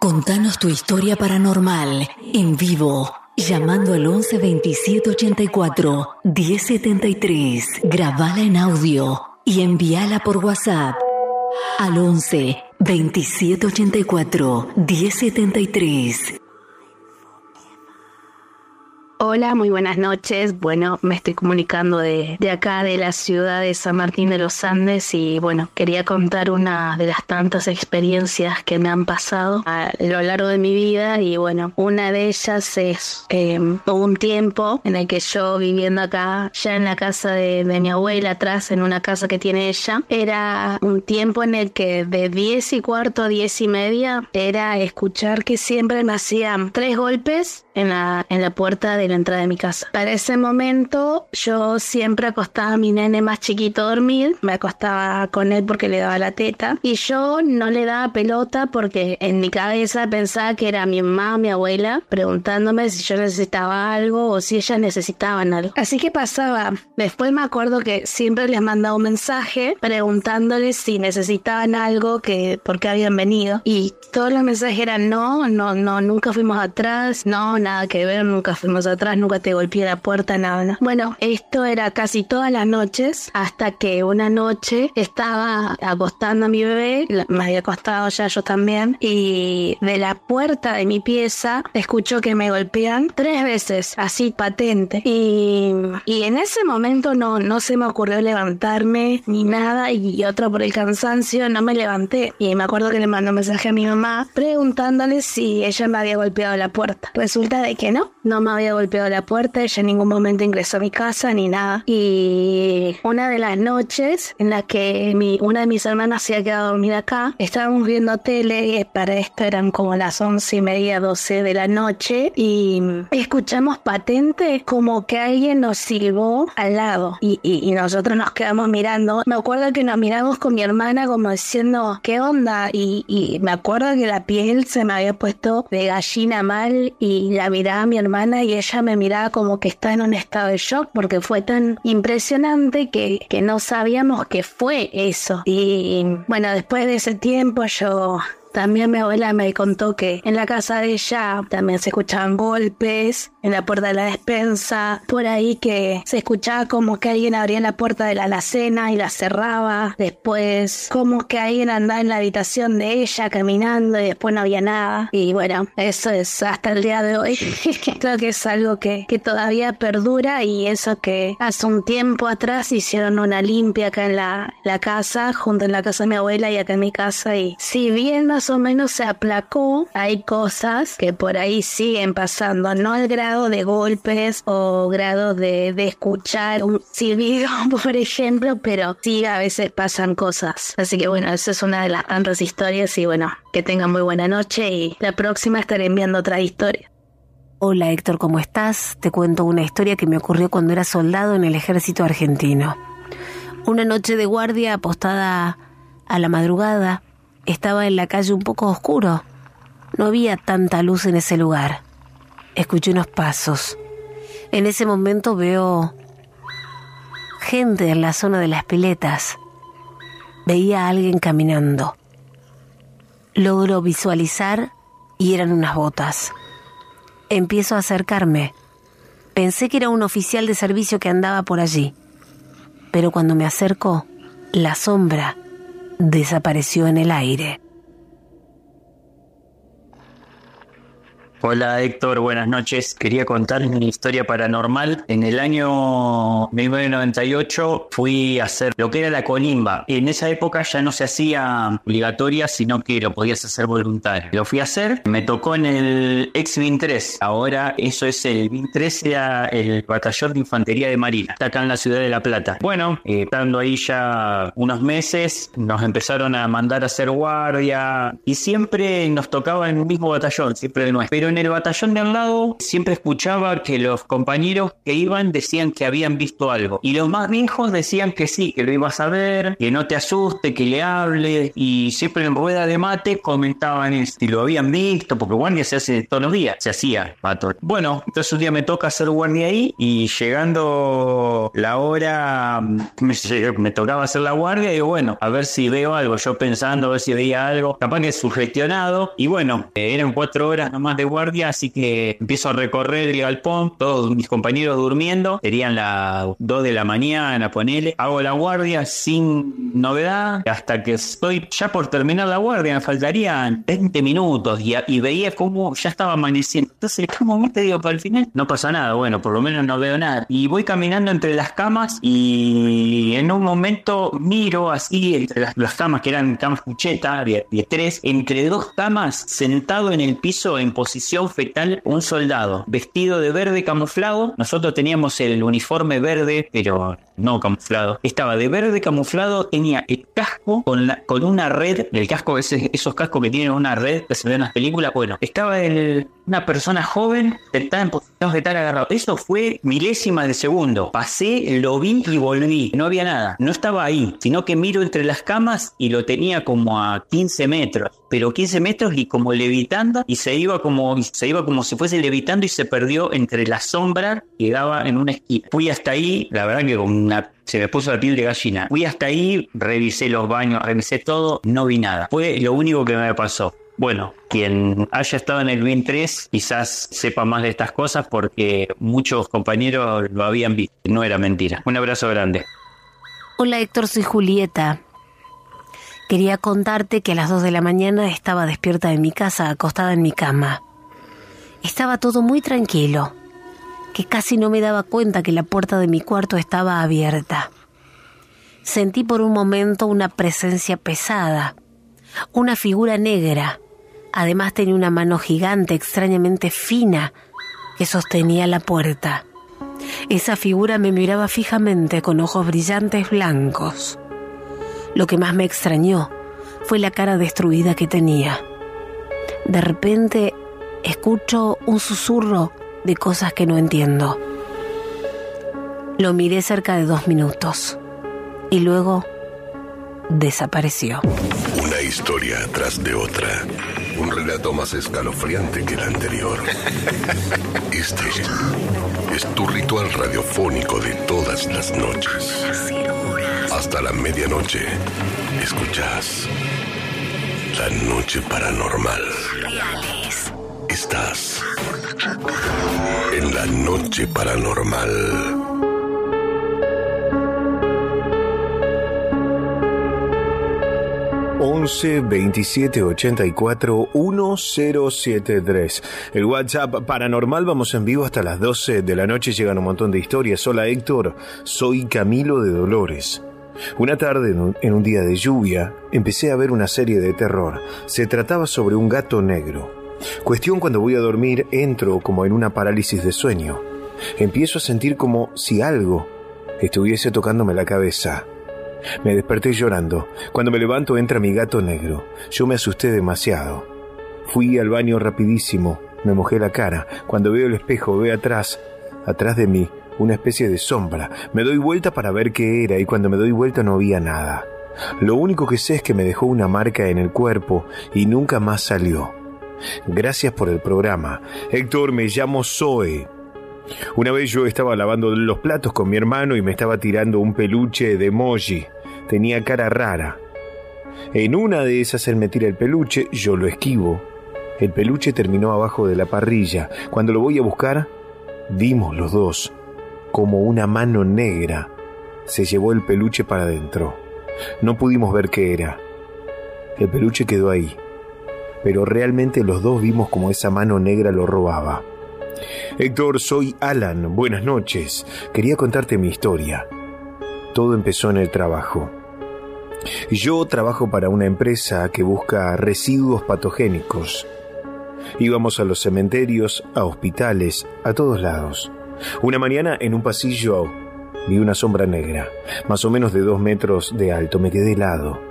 Contanos tu historia paranormal en vivo. Llamando al 11 27 84 1073. Grabala en audio y envíala por WhatsApp al 11 27 84 1073. Hola, muy buenas noches. Bueno, me estoy comunicando de, de acá, de la ciudad de San Martín de los Andes y bueno, quería contar una de las tantas experiencias que me han pasado a lo largo de mi vida y bueno, una de ellas es eh, un tiempo en el que yo viviendo acá, ya en la casa de, de mi abuela, atrás en una casa que tiene ella, era un tiempo en el que de 10 y cuarto a 10 y media era escuchar que siempre me hacían tres golpes en la, en la puerta de la entrada de mi casa. Para ese momento yo siempre acostaba a mi nene más chiquito a dormir, me acostaba con él porque le daba la teta y yo no le daba pelota porque en mi cabeza pensaba que era mi mamá mi abuela preguntándome si yo necesitaba algo o si ellas necesitaban algo. Así que pasaba. Después me acuerdo que siempre les mandaba un mensaje preguntándoles si necesitaban algo que por qué habían venido y todos los mensajes eran no, no, no, nunca fuimos atrás, no, nada que ver, nunca fuimos atrás. nunca te golpeé la puerta, nada. nada. Bueno, esto era casi todas las noches hasta que una noche estaba acostando a mi bebé, me había acostado ya yo también, y de la puerta de mi pieza escuchó que me golpean tres veces, así patente. Y, y en ese momento no, no se me ocurrió levantarme ni nada, y otra por el cansancio no me levanté. Y me acuerdo que le mandó un mensaje a mi mamá preguntándole si ella me había golpeado la puerta. Resulta de que no, no me había golpeado la puerta, ella en ningún momento ingresó a mi casa ni nada. Y una de las noches en la que mi, una de mis hermanas se había quedado a dormir acá, estábamos viendo tele y para esto eran como las once y media, doce de la noche y escuchamos patente como que alguien nos silbó al lado y, y- y nosotros nos quedamos mirando. Me acuerdo que nos miramos con mi hermana como diciendo, ¿qué onda? Y, y me acuerdo que la piel se me había puesto de gallina mal y la miraba a mi hermana y ella me miraba como que está en un estado de shock porque fue tan impresionante que, que no sabíamos qué fue eso. Y bueno, después de ese tiempo yo también mi abuela me contó que en la casa de ella también se escuchaban golpes en la puerta de la despensa, por ahí que se escuchaba como que alguien abría la puerta de la alacena y la cerraba, después como que alguien andaba en la habitación de ella caminando y después no había nada. Y bueno, eso es hasta el día de hoy. Creo que es algo que, que todavía perdura y eso que hace un tiempo atrás hicieron una limpia acá en la, la casa, junto en la casa de mi abuela y acá en mi casa y si bien más o menos se aplacó, hay cosas que por ahí siguen pasando, no al grado de golpes o grado de, de escuchar un silbido, por ejemplo, pero sí a veces pasan cosas. Así que bueno, esa es una de las tantas historias y bueno, que tengan muy buena noche y la próxima estaré enviando otra historia. Hola Héctor, ¿cómo estás? Te cuento una historia que me ocurrió cuando era soldado en el ejército argentino. Una noche de guardia apostada a la madrugada, estaba en la calle un poco oscuro. No había tanta luz en ese lugar. Escuché unos pasos. En ese momento veo gente en la zona de las piletas. Veía a alguien caminando. Logro visualizar y eran unas botas. Empiezo a acercarme. Pensé que era un oficial de servicio que andaba por allí. Pero cuando me acerco, la sombra desapareció en el aire. Hola Héctor, buenas noches. Quería contar una historia paranormal. En el año 1998 fui a hacer lo que era la colimba. En esa época ya no se hacía obligatoria, sino que lo podías hacer voluntario. Lo fui a hacer, me tocó en el ex BIN 3. Ahora eso es el BIN 3, era el batallón de infantería de Marina. Está acá en la ciudad de La Plata. Bueno, eh, estando ahí ya unos meses, nos empezaron a mandar a hacer guardia y siempre nos tocaba en un mismo batallón, siempre nuevo. Pero en el batallón de al lado siempre escuchaba que los compañeros que iban decían que habían visto algo. Y los más viejos decían que sí, que lo ibas a ver, que no te asuste, que le hable. Y siempre en rueda de mate comentaban eso, si lo habían visto, porque guardia se hace todos los días, se hacía, pato. Bueno, entonces un día me toca hacer guardia ahí y llegando la hora mm, me, me tocaba hacer la guardia y bueno, a ver si veo algo. Yo pensando a ver si veía algo, capaz que sugestionado. Y bueno, eh, eran cuatro horas nomás de guardia, así que empiezo a recorrer el galpón, todos mis compañeros durmiendo, serían las 2 de la mañana, ponele. Hago la guardia sin novedad, hasta que estoy ya por terminar la guardia, me faltarían 20 minutos y, veía cómo ya estaba amaneciendo. Entonces, ¿cómo te digo? Para el final no pasa nada, bueno, por lo menos no veo nada. Y voy caminando entre las camas y en un momento miro así entre las, las camas que eran camas cucheta de, de tres, entre dos camas, sentado en el piso en posición fetal, un soldado vestido de verde camuflado. Nosotros teníamos el uniforme verde, pero no camuflado. Estaba de verde camuflado, tenía el casco con, la- con una red, el casco, esos cascos que tienen una red que se ven en las películas. Bueno, estaba el- una persona joven sentada en posición fetal agarrado. Eso fue milésima de segundo. Pasé, lo vi y volví. No había nada. No estaba ahí, sino que miro entre las camas y lo tenía como a 15 metros. Pero 15 metros y como levitando y se iba como, se iba como si fuese levitando y se perdió entre la sombra que daba en una esquina. Fui hasta ahí, la verdad que con se me puso la piel de gallina. Fui hasta ahí, revisé los baños, revisé todo, no vi nada. Fue lo único que me pasó. Bueno, quien haya estado en el BIN 3 quizás sepa más de estas cosas porque muchos compañeros lo habían visto. No era mentira. Un abrazo grande. Hola Héctor, soy Julieta. Quería contarte que a las 2 de la mañana estaba despierta en mi casa, acostada en mi cama. Estaba todo muy tranquilo, que casi no me daba cuenta que la puerta de mi cuarto estaba abierta. Sentí por un momento una presencia pesada, una figura negra. Además tenía una mano gigante, extrañamente fina, que sostenía la puerta. Esa figura me miraba fijamente con ojos brillantes blancos. Lo que más me extrañó fue la cara destruida que tenía. De repente escucho un susurro de cosas que no entiendo. Lo miré cerca de dos minutos y luego desapareció. Una historia tras de otra. Un relato más escalofriante que el anterior. Este es tu ritual radiofónico de todas las noches. Hasta la medianoche, escuchas La Noche Paranormal. Estás en La Noche Paranormal. 11 27 84 1073. El WhatsApp paranormal, vamos en vivo hasta las 12 de la noche. Llegan un montón de historias. Hola Héctor, soy Camilo de Dolores. Una tarde, en un día de lluvia, empecé a ver una serie de terror. Se trataba sobre un gato negro. Cuestión cuando voy a dormir, entro como en una parálisis de sueño. Empiezo a sentir como si algo estuviese tocándome la cabeza. Me desperté llorando. Cuando me levanto entra mi gato negro. Yo me asusté demasiado. Fui al baño rapidísimo. Me mojé la cara. Cuando veo el espejo veo atrás, atrás de mí, una especie de sombra. Me doy vuelta para ver qué era y cuando me doy vuelta no había nada. Lo único que sé es que me dejó una marca en el cuerpo y nunca más salió. Gracias por el programa. Héctor, me llamo Zoe. Una vez yo estaba lavando los platos con mi hermano y me estaba tirando un peluche de emoji. Tenía cara rara. En una de esas él me tira el peluche, yo lo esquivo. El peluche terminó abajo de la parrilla. Cuando lo voy a buscar, vimos los dos como una mano negra se llevó el peluche para adentro. No pudimos ver qué era. El peluche quedó ahí, pero realmente los dos vimos como esa mano negra lo robaba. Héctor, soy Alan. Buenas noches. Quería contarte mi historia. Todo empezó en el trabajo. Yo trabajo para una empresa que busca residuos patogénicos. Íbamos a los cementerios, a hospitales, a todos lados. Una mañana en un pasillo vi una sombra negra, más o menos de dos metros de alto. Me quedé helado.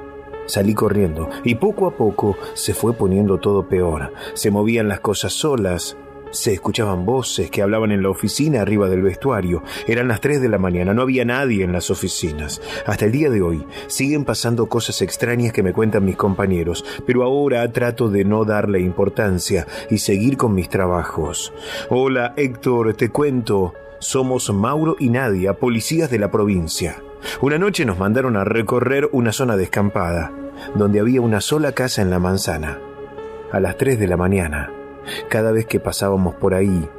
Salí corriendo y poco a poco se fue poniendo todo peor. Se movían las cosas solas, se escuchaban voces que hablaban en la oficina arriba del vestuario. Eran las 3 de la mañana, no había nadie en las oficinas. Hasta el día de hoy siguen pasando cosas extrañas que me cuentan mis compañeros, pero ahora trato de no darle importancia y seguir con mis trabajos. Hola Héctor, te cuento. Somos Mauro y Nadia, policías de la provincia. Una noche nos mandaron a recorrer una zona descampada, donde había una sola casa en la manzana. A las 3 de la mañana, cada vez que pasábamos por ahí,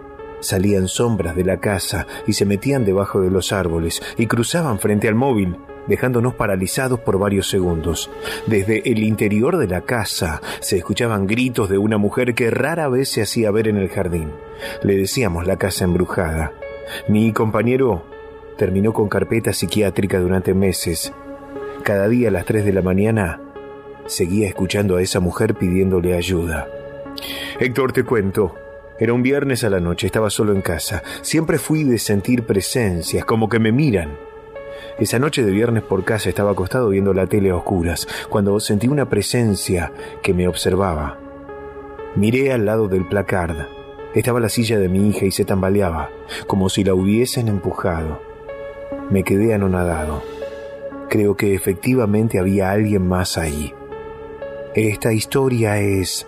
salían sombras de la casa y se metían debajo de los árboles y cruzaban frente al móvil, dejándonos paralizados por varios segundos. Desde el interior de la casa se escuchaban gritos de una mujer que rara vez se hacía ver en el jardín. Le decíamos la casa embrujada. Mi compañero terminó con carpeta psiquiátrica durante meses. Cada día a las 3 de la mañana seguía escuchando a esa mujer pidiéndole ayuda. Héctor, te cuento. Era un viernes a la noche, estaba solo en casa. Siempre fui de sentir presencias, como que me miran. Esa noche de viernes por casa estaba acostado viendo la tele a oscuras, cuando sentí una presencia que me observaba. Miré al lado del placard. Estaba la silla de mi hija y se tambaleaba, como si la hubiesen empujado. Me quedé anonadado. Creo que efectivamente había alguien más ahí. Esta historia es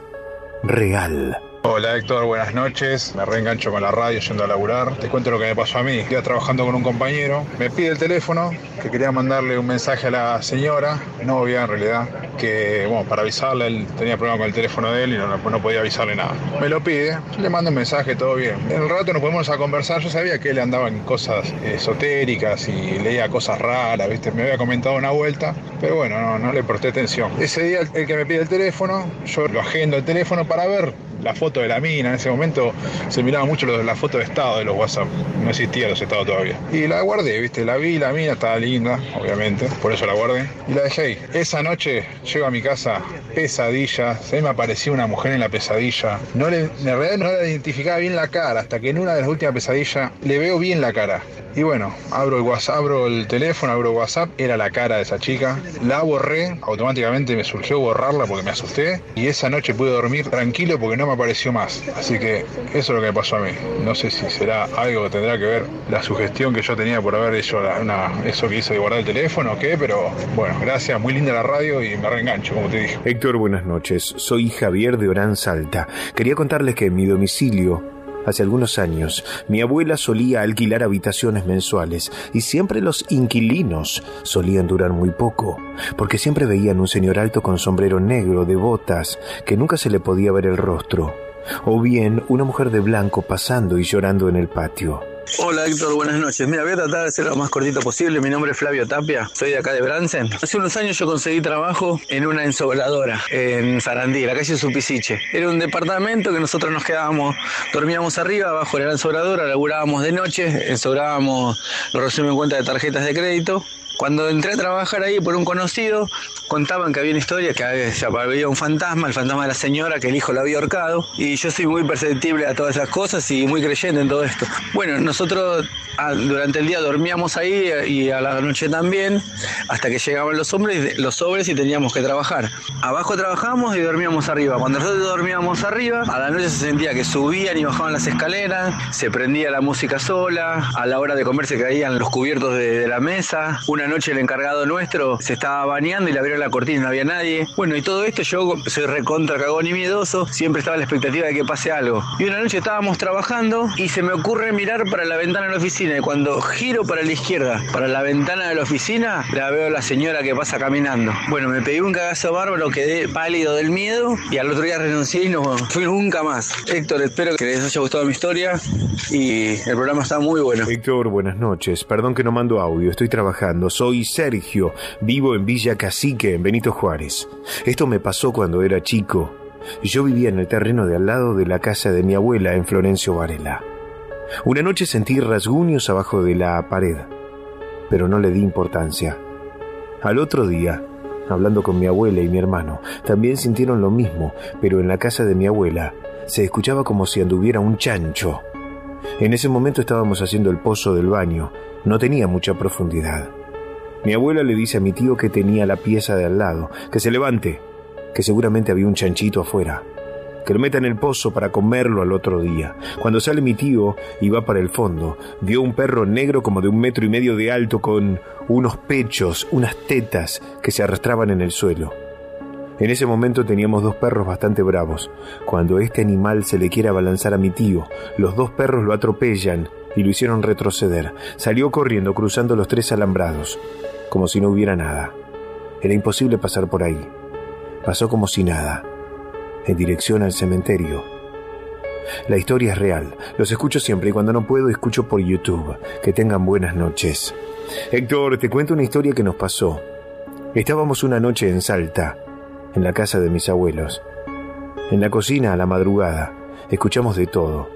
real. Hola Héctor, buenas noches. Me reengancho con la radio yendo a laburar. Te cuento lo que me pasó a mí. Iba trabajando con un compañero. Me pide el teléfono, que quería mandarle un mensaje a la señora, novia en realidad, que, bueno, para avisarle, él tenía problema con el teléfono de él y no, podía avisarle nada. Me lo pide, le mando un mensaje, todo bien. En el rato nos ponemos a conversar. Yo sabía que él andaba en cosas esotéricas y leía cosas raras, ¿viste? Me había comentado una vuelta, pero bueno, no, no le presté atención. Ese día, el que me pide el teléfono, yo lo agendo el teléfono para ver la foto de la mina. En ese momento se miraba mucho lo la foto de estado de los WhatsApp. No existía los estados todavía. Y la guardé, viste, la vi, la mina estaba linda, obviamente, por eso la guardé. Y la dejé ahí. Esa noche llego a mi casa, pesadilla. Se me apareció una mujer en la pesadilla. No le, en realidad no la identificaba bien la cara, hasta que en una de las últimas pesadillas le veo bien la cara. Y bueno, abro el WhatsApp, abro el teléfono, abro WhatsApp, era la cara de esa chica. La borré, automáticamente me surgió borrarla porque me asusté. Y esa noche pude dormir tranquilo porque no me apareció más. Así que eso es lo que me pasó a mí. No sé si será algo que tendrá que ver la sugestión que yo tenía por haber hecho eso que hice de guardar el teléfono o qué, pero bueno, gracias, muy linda la radio y me reengancho, como te dije. Héctor, buenas noches. Soy Javier de Orán Salta. Quería contarles que en mi domicilio, hace algunos años, mi abuela solía alquilar habitaciones mensuales y siempre los inquilinos solían durar muy poco, porque siempre veían un señor alto con sombrero negro, de botas, que nunca se le podía ver el rostro, o bien una mujer de blanco pasando y llorando en el patio. Hola Héctor, buenas noches. Mira, voy a tratar de ser lo más cortito posible. Mi nombre es Flavio Tapia, soy de acá de Bransen. Hace unos años yo conseguí trabajo en una ensobladora en Sarandí, la calle Supisiche. Era un departamento que nosotros nos quedábamos, dormíamos arriba, abajo era la ensobladora, laburábamos de noche, ensobrábamos los resúmenes en cuenta de tarjetas de crédito. Cuando entré a trabajar ahí por un conocido, contaban que había una historia, que había, un fantasma, el fantasma de la señora, que el hijo la había ahorcado. Y yo soy muy perceptible a todas esas cosas y muy creyente en todo esto. Bueno, nosotros ah, durante el día dormíamos ahí y a la noche también, hasta que llegaban los hombres, los sobres y teníamos que trabajar. Abajo trabajábamos y dormíamos arriba. Cuando nosotros dormíamos arriba, a la noche se sentía que subían y bajaban las escaleras, se prendía la música sola, a la hora de comer se caían los cubiertos de, de la mesa. Una noche el encargado nuestro se estaba bañando y le abrieron la cortina y no había nadie. Bueno, y todo esto yo soy recontra cagón y miedoso, siempre estaba a la expectativa de que pase algo. Y una noche estábamos trabajando y se me ocurre mirar para la ventana de la oficina y cuando giro para la izquierda, para la ventana de la oficina, la veo a la señora que pasa caminando. Bueno, me pegué un cagazo bárbaro, quedé pálido del miedo y al otro día renuncié y no fui nunca más. Héctor, espero que les haya gustado mi historia y el programa está muy bueno. Héctor, buenas noches. Perdón que no mando audio, estoy trabajando. Soy Sergio, vivo en Villa Cacique, en Benito Juárez. Esto me pasó cuando era chico. Yo vivía en el terreno de al lado de la casa de mi abuela en Florencio Varela. Una noche sentí rasguños abajo de la pared, pero no le di importancia. Al otro día, hablando con mi abuela y mi hermano, también sintieron lo mismo, pero en la casa de mi abuela se escuchaba como si anduviera un chancho. En ese momento estábamos haciendo el pozo del baño, no tenía mucha profundidad. Mi abuela le dice a mi tío que tenía la pieza de al lado, que se levante, que seguramente había un chanchito afuera, que lo meta en el pozo para comerlo al otro día. Cuando sale mi tío y va para el fondo, vio un perro negro como de un metro y medio de alto con unos pechos, unas tetas que se arrastraban en el suelo. En ese momento teníamos dos perros bastante bravos. Cuando este animal se le quiere abalanzar a mi tío, los dos perros lo atropellan y lo hicieron retroceder. Salió corriendo cruzando los tres alambrados, como si no hubiera nada. Era imposible pasar por ahí. Pasó como si nada, en dirección al cementerio. La historia es real. Los escucho siempre y cuando no puedo escucho por YouTube. Que tengan buenas noches. Héctor, te cuento una historia que nos pasó. Estábamos una noche en Salta, en la casa de mis abuelos. En la cocina a la madrugada, escuchamos de todo.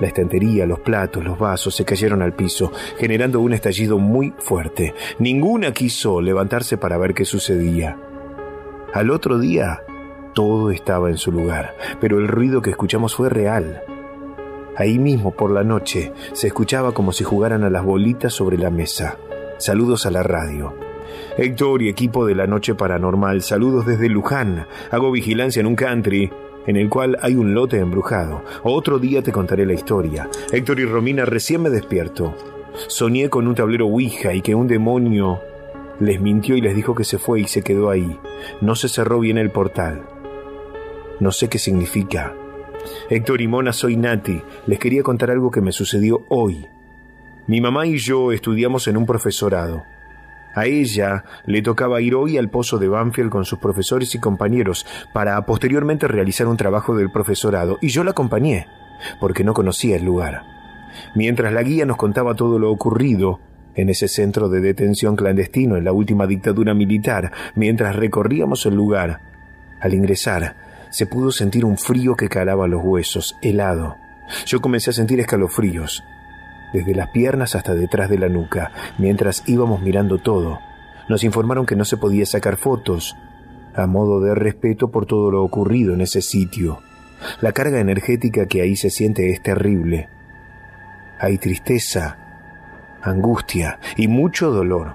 La estantería, los platos, los vasos se cayeron al piso, generando un estallido muy fuerte. Ninguna quiso levantarse para ver qué sucedía. Al otro día, todo estaba en su lugar, pero el ruido que escuchamos fue real. Ahí mismo, por la noche, se escuchaba como si jugaran a las bolitas sobre la mesa. Saludos a la radio. Héctor y equipo de la Noche Paranormal, saludos desde Luján. Hago vigilancia en un country en el cual hay un lote embrujado. Otro día te contaré la historia. Héctor y Romina recién me despierto. Soñé con un tablero Ouija y que un demonio les mintió y les dijo que se fue y se quedó ahí. No se cerró bien el portal. No sé qué significa. Héctor y Mona, soy Nati. Les quería contar algo que me sucedió hoy. Mi mamá y yo estudiamos en un profesorado. A ella le tocaba ir hoy al pozo de Banfield con sus profesores y compañeros para posteriormente realizar un trabajo del profesorado y yo la acompañé porque no conocía el lugar. Mientras la guía nos contaba todo lo ocurrido en ese centro de detención clandestino en la última dictadura militar, mientras recorríamos el lugar, al ingresar, se pudo sentir un frío que calaba los huesos, helado. Yo comencé a sentir escalofríos, desde las piernas hasta detrás de la nuca, mientras íbamos mirando todo. Nos informaron que no se podía sacar fotos, a modo de respeto por todo lo ocurrido en ese sitio. La carga energética que ahí se siente es terrible. Hay tristeza, angustia y mucho dolor.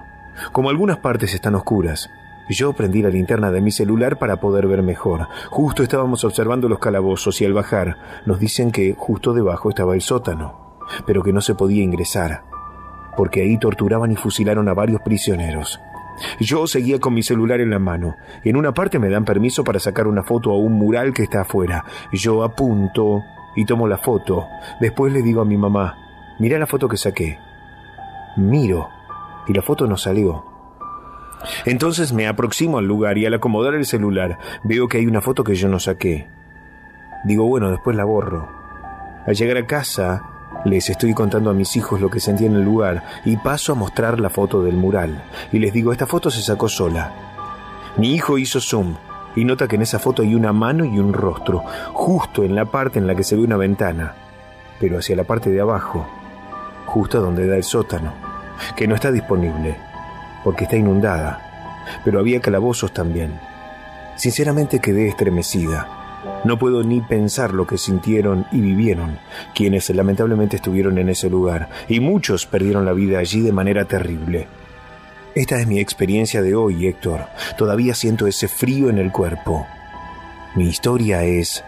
Como algunas partes están oscuras, yo prendí la linterna de mi celular para poder ver mejor. Justo estábamos observando los calabozos y al bajar nos dicen que justo debajo estaba el sótano, pero que no se podía ingresar, porque ahí torturaban y fusilaron a varios prisioneros. Yo seguía con mi celular en la mano. En una parte me dan permiso para sacar una foto a un mural que está afuera. Yo apunto y tomo la foto. Después le digo a mi mamá, mira la foto que saqué. Miro y la foto no salió. Entonces me aproximo al lugar y al acomodar el celular veo que hay una foto que yo no saqué. Digo, bueno, después la borro. Al llegar a casa, les estoy contando a mis hijos lo que sentí en el lugar y paso a mostrar la foto del mural. Y les digo, esta foto se sacó sola. Mi hijo hizo zoom y nota que en esa foto hay una mano y un rostro, justo en la parte en la que se ve una ventana, pero hacia la parte de abajo, justo donde da el sótano, que no está disponible porque está inundada, pero había calabozos también. Sinceramente quedé estremecida. No puedo ni pensar lo que sintieron y vivieron quienes lamentablemente estuvieron en ese lugar, y muchos perdieron la vida allí de manera terrible. Esta es mi experiencia de hoy, Héctor. Todavía siento ese frío en el cuerpo. Mi historia es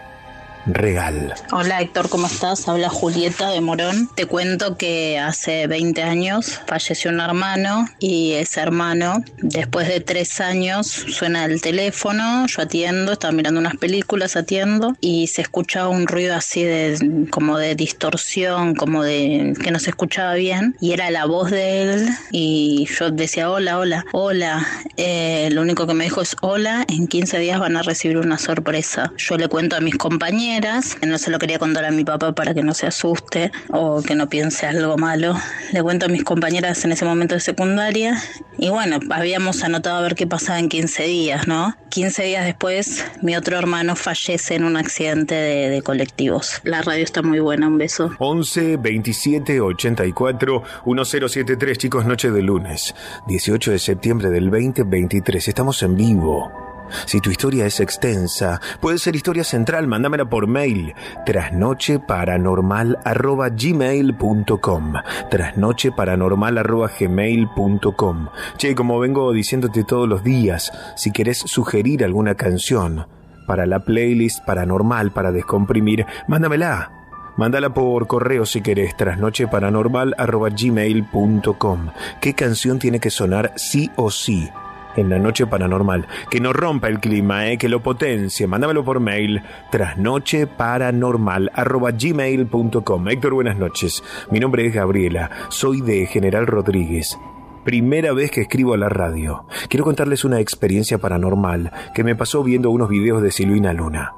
real. Hola Héctor, ¿cómo estás? Habla Julieta de Morón. Te cuento que hace 20 años falleció un hermano y ese hermano, después de tres años, suena el teléfono, yo atiendo, estaba mirando unas películas, atiendo y se escuchaba un ruido así de como de distorsión, como de que no se escuchaba bien y era la voz de él y yo decía hola, hola, hola. Eh, lo único que me dijo es hola, en 15 días van a recibir una sorpresa. Yo le cuento a mis compañeros no se lo quería contar a mi papá para que no se asuste o que no piense algo malo. Le cuento a mis compañeras en ese momento de secundaria y bueno, habíamos anotado a ver qué pasaba en 15 días, ¿no? 15 días después, mi otro hermano fallece en un accidente de, de colectivos. La radio está muy buena, un beso. 11 27 84 1073, chicos, noche de lunes, 18 de septiembre del 2023. Estamos en vivo. Si tu historia es extensa, puede ser historia central, mándamela por mail trasnocheparanormal.gmail.com trasnocheparanormal.gmail.com Che, como vengo diciéndote todos los días, si querés sugerir alguna canción para la playlist paranormal para descomprimir, mándamela. Mándala por correo si querés, trasnocheparanormal.gmail.com. ¿Qué canción tiene que sonar sí o sí? En la noche paranormal. Que no rompa el clima, eh, que lo potencie. Mándamelo por mail trasnocheparanormal.gmail.com. Héctor, buenas noches. Mi nombre es Gabriela. Soy de General Rodríguez. Primera vez que escribo a la radio. Quiero contarles una experiencia paranormal que me pasó viendo unos videos de Silvina Luna.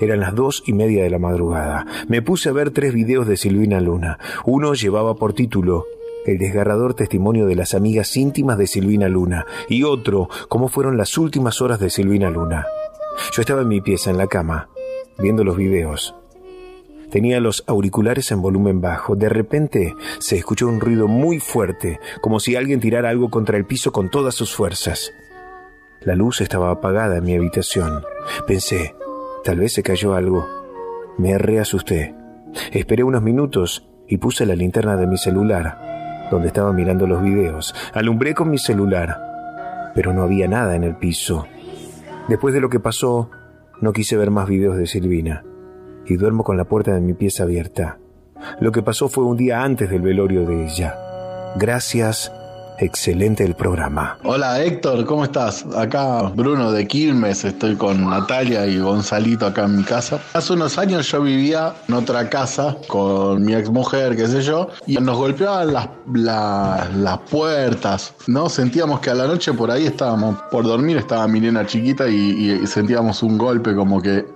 Eran las dos y media de la madrugada. Me puse a ver tres videos de Silvina Luna. Uno llevaba por título el desgarrador testimonio de las amigas íntimas de Silvina Luna, y otro, cómo fueron las últimas horas de Silvina Luna. Yo estaba en mi pieza, en la cama, viendo los videos. Tenía los auriculares en volumen bajo. De repente se escuchó un ruido muy fuerte, como si alguien tirara algo contra el piso con todas sus fuerzas. La luz estaba apagada en mi habitación. Pensé, tal vez se cayó algo. Me reasusté. Esperé unos minutos y puse la linterna de mi celular donde estaba mirando los videos. Alumbré con mi celular, pero no había nada en el piso. Después de lo que pasó, no quise ver más videos de Silvina y duermo con la puerta de mi pieza abierta. Lo que pasó fue un día antes del velorio de ella. Gracias Excelente el programa. Hola Héctor, ¿cómo estás? Acá Bruno de Quilmes, estoy con Natalia y Gonzalito acá en mi casa. Hace unos años yo vivía en otra casa con mi ex mujer, qué sé yo, y nos golpeaban las, la- las puertas, ¿no? Sentíamos que a la noche por ahí estábamos, por dormir estaba mi nena chiquita y, y- sentíamos un golpe como que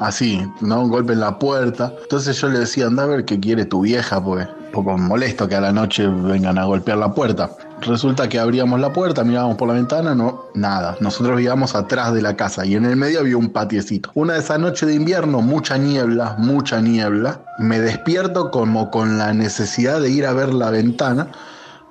así, ¿no? Un golpe en la puerta. Entonces yo le decía, anda a ver qué quiere tu vieja, pues poco molesto que a la noche vengan a golpear la puerta. Resulta que abríamos la puerta, mirábamos por la ventana, no, nada. Nosotros vivíamos atrás de la casa y en el medio había un patiecito. Una de esas noches de invierno, mucha niebla, mucha niebla. Me despierto como con la necesidad de ir a ver la ventana.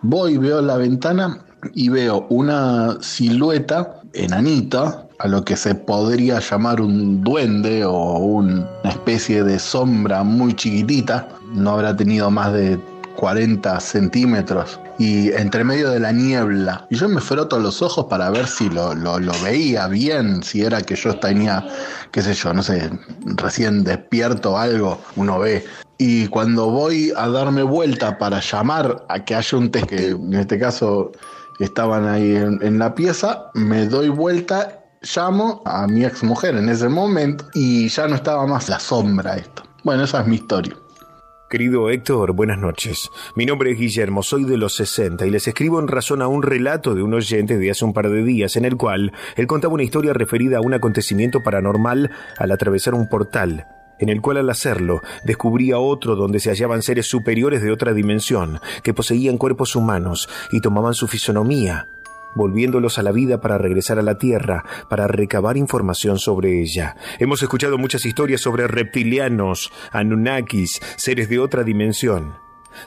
Voy, veo la ventana y veo una silueta enanita, a lo que se podría llamar un duende o una especie de sombra muy chiquitita. No habrá tenido más de 40 centímetros. Y entre medio de la niebla. Y yo me froto los ojos para ver si lo, lo- veía bien, si era que yo tenía, qué sé yo, no sé, recién despierto algo, uno ve. Y cuando voy a darme vuelta para llamar a que haya un test, que en este caso estaban ahí en, en la pieza, me doy vuelta, llamo a mi ex mujer en ese momento y ya no estaba más la sombra esto. Bueno, esa es mi historia. Querido Héctor, buenas noches. Mi nombre es Guillermo, soy de los 60 y les escribo en razón a un relato de un oyente de hace un par de días en el cual él contaba una historia referida a un acontecimiento paranormal al atravesar un portal, en el cual al hacerlo descubría otro donde se hallaban seres superiores de otra dimensión, que poseían cuerpos humanos y tomaban su fisonomía, volviéndolos a la vida para regresar a la Tierra, para recabar información sobre ella. Hemos escuchado muchas historias sobre reptilianos, anunnakis, seres de otra dimensión.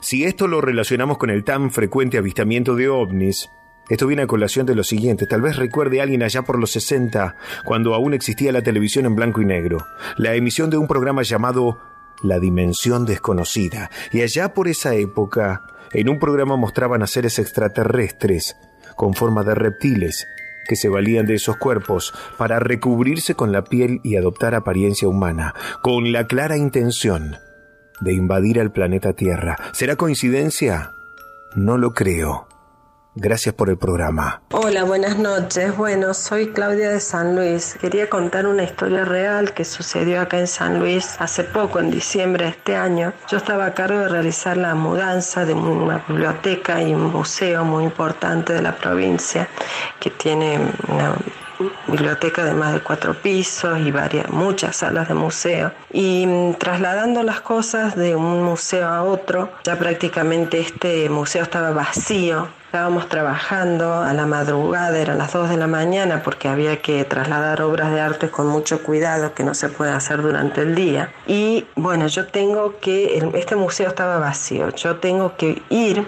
Si esto lo relacionamos con el tan frecuente avistamiento de ovnis, esto viene a colación de lo siguiente. Tal vez recuerde a alguien allá por los 60, cuando aún existía la televisión en blanco y negro, la emisión de un programa llamado La Dimensión Desconocida. Y allá por esa época, en un programa mostraban a seres extraterrestres con forma de reptiles que se valían de esos cuerpos para recubrirse con la piel y adoptar apariencia humana, con la clara intención de invadir al planeta Tierra. ¿Será coincidencia? No lo creo. Gracias por el programa. Hola, buenas noches. Bueno, soy Claudia de San Luis. Quería contar una historia real que sucedió acá en San Luis hace poco, en diciembre de este año. Yo estaba a cargo de realizar la mudanza de una biblioteca y un museo muy importante de la provincia que tiene una biblioteca de más de cuatro pisos y varias, muchas salas de museo. Y mm, trasladando las cosas de un museo a otro, ya prácticamente este museo estaba vacío. Estábamos trabajando a la madrugada, eran las 2 de la mañana, porque había que trasladar obras de arte con mucho cuidado que no se puede hacer durante el día. Y bueno, yo tengo que, este museo estaba vacío, yo tengo que ir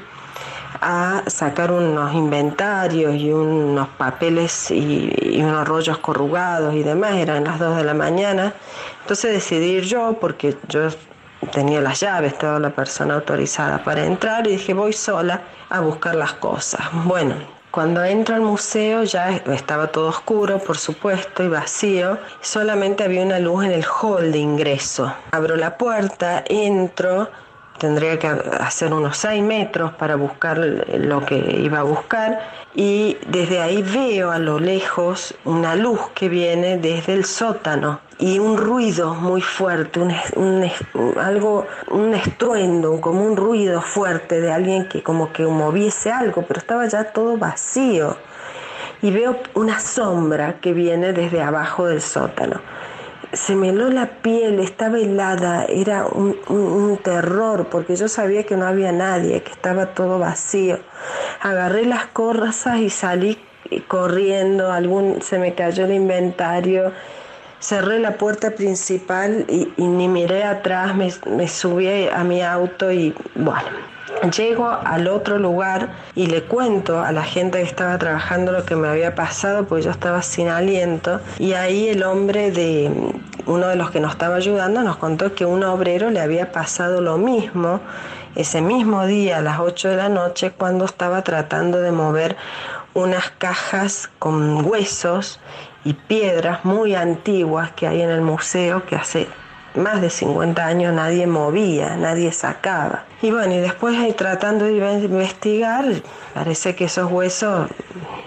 a sacar unos inventarios y unos papeles y, unos rollos corrugados y demás, eran las 2 de la mañana. Entonces decidí ir yo porque yo tenía las llaves, toda la persona autorizada para entrar y dije voy sola a buscar las cosas. Bueno, cuando entro al museo ya estaba todo oscuro, por supuesto, y vacío. Solamente había una luz en el hall de ingreso. Abro la puerta, entro, tendría que hacer unos 6 metros para buscar lo que iba a buscar y desde ahí veo a lo lejos una luz que viene desde el sótano y un ruido muy fuerte, un, algo, un estruendo, como un ruido fuerte de alguien que como que moviese algo, pero estaba ya todo vacío. Y veo una sombra que viene desde abajo del sótano se me heló la piel, estaba helada, era un, un- terror porque yo sabía que no había nadie, que estaba todo vacío. Agarré las cosas y salí corriendo, algún, se me cayó el inventario, cerré la puerta principal y, y ni miré atrás, me, me subí a mi auto y bueno. Llego al otro lugar y le cuento a la gente que estaba trabajando lo que me había pasado, porque yo estaba sin aliento. Y ahí el hombre de uno de los que nos estaba ayudando nos contó que un obrero le había pasado lo mismo ese mismo día a las 8 de la noche cuando estaba tratando de mover unas cajas con huesos y piedras muy antiguas que hay en el museo que hace más de 50 años nadie movía, nadie sacaba. Y bueno, y después ahí tratando de investigar, parece que esos huesos,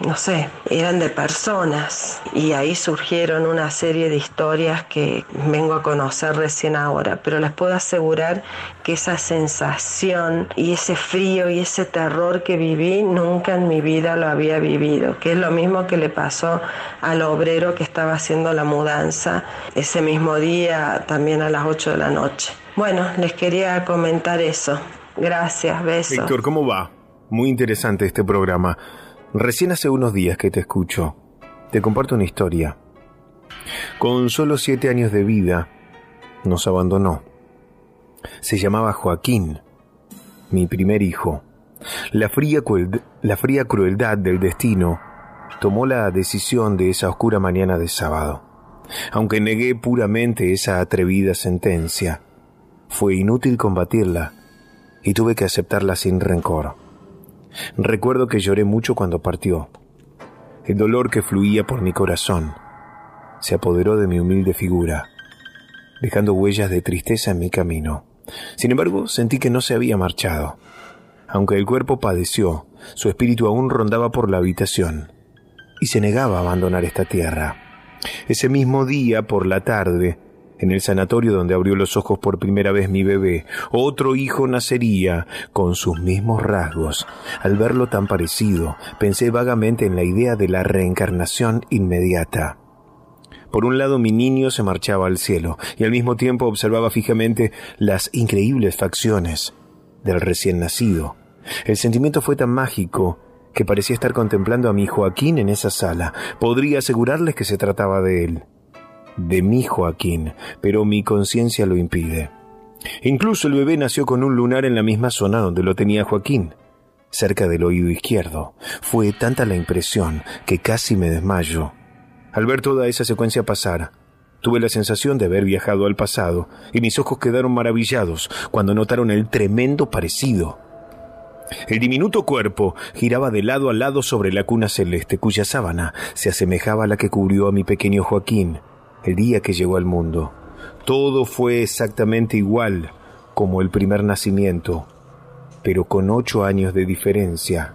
no sé, eran de personas. Y ahí surgieron una serie de historias que vengo a conocer recién ahora. Pero les puedo asegurar que esa sensación y ese frío y ese terror que viví, nunca en mi vida lo había vivido. Que es lo mismo que le pasó al obrero que estaba haciendo la mudanza ese mismo día, también a las 8 de la noche. Bueno, les quería comentar eso. Gracias, besos. Víctor, ¿cómo va? Muy interesante este programa. Recién hace unos días que te escucho. Te comparto una historia. Con solo siete años de vida, nos abandonó. Se llamaba Joaquín, mi primer hijo. La fría, la fría crueldad del destino tomó la decisión de esa oscura mañana de sábado. Aunque negué puramente esa atrevida sentencia, fue inútil combatirla y tuve que aceptarla sin rencor. Recuerdo que lloré mucho cuando partió. El dolor que fluía por mi corazón se apoderó de mi humilde figura, dejando huellas de tristeza en mi camino. Sin embargo, sentí que no se había marchado. Aunque el cuerpo padeció, su espíritu aún rondaba por la habitación y se negaba a abandonar esta tierra. Ese mismo día, por la tarde, en el sanatorio donde abrió los ojos por primera vez mi bebé, otro hijo nacería con sus mismos rasgos. Al verlo tan parecido, pensé vagamente en la idea de la reencarnación inmediata. Por un lado mi niño se marchaba al cielo y al mismo tiempo observaba fijamente las increíbles facciones del recién nacido. El sentimiento fue tan mágico que parecía estar contemplando a mi Joaquín en esa sala. Podría asegurarles que se trataba de él de mi Joaquín, pero mi conciencia lo impide. Incluso el bebé nació con un lunar en la misma zona donde lo tenía Joaquín, cerca del oído izquierdo. Fue tanta la impresión que casi me desmayo. Al ver toda esa secuencia pasar, tuve la sensación de haber viajado al pasado y mis ojos quedaron maravillados cuando notaron el tremendo parecido. El diminuto cuerpo giraba de lado a lado sobre la cuna celeste, cuya sábana se asemejaba a la que cubrió a mi pequeño Joaquín, el día que llegó al mundo. Todo fue exactamente igual como el primer nacimiento, pero con ocho años de diferencia.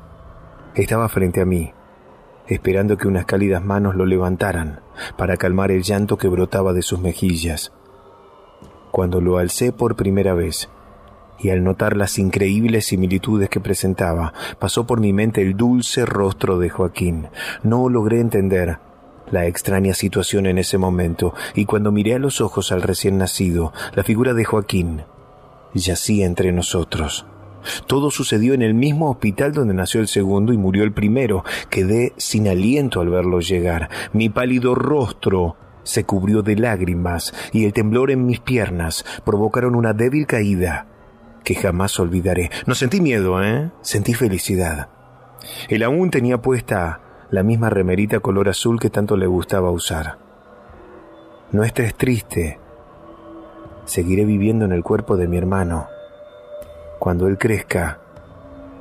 Estaba frente a mí, esperando que unas cálidas manos lo levantaran para calmar el llanto que brotaba de sus mejillas. Cuando lo alcé por primera vez, y al notar las increíbles similitudes que presentaba, pasó por mi mente el dulce rostro de Joaquín. No logré entender la extraña situación en ese momento, y cuando miré a los ojos al recién nacido, la figura de Joaquín yacía entre nosotros. Todo sucedió en el mismo hospital donde nació el segundo y murió el primero. Quedé sin aliento al verlo llegar. Mi pálido rostro se cubrió de lágrimas y el temblor en mis piernas provocaron una débil caída que jamás olvidaré. No sentí miedo, ¿eh? Sentí felicidad. Él aún tenía puesta la misma remerita color azul que tanto le gustaba usar. No estés triste. Seguiré viviendo en el cuerpo de mi hermano. Cuando él crezca,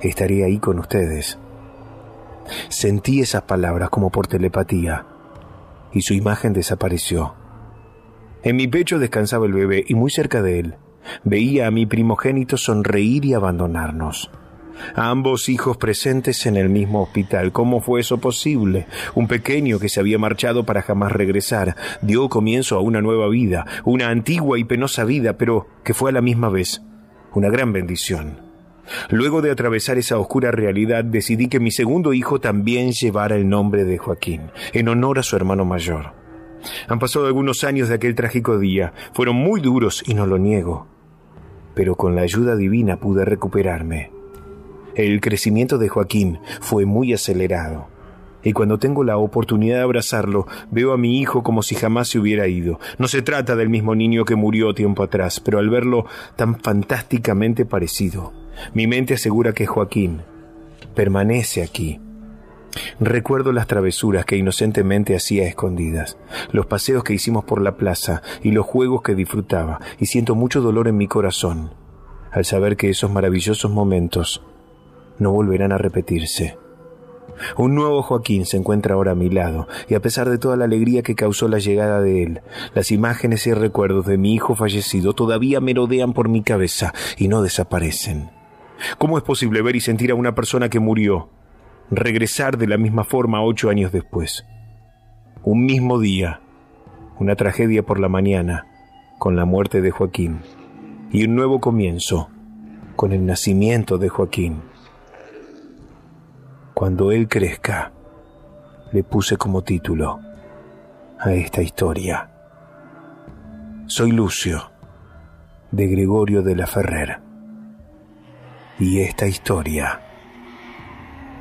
estaré ahí con ustedes. Sentí esas palabras como por telepatía y su imagen desapareció. En mi pecho descansaba el bebé y muy cerca de él veía a mi primogénito sonreír y abandonarnos ambos hijos presentes en el mismo hospital. ¿Cómo fue eso posible? Un pequeño que se había marchado para jamás regresar dio comienzo a una nueva vida, una antigua y penosa vida, pero que fue a la misma vez una gran bendición. Luego de atravesar esa oscura realidad, decidí que mi segundo hijo también llevara el nombre de Joaquín, en honor a su hermano mayor. Han pasado algunos años de aquel trágico día, fueron muy duros y no lo niego, pero con la ayuda divina pude recuperarme. El crecimiento de Joaquín fue muy acelerado. Y cuando tengo la oportunidad de abrazarlo, veo a mi hijo como si jamás se hubiera ido. No se trata del mismo niño que murió tiempo atrás, pero al verlo tan fantásticamente parecido, mi mente asegura que Joaquín permanece aquí. Recuerdo las travesuras que inocentemente hacía escondidas, los paseos que hicimos por la plaza y los juegos que disfrutaba, y siento mucho dolor en mi corazón al saber que esos maravillosos momentos no volverán a repetirse. Un nuevo Joaquín se encuentra ahora a mi lado, y a pesar de toda la alegría que causó la llegada de él, las imágenes y recuerdos de mi hijo fallecido todavía merodean por mi cabeza y no desaparecen. ¿Cómo es posible ver y sentir a una persona que murió regresar de la misma forma ocho años después? Un mismo día, una tragedia por la mañana, con la muerte de Joaquín, y un nuevo comienzo, con el nacimiento de Joaquín. Cuando él crezca, le puse como título a esta historia. Soy Lucio, de Gregorio de la Ferrer, y esta historia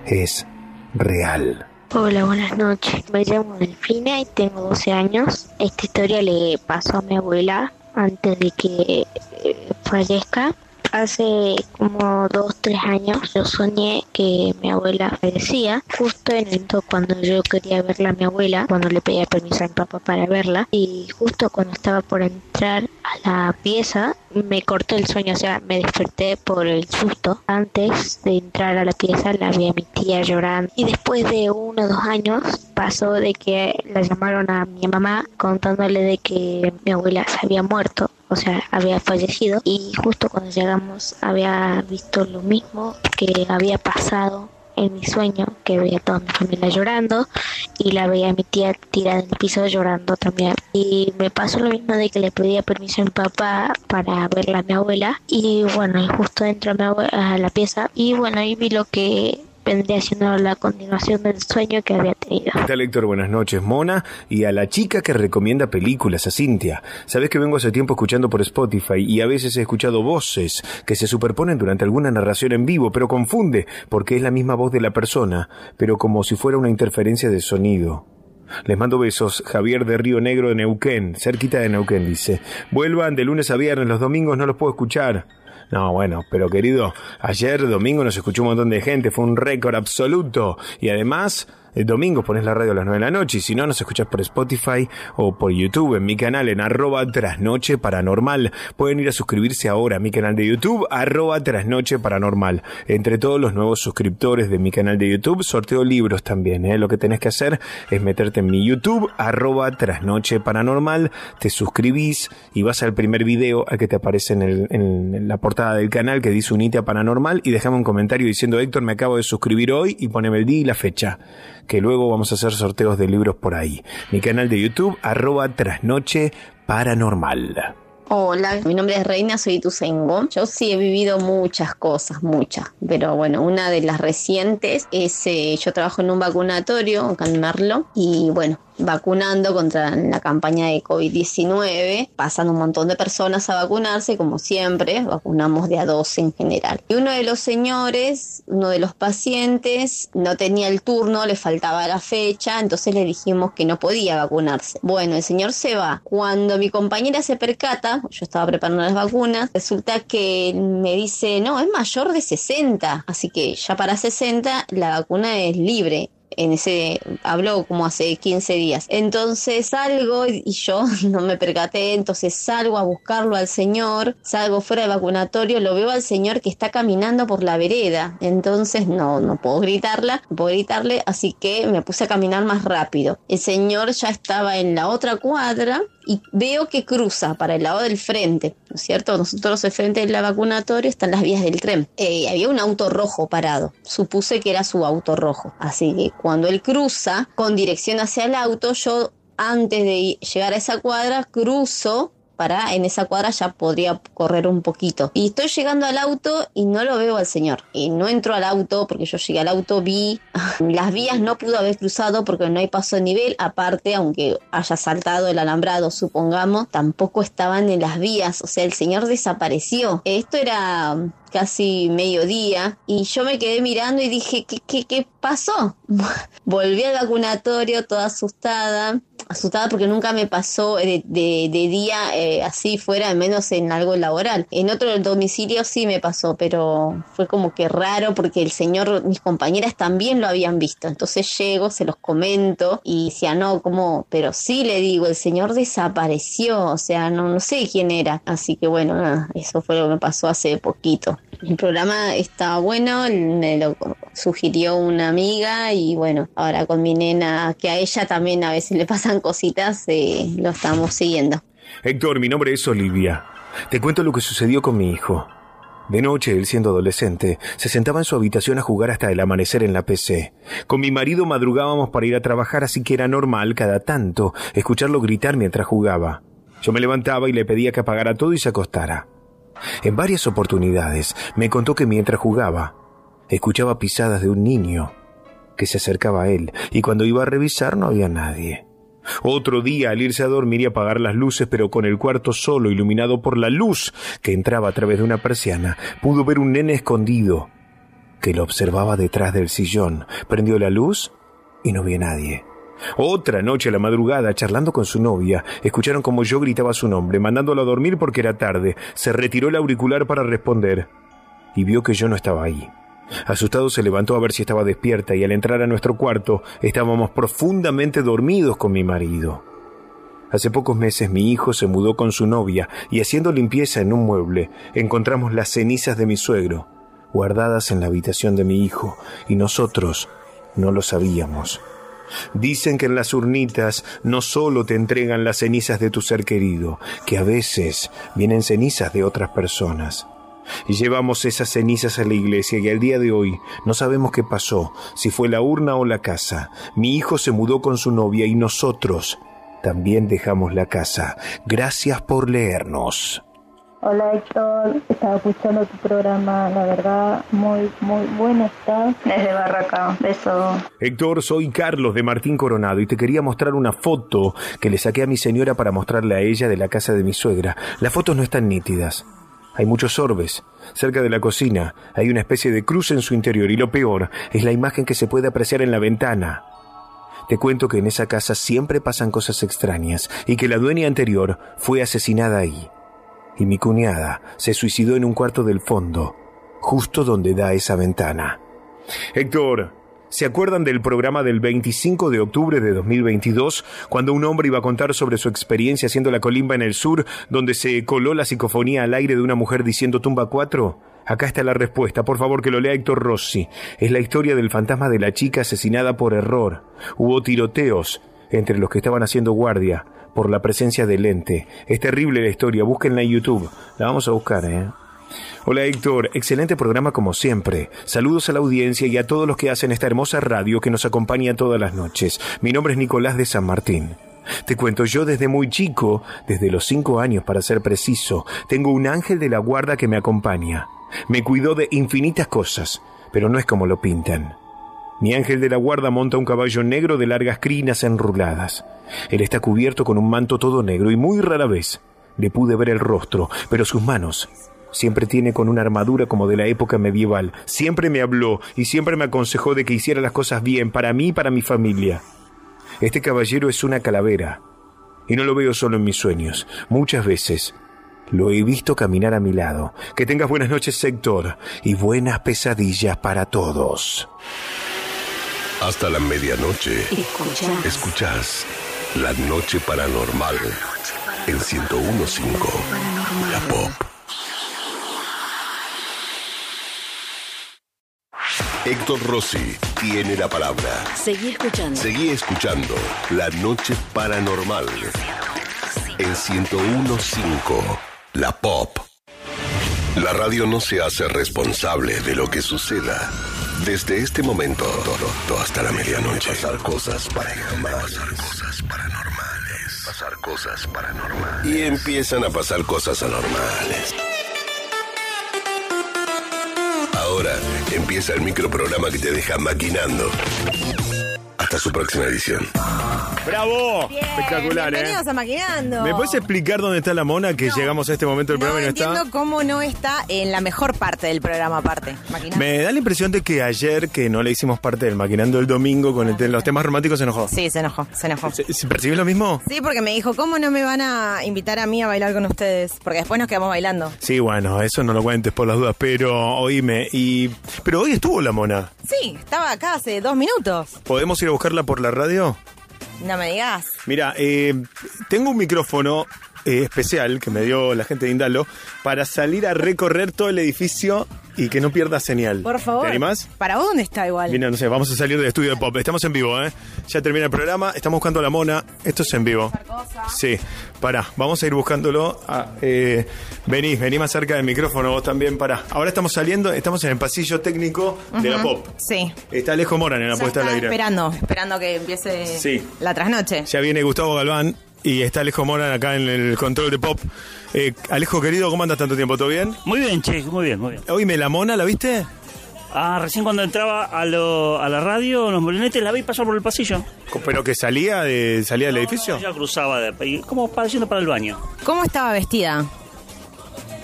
es real. Hola, buenas noches. Me llamo Delfina y tengo 12 años. Esta historia le pasó a mi abuela antes de que eh, fallezca. Hace como dos, tres años yo soñé que mi abuela fallecía, justo en el cuando yo quería verla a mi abuela, cuando le pedía permiso a mi papá para verla, y justo cuando estaba por entrar a la pieza, me cortó el sueño, o sea, me desperté por el susto. Antes de entrar a la pieza la vi a mi tía llorando, y después de uno o dos años pasó de que la llamaron a mi mamá contándole de que mi abuela se había muerto o sea, había fallecido y justo cuando llegamos había visto lo mismo que había pasado en mi sueño, que veía a toda mi familia llorando y la veía a mi tía tirada en el piso llorando también. Y me pasó lo mismo de que le pedía permiso a mi papá para verla a mi abuela y bueno, justo entro a, mi abue- a la pieza y bueno, ahí vi lo que vendría siendo la continuación del sueño que había tenido. ¿Qué tal, Héctor? Buenas noches, Mona. Y a la chica que recomienda películas, a Cintia. Sabes que vengo hace tiempo escuchando por Spotify y a veces he escuchado voces que se superponen durante alguna narración en vivo, pero confunde, porque es la misma voz de la persona, pero como si fuera una interferencia de sonido. Les mando besos. Javier de Río Negro de Neuquén, cerquita de Neuquén, dice. Vuelvan de lunes a viernes, los domingos no los puedo escuchar. No, bueno, pero querido, ayer domingo nos escuchó un montón de gente, fue un récord absoluto. Y además, domingo pones la radio a las 9 de la noche y si no, nos escuchas por Spotify o por YouTube en mi canal en arroba trasnoche paranormal. Pueden ir a suscribirse ahora a mi canal de YouTube, arroba trasnoche paranormal. Entre todos los nuevos suscriptores de mi canal de YouTube, sorteo libros también. ¿eh? Lo que tenés que hacer es meterte en mi YouTube, arroba trasnoche paranormal, te suscribís y vas al primer video al que te aparece en, el- en la portada del canal que dice Unite a Paranormal y dejame un comentario diciendo Héctor me acabo de suscribir hoy y poneme el día y la fecha que luego vamos a hacer sorteos de libros por ahí. Mi canal de YouTube, arroba trasnoche paranormal. Hola, mi nombre es Reina, soy Ituzaingó. Yo sí he vivido muchas cosas, muchas, pero bueno, una de las recientes es, eh, yo trabajo en un vacunatorio acá en Merlo y bueno, vacunando contra la campaña de COVID-19, pasan un montón de personas a vacunarse, como siempre, vacunamos de a dos en general. Y uno de los señores, uno de los pacientes, no tenía el turno, le faltaba la fecha, entonces le dijimos que no podía vacunarse. Bueno, el señor se va. Cuando mi compañera se percata, yo estaba preparando las vacunas, resulta que me dice, no, es mayor de 60, así que ya para 60 la vacuna es libre en ese, habló como hace 15 días. Entonces salgo y yo no me percaté, entonces salgo a buscarlo al señor, salgo fuera del vacunatorio, lo veo al señor que está caminando por la vereda, entonces no, no puedo gritarla, no puedo gritarle, así que me puse a caminar más rápido. El señor ya estaba en la otra cuadra y veo que cruza para el lado del frente, ¿no es cierto? Nosotros el frente del vacunatorio están las vías del tren. Eh, había un auto rojo parado, supuse que era su auto rojo, así que cuando él cruza con dirección hacia el auto, yo antes de llegar a esa cuadra cruzo para en esa cuadra ya podría correr un poquito. Y estoy llegando al auto y no lo veo al señor. Y no entro al auto porque yo llegué al auto, vi las vías, no pudo haber cruzado porque no hay paso de nivel. Aparte, aunque haya saltado el alambrado, supongamos, tampoco estaban en las vías. O sea, el señor desapareció. Esto era casi mediodía y yo me quedé mirando y dije, ¿qué, qué, qué pasó? Volví al vacunatorio toda asustada asustada porque nunca me pasó de, de- de día eh, así fuera, menos en algo laboral. En otro domicilio sí me pasó, pero fue como que raro porque el señor, mis compañeras también lo habían visto. Entonces llego, se los comento y decía, no, ¿cómo? Pero sí le digo, el señor desapareció, o sea, no, no sé quién era. Así que bueno, nada, eso fue lo que me pasó hace poquito. El programa está bueno, me lo sugirió una amiga y bueno, ahora con mi nena, que a ella también a veces le pasan cositas, eh, lo estamos siguiendo. Héctor, mi nombre es Olivia. Te cuento lo que sucedió con mi hijo. De noche, él siendo adolescente, se sentaba en su habitación a jugar hasta el amanecer en la PC. Con mi marido madrugábamos para ir a trabajar, así que era normal cada tanto escucharlo gritar mientras jugaba. Yo me levantaba y le pedía que apagara todo y se acostara. En varias oportunidades me contó que mientras jugaba, escuchaba pisadas de un niño que se acercaba a él, y cuando iba a revisar no había nadie. Otro día, al irse a dormir y apagar las luces, pero con el cuarto solo iluminado por la luz que entraba a través de una persiana, pudo ver un nene escondido que lo observaba detrás del sillón. Prendió la luz y no vio a nadie. Otra noche a la madrugada, charlando con su novia, escucharon como yo gritaba su nombre, mandándolo a dormir porque era tarde. Se retiró el auricular para responder y vio que yo no estaba ahí. Asustado se levantó a ver si estaba despierta y al entrar a nuestro cuarto estábamos profundamente dormidos con mi marido. Hace pocos meses mi hijo se mudó con su novia y haciendo limpieza en un mueble encontramos las cenizas de mi suegro guardadas en la habitación de mi hijo y nosotros no lo sabíamos. Dicen que en las urnitas no solo te entregan las cenizas de tu ser querido, que a veces vienen cenizas de otras personas. Y llevamos esas cenizas a la iglesia y al día de hoy no sabemos qué pasó, si fue la urna o la casa. Mi hijo se mudó con su novia y nosotros también dejamos la casa. Gracias por leernos. Hola Héctor, estaba escuchando tu programa, la verdad, muy, muy bueno está. Desde Barraca, beso. Héctor, soy Carlos de Martín Coronado y te quería mostrar una foto que le saqué a mi señora para mostrarle a ella de la casa de mi suegra. Las fotos no están nítidas. Hay muchos orbes. Cerca de la cocina hay una especie de cruz en su interior y lo peor es la imagen que se puede apreciar en la ventana. Te cuento que en esa casa siempre pasan cosas extrañas y que la dueña anterior fue asesinada ahí. Y mi cuñada se suicidó en un cuarto del fondo, justo donde da esa ventana. Héctor, ¿se acuerdan del programa del 25 de octubre de 2022, cuando un hombre iba a contar sobre su experiencia haciendo la colimba en el sur, donde se coló la psicofonía al aire de una mujer diciendo tumba 4? Acá está la respuesta, por favor que lo lea Héctor Rossi. Es la historia del fantasma de la chica asesinada por error. Hubo tiroteos entre los que estaban haciendo guardia por la presencia del ente. Es terrible la historia, búsquenla en YouTube. La vamos a buscar, ¿eh? Hola Héctor, excelente programa como siempre. Saludos a la audiencia y a todos los que hacen esta hermosa radio que nos acompaña todas las noches. Mi nombre es Nicolás de San Martín. Te cuento, yo desde muy chico, desde los cinco años para ser preciso, tengo un ángel de la guarda que me acompaña. Me cuidó de infinitas cosas, pero no es como lo pintan. Mi ángel de la guarda monta un caballo negro de largas crinas enruladas. Él está cubierto con un manto todo negro y muy rara vez le pude ver el rostro, pero sus manos siempre tiene con una armadura como de la época medieval. Siempre me habló y siempre me aconsejó de que hiciera las cosas bien para mí y para mi familia. Este caballero es una calavera y no lo veo solo en mis sueños. Muchas veces lo he visto caminar a mi lado. Que tengas buenas noches, sector, y buenas pesadillas para todos. Hasta la medianoche. Escuchás. Escuchás La Noche Paranormal en 1015 La Pop. Héctor Rossi tiene la palabra. Seguí escuchando. Seguí escuchando La Noche Paranormal en 1015 La Pop. La radio no se hace responsable de lo que suceda. Desde este momento hasta la medianoche. Pasar cosas paranormales. Pasar cosas paranormales. Pasar cosas paranormales. Y empiezan a pasar cosas anormales. Ahora empieza el microprograma que te deja maquinando. Hasta su próxima edición. ¡Bravo! Espectacular, ¿eh? Bienvenidos a Maquinando. ¿Me puedes explicar dónde está la mona que llegamos a este momento del No programa y no entiendo está? cómo no está en la mejor parte del programa aparte. Maquinando. Me da la impresión de que ayer, que no le hicimos parte del Maquinando el domingo con el te- los temas románticos, se enojó. Sí, se enojó, se enojó. ¿Se- ¿Percibís lo mismo? Sí, porque me dijo, ¿cómo no me van a invitar a mí a bailar con ustedes? Porque después nos quedamos bailando. Sí, bueno, eso no lo cuentes por las dudas, pero oíme, y... Pero hoy estuvo la mona. Sí, estaba acá hace dos minutos. ¿Podemos ir a buscarla por la radio? No me digas. Mira, eh, tengo un micrófono eh, especial que me dio la gente de Indalo para salir a recorrer todo el edificio y que no pierda señal. Por favor. ¿Te animás? ¿Para dónde está igual? Mira, no sé, vamos a salir del estudio de pop. Estamos en vivo, ¿eh? Ya termina el programa, estamos buscando a la mona. Esto es en vivo. Sí, pará, vamos a ir buscándolo. Ah, eh, vení, vení más cerca del micrófono vos también, pará. Ahora estamos saliendo, estamos en el pasillo técnico de la pop. Sí. Está Alejo Moran en la Ya puesta al aire. esperando, esperando que empiece Sí. la trasnoche. Ya viene Gustavo Galván y está Alejo Moran acá en el control de pop. Eh, Alejo, querido, ¿cómo andas tanto tiempo? ¿Todo bien? Muy bien, che, muy bien, muy bien. Oíme, la mona, ¿la viste? Ah, recién cuando entraba a, lo- a la radio, los molinetes, la vi pasar por el pasillo. ¿Pero que salía, de, salía del edificio? Ya cruzaba, de, y como pareciendo para el baño. ¿Cómo estaba vestida?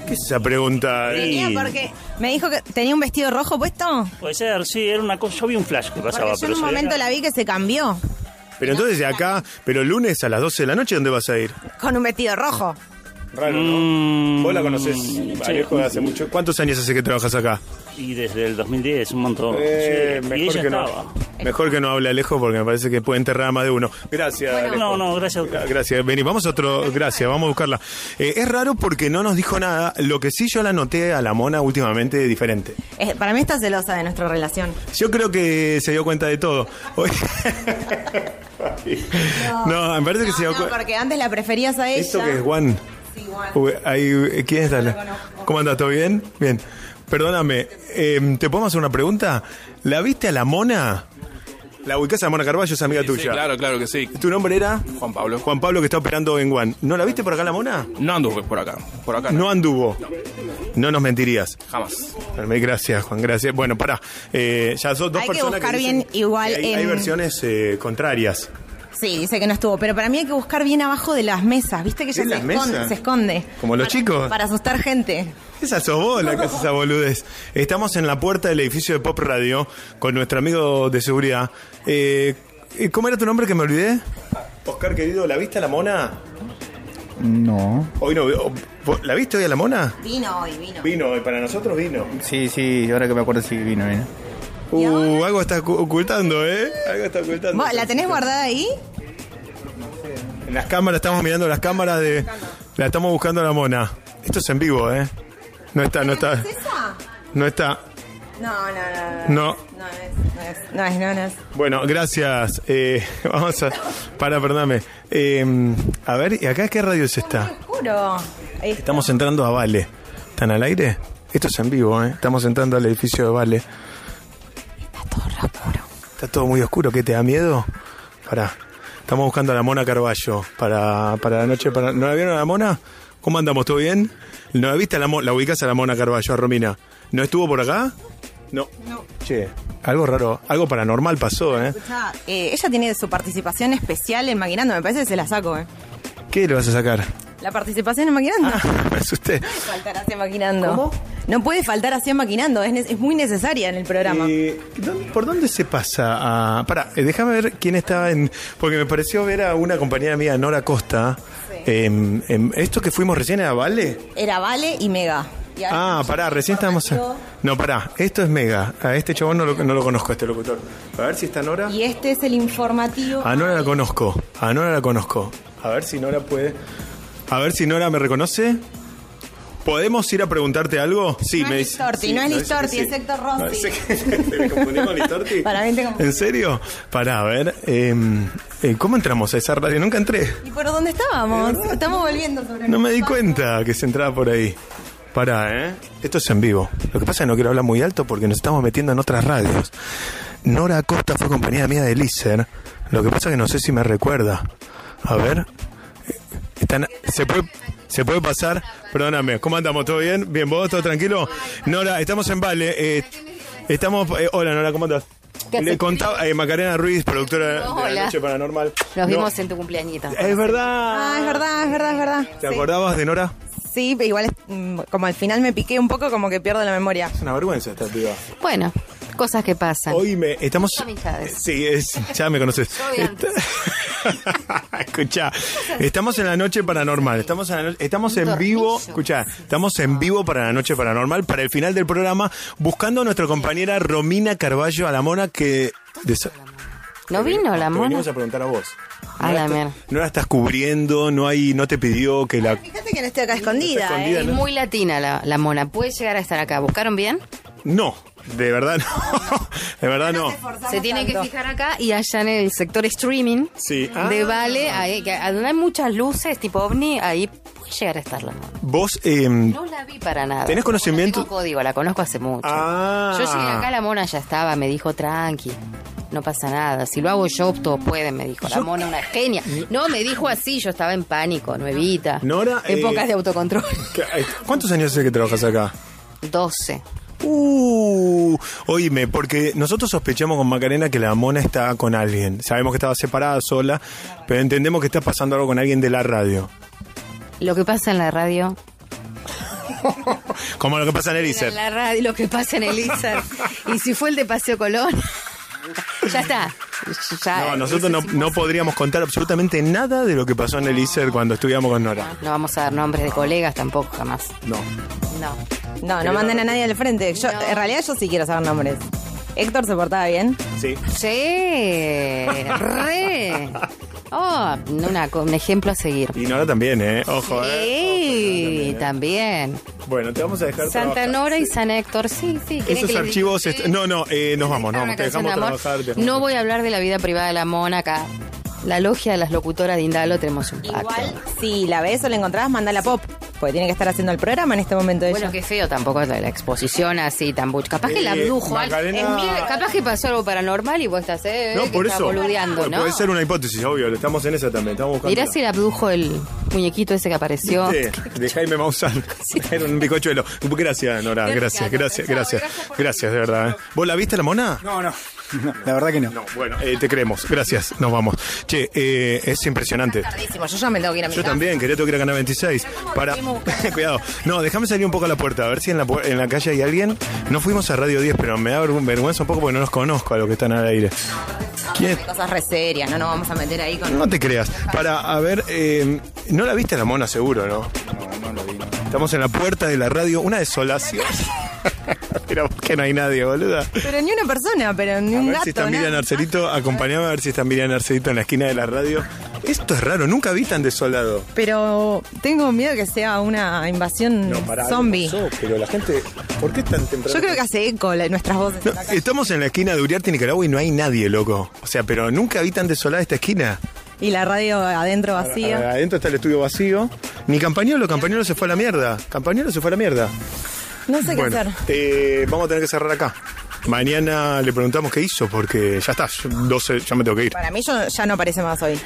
¿Qué es esa pregunta? Venía porque me dijo que tenía un vestido rojo puesto. Puede ser, sí, era una cosa. Yo vi un flash que pasaba, Porque yo pero en un momento la vi que se cambió Pero entonces de acá, pero lunes a las 12 de la noche, ¿dónde vas a ir? con un vestido rojo. Raro, ¿no? Vos la conocés, Alejo, de hace mucho. ¿Cuántos años hace que trabajas acá? Y desde el 2010, un montón. Eh, Sí, y mejor, ella que no, estaba. mejor que no hable Alejo porque me parece que puede enterrar a más de uno. Gracias, Alejo. No, no, gracias. Gra- Gracias, vení, vamos a otro, gracias, vamos a buscarla. Eh, es raro porque no nos dijo nada, lo que sí yo la noté a la mona últimamente diferente. Eh, para mí está celosa de nuestra relación. Yo creo que se dio cuenta de todo. Hoy- no, me parece que se No, porque antes la preferías a ella. ¿Esto que es Juan? Sí, Juan. ¿Quién está? ¿Cómo andas? ¿Todo bien? Bien. Perdóname, eh, ¿te podemos hacer una pregunta? ¿La viste a la mona? La ubicás a la Mona Carballo, es amiga Sí, tuya. claro, claro que sí. ¿Tu nombre era? Juan Pablo. Juan Pablo que está operando en Guan. ¿No la viste por acá la mona? No anduve por acá. Por acá No anduvo. No nos mentirías. Jamás. Gracias, Juan, gracias. Bueno, pará. Eh, ya son dos Hay que personas buscar dicen bien igual que hay, hay versiones eh, contrarias. Sí, dice que no estuvo, pero para mí hay que buscar bien abajo de las mesas, ¿viste que ella ¿De se las esconde, mesas? se esconde? Como los Para- chicos. Para asustar gente. Esa sos vos la que hace esa boludez. Estamos en la puerta del edificio de Pop Radio con nuestro amigo de seguridad. Eh, ¿Cómo era tu nombre que me olvidé? Oscar, querido, ¿la viste a la mona? No. Hoy no. ¿vos- ¿La viste hoy a la mona? Vino hoy, vino. Vino, y para nosotros vino. Sí, sí, ahora que me acuerdo sí vino, vino. Uh, algo está ocu- ocultando, ¿eh? Algo está ocultando. ¿Vos ¿La tenés guardada ahí? En las cámaras, estamos mirando las cámaras de. La estamos buscando a la mona. Esto es en vivo, ¿eh? No está, no está. ¿Es esa? No está. No, no, no. No. No es, no es, no es, no, es. Bueno, gracias. Eh, vamos a. Para, perdóname. Eh, a ver, ¿y acá qué radio es esta? Juro. Ahí está. Estamos entrando a Vale. ¿Están al aire? Esto es en vivo, ¿eh? Estamos entrando al edificio de Vale. Está todo oscuro. Está todo muy oscuro. ¿Qué te da miedo? Pará. Estamos buscando a la Mona Carballo para, para la noche. Para... ¿No la vieron a la Mona? ¿Cómo andamos? ¿Todo bien? ¿No la viste a la, Mo- la ubicás a la Mona Carballo, a Romina? ¿No estuvo por acá? No. Che, algo raro, algo paranormal pasó, ¿eh? Escuchá, eh, ella tiene su participación especial en Maquinando, me parece que se la saco, ¿eh? ¿Qué le vas a sacar? La participación en Maquinando. Me asusté. No puede faltar así en Maquinando. ¿Cómo? No puede faltar así en Maquinando, es, es muy necesaria en el programa. Eh, ¿dónde- ¿Por dónde se pasa a.? Pará, eh, déjame ver quién estaba en. Porque me pareció ver a una compañera mía, Nora Costa. ¿Esto que fuimos recién era Vale? Era Vale y Mega. Y Ah, pará, recién estábamos. No, pará, esto es Mega. A este chabón no lo, no lo conozco, a este locutor. A ver si está Nora. Y este es el informativo. A Nora la conozco. A Nora la conozco. A ver si Nora puede. A ver si Nora me reconoce. ¿Podemos ir a preguntarte algo? Sí, no me dice. Listorti, sí, no es Listorti, es Héctor Rossi. ¿Te confundí con Listorti? Para mí te confundí. ¿En serio? Pará, a ver. eh, eh, ¿Cómo entramos a esa radio? Nunca entré. ¿Y por dónde estábamos? Estamos volviendo sobre No me di cuenta que se entraba por ahí. Pará, ¿eh? Esto es en vivo. Lo que pasa es que no quiero hablar muy alto porque nos estamos metiendo en otras radios. Nora Acosta fue compañera mía de Lícer. Lo que pasa es que no sé si me recuerda. A ver. Están, ¿se, puede, ¿Se puede pasar? Perdóname, ¿cómo andamos? ¿Todo bien? ¿Bien vos? ¿Todo tranquilo? Nora, estamos en Vale. eh, estamos... eh, hola Nora, ¿cómo andás? Le contaba eh, Macarena Ruiz, productora de la. Noche Paranormal. Nos No, vimos en tu cumpleañito. Es verdad. Ah, es verdad, es verdad, es verdad. ¿Te acordabas de Nora? Sí, pero igual mm, como al final me piqué un poco, como que pierdo la memoria. Es una vergüenza esta piba. Bueno, cosas que pasan. Oíme, estamos. Amistades. Sí, es, ya me conoces. Escucha, estamos en la noche paranormal. Estamos en, la no- estamos en vivo. Escucha, estamos en vivo para la noche paranormal. Para el final del programa, buscando a nuestra compañera Romina Carballo a la mona que. ¿No vino la mona? venimos a preguntar a vos. A la estás- mierda. no la estás cubriendo, no hay, no te pidió que la. Fíjate que no estoy acá escondida, Está escondida, ¿eh? Es muy latina la, la mona. Puede llegar a estar acá. ¿Buscaron bien? No, de verdad no. De verdad no. Se tiene que fijar acá y allá en el sector streaming Sí. de Ah. Vale, ahí, que- donde hay muchas luces tipo ovni, ahí puede llegar a estar la mona. Vos, eh, No la vi para nada. ¿Tenés conocimiento? No tengo código, la conozco hace mucho. Ah. Yo llegué acá, la mona ya estaba, me dijo tranqui. No pasa nada. Si lo hago yo, todos pueden, me dijo. La Yo- mona una genia. No, me dijo así, yo estaba en pánico, nuevita. Nora, Épocas eh, de autocontrol. ¿Cuántos años hace que trabajas acá? 12. Uh, oíme, porque nosotros sospechamos con Macarena que la mona está con alguien. Sabemos que estaba separada sola, pero entendemos que está pasando algo con alguien de la radio. Lo que pasa en la radio. Como lo que pasa en En la radio, lo que pasa en el ISER. y si fue el de Paseo Colón. Ya está. Ya, No, nosotros no, no podríamos contar absolutamente nada de lo que pasó en el ISER cuando estudiamos con Nora. No vamos a dar nombres de colegas tampoco, jamás. No. No. No, no manden a nadie al frente. Yo, En realidad yo sí quiero saber nombres. Héctor se portaba bien. Sí. Sí, re. Oh, una- un ejemplo a seguir. Y Nora también, ¿eh? Ojo, ¿eh? Sí, también. Bueno, te vamos a dejar Santa trabajar. Nora y San Héctor, sí, sí. ¿querés Esos que archivos... diga? est- No, no, eh, nos vamos, nos vamos. Te dejamos trabajar. te dejamos No voy a hablar de la vida privada de la mona acá. La logia de las locutoras de Indalo tenemos un pacto. Si la ves o la encontrás, mandala pop. Porque tiene que estar haciendo el programa en este momento ella. Bueno, qué feo tampoco la, exposición así tan buch. Capaz que la Macarena- mi- capaz que pasó algo paranormal y vos estás, eh, No, que por eso. boludeando, ¿no? Puede ser una hipótesis, obvio. Estamos en esa también. Estamos buscando. Mirá si la abdujo el muñequito ese que apareció. ¿Viste? De Jaime Maussan. Era un bicochuelo. Gracias, Nora. Gracias, gracias, gracias. Gracias, de verdad. ¿eh? ¿Vos la viste la mona? No, no. No, La verdad que no. No, bueno, eh, te creemos. Gracias. Nos vamos. Che, eh, es impresionante. Tardísimo, yo ya me tengo que ir a mi Yo casa. también, quería tocar a Canal 26. Para... Cuidado. No, déjame salir un poco a la puerta, a ver si en la, en la calle hay alguien. No fuimos a Radio 10, pero me da vergü- vergüenza un poco porque no los conozco a los que están al aire. ¿Quién? Hay cosas re serias, no nos vamos a meter ahí con... No te creas. Para, a ver, eh, no la viste la mona seguro, ¿no? No, no lo vi. No. Estamos en la puerta de la radio, una desolación. Pero que no hay nadie, boluda. Pero ni una persona, pero ni A un ver gato, si está Miriam. Arcelito, acompañame a ver si está Miriam Arcelito en la esquina de la radio. Esto es raro, nunca vi tan desolado. Pero tengo miedo que sea una invasión Pará, algo zombie. pasó, pero la gente, ¿por qué es tan temprano? Yo creo que hace eco la- nuestras voces. No, estamos en la esquina de Uriarte, Nicaragua y no hay nadie, loco. O sea, pero nunca vi tan desolada esta esquina. Y la radio adentro vacía. Adentro está el estudio vacío. Ni Campañolo, Campañolo se fue a la mierda. Campañolo se fue a la mierda. No sé qué hacer. eh, vamos a tener que cerrar acá. Mañana le preguntamos qué hizo, porque ya está, yo- 12, ya me tengo que ir. Para mí yo- ya no aparece más hoy.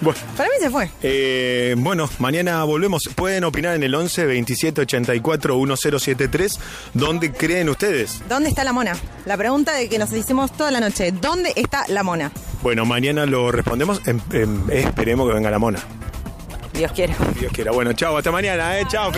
Bueno. Para mí se fue. Eh, bueno, mañana volvemos. Pueden opinar en el 11 27 84 1073. ¿Dónde creen ustedes? ¿Dónde está la mona? La pregunta de que nos hicimos toda la noche. ¿Dónde está la mona? Bueno, mañana lo respondemos. Em- em, esperemos que venga la mona. Dios quiera. Dios quiera. Bueno, chao, hasta mañana, ¿eh? Chao.